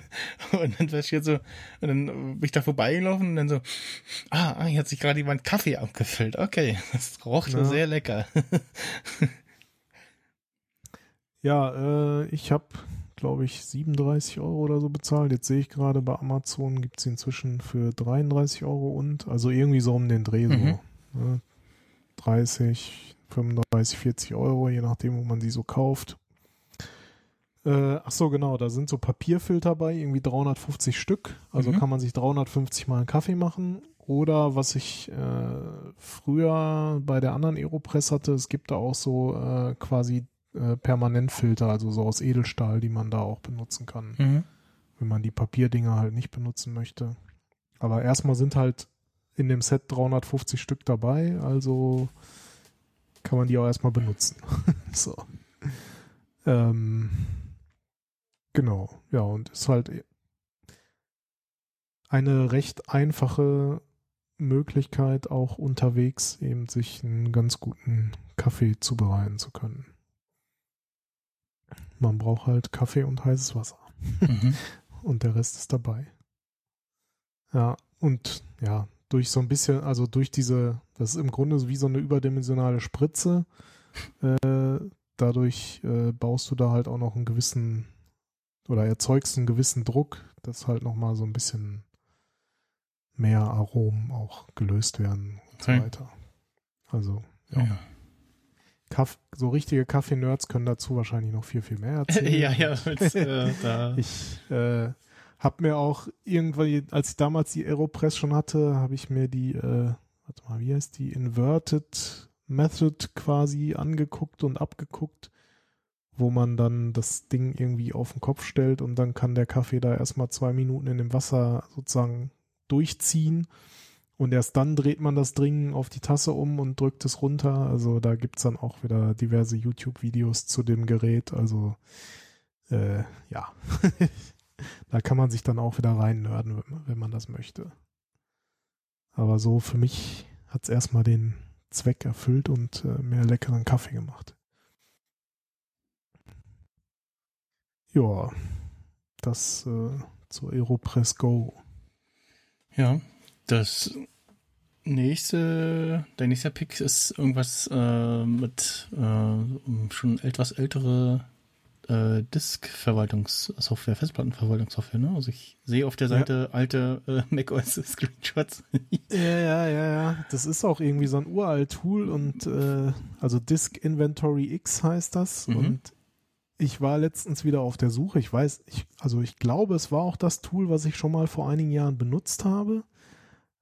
S3: und dann feststellt so, und dann bin ich da vorbeigelaufen und dann so, ah, ah hier hat sich gerade jemand Kaffee abgefüllt. Okay, das roch
S4: Ja.
S3: sehr lecker.
S4: Ja, äh, ich habe, glaube ich, 37 Euro oder so bezahlt. Jetzt sehe ich gerade bei Amazon gibt es inzwischen für 33 Euro und, also irgendwie so um den Dreh
S3: Mhm.
S4: so. Ne? 30, 35, 40 Euro, je nachdem, wo man sie so kauft. Äh, ach so, genau, da sind so Papierfilter bei, irgendwie 350 Stück. Also
S3: Mhm.
S4: kann man sich 350 mal einen Kaffee machen. Oder was ich äh, früher bei der anderen Aeropress hatte, es gibt da auch so äh, quasi äh, Permanentfilter, also so aus Edelstahl, die man da auch benutzen kann,
S3: Mhm.
S4: wenn man die Papierdinger halt nicht benutzen möchte. Aber erstmal sind halt in dem Set 350 Stück dabei, also kann man die auch erstmal benutzen. so. Ähm, genau, ja, und ist halt eine recht einfache Möglichkeit, auch unterwegs eben sich einen ganz guten Kaffee zubereiten zu können. Man braucht halt Kaffee und heißes Wasser.
S3: Mhm.
S4: Und der Rest ist dabei. Ja, und ja, durch so ein bisschen, also durch diese, das ist im Grunde wie so eine überdimensionale Spritze. Äh, dadurch äh, baust du da halt auch noch einen gewissen oder erzeugst einen gewissen Druck, dass halt nochmal so ein bisschen mehr Aromen auch gelöst werden und
S3: Okay.
S4: so weiter. Also, ja.
S3: Ja.
S4: Kaff, so richtige Kaffee-Nerds können dazu wahrscheinlich noch viel, viel mehr erzählen.
S3: ja, ja, mit, äh.
S4: Ich äh, habe mir auch irgendwie, als ich damals die Aeropress schon hatte, habe ich mir die, äh, warte mal, wie heißt die, Inverted Method quasi angeguckt und abgeguckt, wo man dann das Ding irgendwie auf den Kopf stellt und dann kann der Kaffee da erstmal zwei Minuten in dem Wasser sozusagen durchziehen und erst dann dreht man das Ding auf die Tasse um und drückt es runter. Also da gibt's dann auch wieder diverse YouTube-Videos zu dem Gerät. Also äh, ja, da kann man sich dann auch wieder reinnörden, wenn man, wenn man das möchte. Aber so für mich hat's erstmal den Zweck erfüllt und äh, mehr leckeren Kaffee gemacht. Ja, das äh, zur Aeropress Go.
S3: Ja, das nächste, der nächste Pick ist irgendwas äh, mit äh, schon etwas ältere äh, Disk-Verwaltungssoftware, Festplattenverwaltungssoftware. Ne? Also ich sehe auf der
S4: Ja.
S3: Seite alte äh, macOS-Screenshots.
S4: Ja, ja, ja, ja. Das ist auch irgendwie so ein uralt Tool und äh, also Disk Inventory X heißt das.
S3: Mhm.
S4: Und ich war letztens wieder auf der Suche. Ich weiß, ich, also ich glaube, es war auch das Tool, was ich schon mal vor einigen Jahren benutzt habe.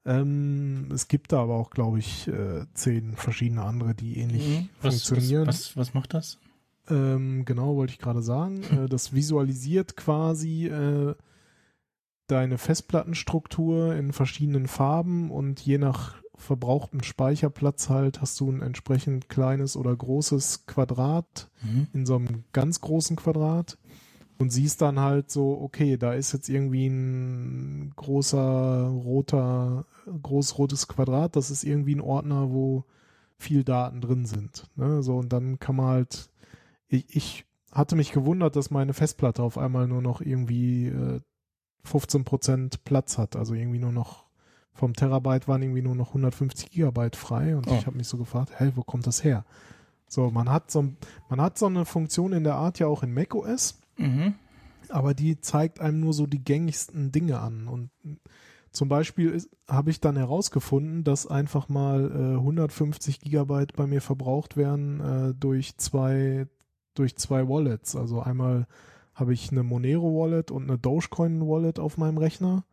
S4: Ähm, es gibt da aber auch, glaube ich, äh, zehn verschiedene andere, die ähnlich
S3: Mhm. was,
S4: funktionieren.
S3: Was, was, was macht das?
S4: Ähm, genau, wollte ich gerade sagen. Äh, das visualisiert quasi äh, deine Festplattenstruktur in verschiedenen Farben und je nach verbrauchtem Speicherplatz halt hast du ein entsprechend kleines oder großes Quadrat
S3: Mhm.
S4: in so einem ganz großen Quadrat und siehst dann halt so, okay, da ist jetzt irgendwie ein großer roter, groß rotes Quadrat, das ist irgendwie ein Ordner, wo viel Daten drin sind. Ne? So, und dann kann man halt, ich, ich hatte mich gewundert, dass meine Festplatte auf einmal nur noch irgendwie äh, 15% Platz hat, also irgendwie nur noch vom Terabyte waren irgendwie nur noch 150 Gigabyte frei und
S3: Oh.
S4: ich habe mich so gefragt, hey, wo kommt das her? So, man hat so, man hat so eine Funktion in der Art ja auch in macOS,
S3: Mhm.
S4: aber die zeigt einem nur so die gängigsten Dinge an. Und zum Beispiel habe ich dann herausgefunden, dass einfach mal äh, 150 Gigabyte bei mir verbraucht werden äh, durch zwei durch zwei Wallets. Also einmal habe ich eine Monero Wallet und eine Dogecoin Wallet auf meinem Rechner.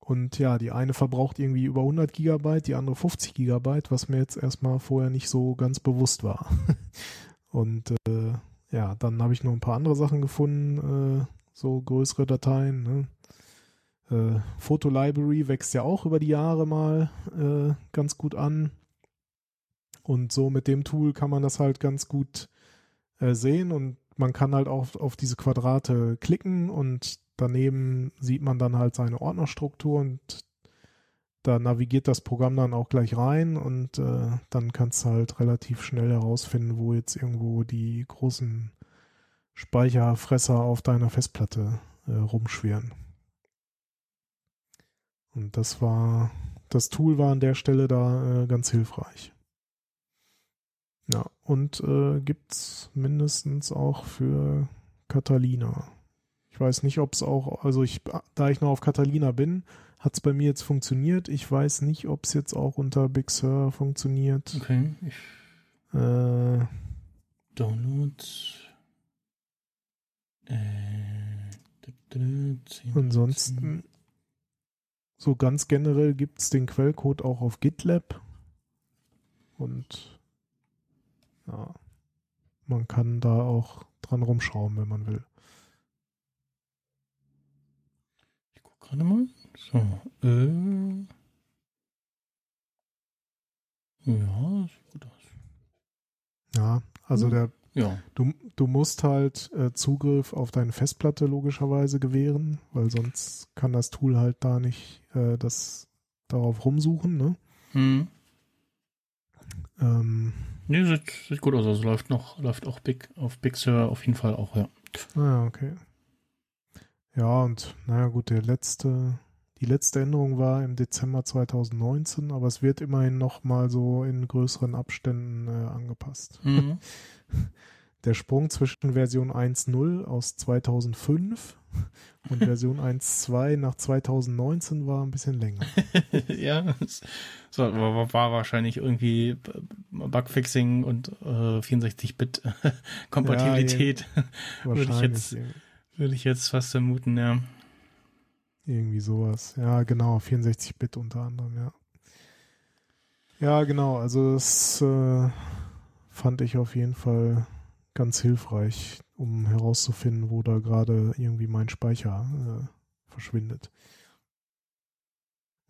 S4: Und ja, die eine verbraucht irgendwie über 100 Gigabyte, die andere 50 Gigabyte, was mir jetzt erstmal vorher nicht so ganz bewusst war. Und äh, ja, dann habe ich noch ein paar andere Sachen gefunden, äh, so größere Dateien. Ne? Äh, Photo Library wächst ja auch über die Jahre mal äh, ganz gut an. Und so mit dem Tool kann man das halt ganz gut äh, sehen und man kann halt auch auf diese Quadrate klicken und daneben sieht man dann halt seine Ordnerstruktur und da navigiert das Programm dann auch gleich rein und äh, dann kannst du halt relativ schnell herausfinden, wo jetzt irgendwo die großen Speicherfresser auf deiner Festplatte äh, rumschwirren. Und das war, das Tool war an der Stelle da äh, ganz hilfreich. Ja, und äh, gibt's mindestens auch für Catalina. Ich weiß nicht, ob es auch, also ich, da ich noch auf Catalina bin, hat es bei mir jetzt funktioniert. Ich weiß nicht, ob es jetzt auch unter Big Sur funktioniert.
S3: Okay. Ich äh, Downloads.
S4: Äh, ansonsten, so ganz generell gibt es den Quellcode auch auf GitLab. Und ja, man kann da auch dran rumschrauben, wenn man will.
S3: Ich gucke gerade mal. So, äh. Ja, sieht gut aus.
S4: Ja, also der.
S3: Ja.
S4: Du, du musst halt äh, Zugriff auf deine Festplatte logischerweise gewähren, weil sonst kann das Tool halt da nicht äh, das darauf rumsuchen, ne?
S3: Hm.
S4: Ähm,
S3: nee, sieht, sieht gut aus. Also läuft noch, läuft auch Big auf Big Sur auf jeden Fall auch, ja.
S4: Ah, okay. Ja, und naja gut, der letzte die letzte Änderung war im Dezember 2019, aber es wird immerhin noch mal so in größeren Abständen äh, angepasst.
S3: Mhm.
S4: Der Sprung zwischen Version 1.0 aus 2005 und Version 1.2 nach 2019 war ein bisschen länger.
S3: ja, so, war, war, wahrscheinlich irgendwie Bugfixing und äh, 64-Bit-Kompatibilität. Ja, würde ich jetzt, würde ich jetzt fast vermuten, ja.
S4: Irgendwie sowas. Ja, genau, 64-Bit unter anderem, ja. Ja, genau, also das äh, fand ich auf jeden Fall ganz hilfreich, um herauszufinden, wo da gerade irgendwie mein Speicher äh, verschwindet.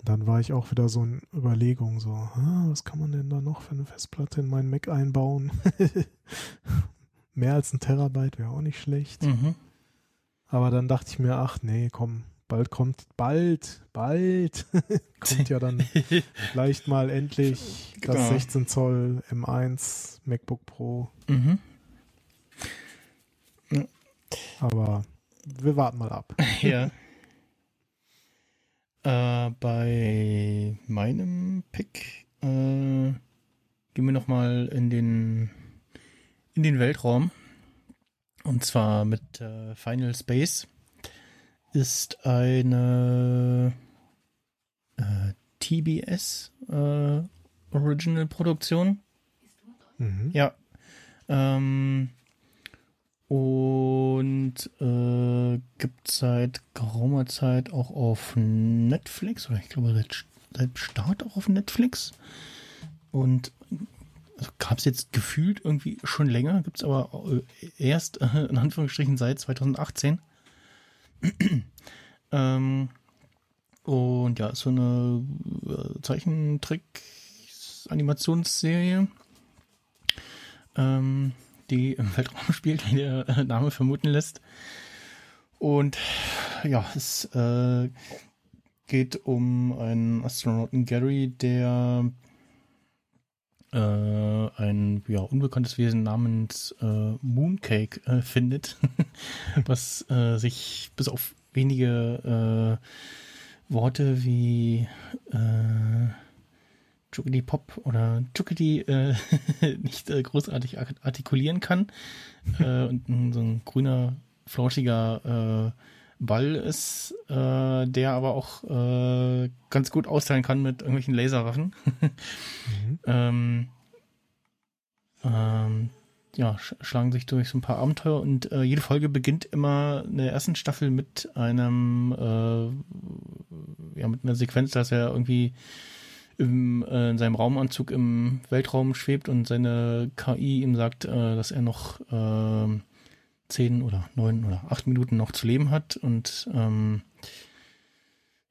S4: Dann war ich auch wieder so in Überlegung, so, ah, was kann man denn da noch für eine Festplatte in meinen Mac einbauen? Mehr als ein Terabyte wäre auch nicht schlecht.
S3: Mhm.
S4: Aber dann dachte ich mir, ach nee, komm, bald kommt, bald, bald kommt ja dann vielleicht mal endlich das genau. 16 Zoll M1 MacBook Pro.
S3: Mhm.
S4: Aber wir warten mal ab.
S3: Ja. äh, bei meinem Pick äh, gehen wir nochmal in den in den Weltraum. Und zwar mit äh, Final Space ist eine äh, TBS äh, Original Produktion.
S4: Mhm.
S3: Ja. Ähm, und äh, gibt seit geraumer Zeit auch auf Netflix, oder ich glaube seit, seit Start auch auf Netflix. Und also gab es jetzt gefühlt irgendwie schon länger, gibt es aber äh, erst äh, in Anführungsstrichen seit 2018. ähm, und ja, so eine äh, Zeichentrick-Animationsserie, ähm, die im Weltraum spielt, wie der Name vermuten lässt. Und ja, es äh, geht um einen Astronauten Gary, der äh, ein ja, unbekanntes Wesen namens äh, Mooncake äh, findet, was äh, sich bis auf wenige äh, Worte wie äh, Chukidi Pop oder Chukidi äh, nicht äh, großartig artikulieren kann. Äh, und so ein grüner, flauschiger Ball ist, äh, der aber auch äh, ganz gut austeilen kann mit irgendwelchen Laserwaffen. mhm. ähm, ähm, ja, sch schlagen sich durch so ein paar Abenteuer und äh, jede Folge beginnt immer in der ersten Staffel mit einem, äh, ja, mit einer Sequenz, dass er irgendwie im, äh, in seinem Raumanzug im Weltraum schwebt und seine KI ihm sagt, äh, dass er noch äh, zehn oder neun oder acht Minuten noch zu leben hat und ähm,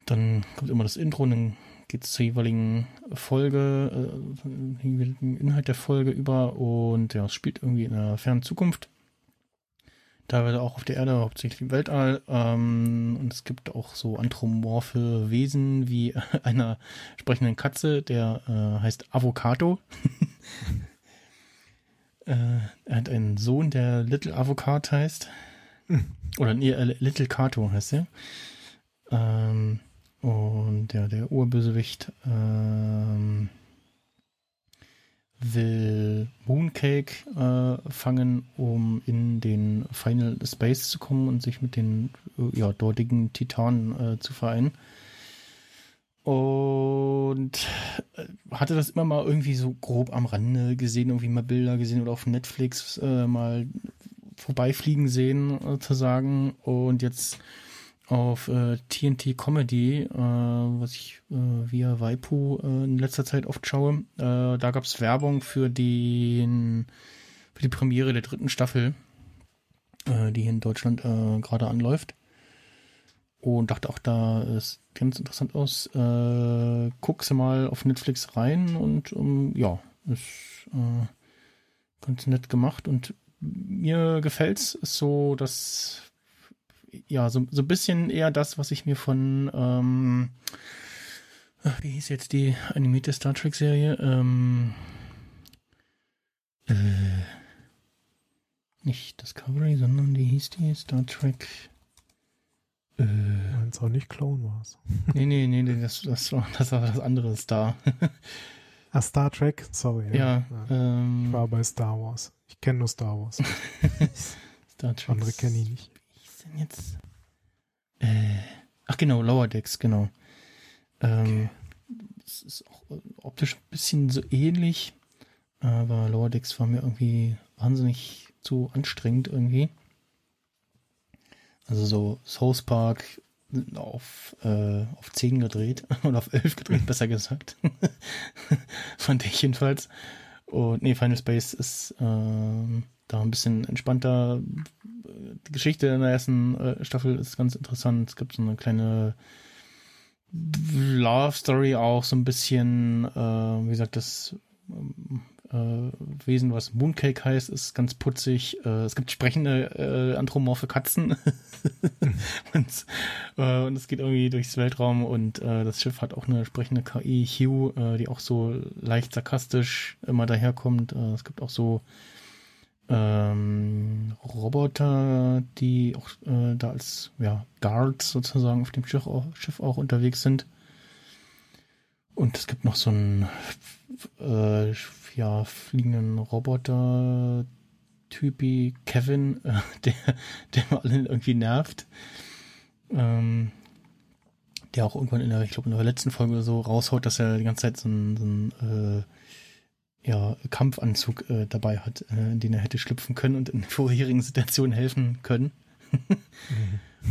S3: dann kommt immer das Intro dann geht es zur jeweiligen Folge, äh, den Inhalt der Folge über und ja, es spielt irgendwie in der fernen Zukunft. Teilweise auch auf der Erde, hauptsächlich im Weltall. Ähm, und es gibt auch so anthropomorphe Wesen wie einer sprechenden Katze, der äh, heißt Avocado. äh, er hat einen Sohn, der Little Avocado heißt. Oder nee, äh, Little Kato heißt er. Ähm, und ja, der Urbösewicht ähm, will Mooncake äh, fangen, um in den Final Space zu kommen und sich mit den äh, ja, dortigen Titanen äh, zu vereinen. Und äh, hatte das immer mal irgendwie so grob am Rande gesehen, irgendwie mal Bilder gesehen oder auf Netflix äh, mal vorbeifliegen sehen, sozusagen. Und jetzt auf äh, TNT Comedy, äh, was ich äh, via Waipu äh, in letzter Zeit oft schaue. Äh, da gab es Werbung für, den, für die Premiere der dritten Staffel, äh, die hier in Deutschland gerade anläuft. Und dachte auch, da ist ganz interessant aus. Äh, guckst mal auf Netflix rein und um, ähm, ja, ist ganz nett gemacht und mir gefällt's. Ist so, dass ja, so, so ein bisschen eher das, was ich mir von, ähm, wie hieß jetzt die animierte Star Trek-Serie? Ähm, äh, nicht Discovery, sondern die hieß die Star Trek.
S4: Äh, Wenn es auch nicht Clone Wars.
S3: nee, nee, nee, nee das, das, war, das war das andere Star.
S4: ah, Star Trek? Sorry.
S3: Ja. ja. Ähm,
S4: ich war bei Star Wars. Ich kenne nur Star Wars.
S3: Star Trek.
S4: Andere kenne ich nicht
S3: denn jetzt? Äh, ach genau, Lower Decks, genau. Ähm, Es ist auch optisch ein bisschen so ähnlich, aber Lower Decks war mir irgendwie wahnsinnig zu anstrengend irgendwie. Also so South Park auf, äh, auf 10 gedreht oder auf 11 gedreht, besser gesagt. Fand ich jedenfalls. Und nee, Final Space ist äh, da ein bisschen entspannter, die Geschichte in der ersten äh, Staffel ist ganz interessant. Es gibt so eine kleine Love Story auch, so ein bisschen, äh, wie gesagt, das äh, Wesen, was Mooncake heißt, ist ganz putzig. Äh, es gibt sprechende äh, anthropomorphe Katzen. und, äh, und, es geht irgendwie durchs Weltraum und äh, das Schiff hat auch eine sprechende KI, Hugh, äh, die auch so leicht sarkastisch immer daherkommt. Äh, es gibt auch so ähm, Roboter, die auch äh, da als ja, Guards sozusagen auf dem Schiff auch, Schiff auch unterwegs sind. Und es gibt noch so einen äh, ja, fliegenden Roboter Typi Kevin, äh, der, der alle irgendwie nervt. Ähm, der auch irgendwann in der, ich glaube, in der letzten Folge oder so raushaut, dass er die ganze Zeit so ein, so ein äh, ja, Kampfanzug äh, dabei hat, äh, in den er hätte schlüpfen können und in vorherigen Situationen helfen können.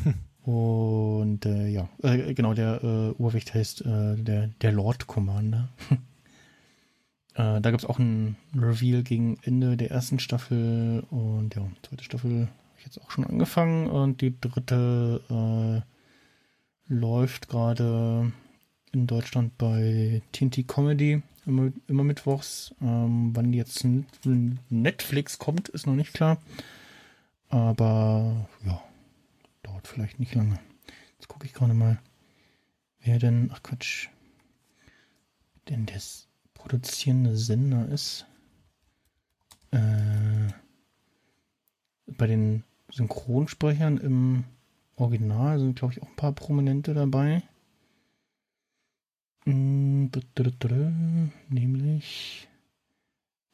S3: mhm. Und äh, ja, äh, genau, der äh, Urwicht heißt äh, der, der Lord Commander. Da gab es auch ein Reveal gegen Ende der ersten Staffel und ja, zweite Staffel habe ich jetzt auch schon angefangen und die dritte läuft gerade in Deutschland bei TNT Comedy immer, immer mittwochs. Ähm, wann jetzt Netflix kommt, ist noch nicht klar. Aber ja, dauert vielleicht nicht lange. Jetzt gucke ich gerade mal, wer denn, ach Quatsch, denn der produzierende Sender ist. Äh, bei den Synchronsprechern im Original sind, glaube ich, auch ein paar Prominente dabei. Mm, nämlich.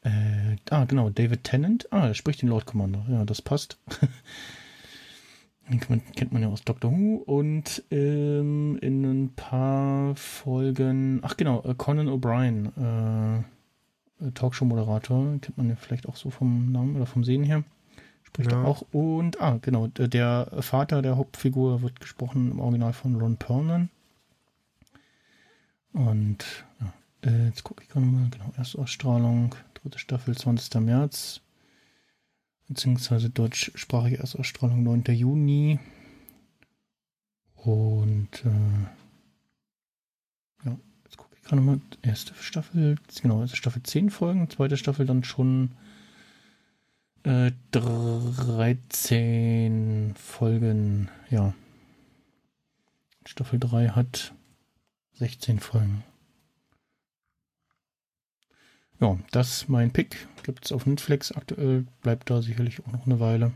S3: Äh, ah, genau, David Tennant. Ah, er spricht den Lord Commander. Ja, das passt. Den kennt man ja aus Doctor Who und ähm, in ein paar Folgen. Ach genau, äh, Conan O'Brien, äh, Talkshow-Moderator, kennt man ja vielleicht auch so vom Namen oder vom Sehen her. Spricht ja. auch. Und, ah, genau, der Vater der Hauptfigur wird gesprochen im Original von Ron Perlman. Und ja, äh, jetzt gucke ich gerade mal, genau, Erstausstrahlung, dritte Staffel, 20. März. Beziehungsweise deutschsprachige Erstausstrahlung 9. Juni. Und äh, ja, jetzt gucke ich gerade mal, erste Staffel, genau, erste Staffel 10 Folgen, zweite Staffel dann schon äh, 13 Folgen, ja. Staffel 3 hat 16 Folgen. Ja, das ist mein Pick. Gibt es auf Netflix aktuell. Bleibt da sicherlich auch noch eine Weile.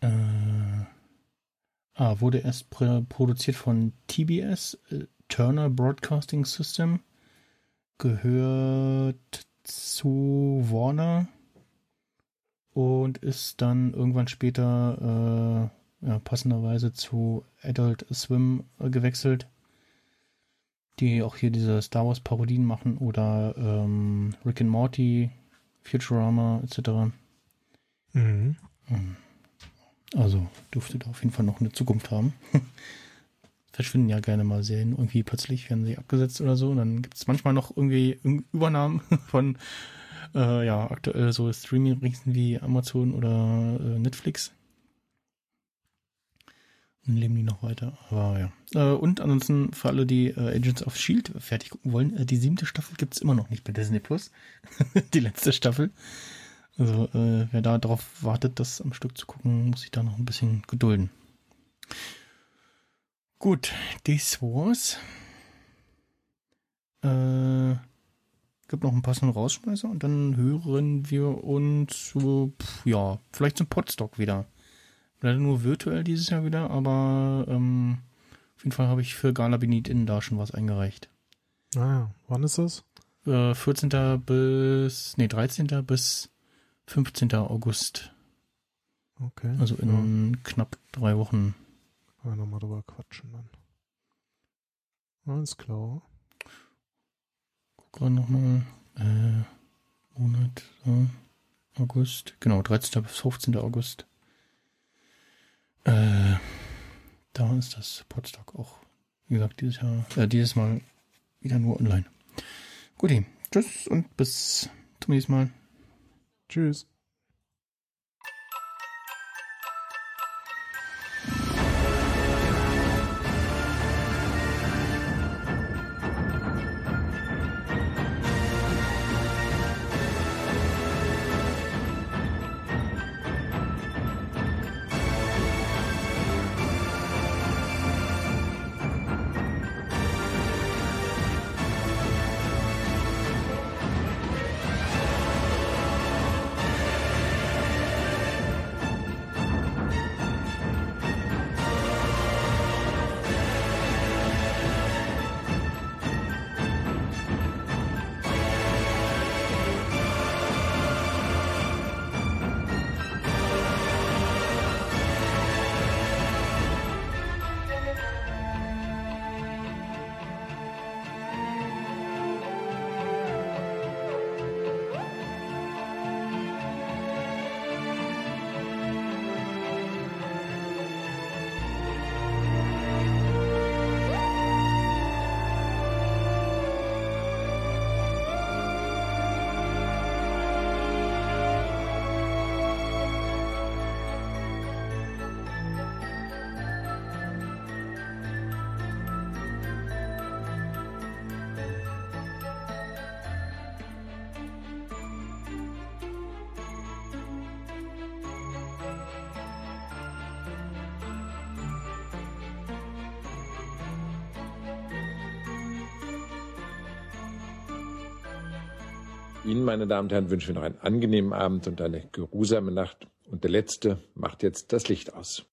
S3: Äh, ah, wurde erst produziert von TBS, äh, Turner Broadcasting System. Gehört zu Warner. Und ist dann irgendwann später äh, ja, passenderweise zu Adult Swim äh, gewechselt die auch hier diese Star Wars Parodien machen oder ähm, Rick and Morty, Futurama etc. Mhm. mhm. Also dürfte da auf jeden Fall noch eine Zukunft haben. Verschwinden ja gerne mal Serien irgendwie plötzlich, werden sie abgesetzt oder so. Und dann gibt es manchmal noch irgendwie Übernahmen von äh, ja aktuell so Streaming-Riesen wie Amazon oder äh, Netflix. Dann leben die noch weiter. Aber ja. Äh, und ansonsten für alle, die äh, Agents of Shield fertig gucken wollen, äh, die siebte Staffel gibt es immer noch nicht bei Disney Plus. die letzte Staffel. Also äh, wer da drauf wartet, das am Stück zu gucken, muss sich da noch ein bisschen gedulden. Gut, das war's. Äh, gibt noch ein passenden Rausschmeißer und dann hören wir uns, pff, ja, vielleicht zum Podstock wieder. Leider nur virtuell dieses Jahr wieder, aber ähm, auf jeden Fall habe ich für Gala Benit innen da schon was eingereicht.
S4: Ah wann ist das?
S3: Äh, 14. bis, nee, 13. bis 15. August.
S4: Okay.
S3: Also in ja. knapp drei Wochen.
S4: Können wir nochmal drüber quatschen dann. Alles klar.
S3: Guck gerade nochmal. Äh, Monat, äh, August. Genau, 13. bis 15. August. Äh, da ist das Podstock auch, wie gesagt, dieses Jahr, äh, dieses Mal wieder nur online. Guti, tschüss und bis zum nächsten Mal.
S4: Tschüss.
S8: Meine Damen und Herren, wünschen wir noch einen angenehmen Abend und eine geruhsame Nacht. Und der Letzte macht jetzt das Licht aus.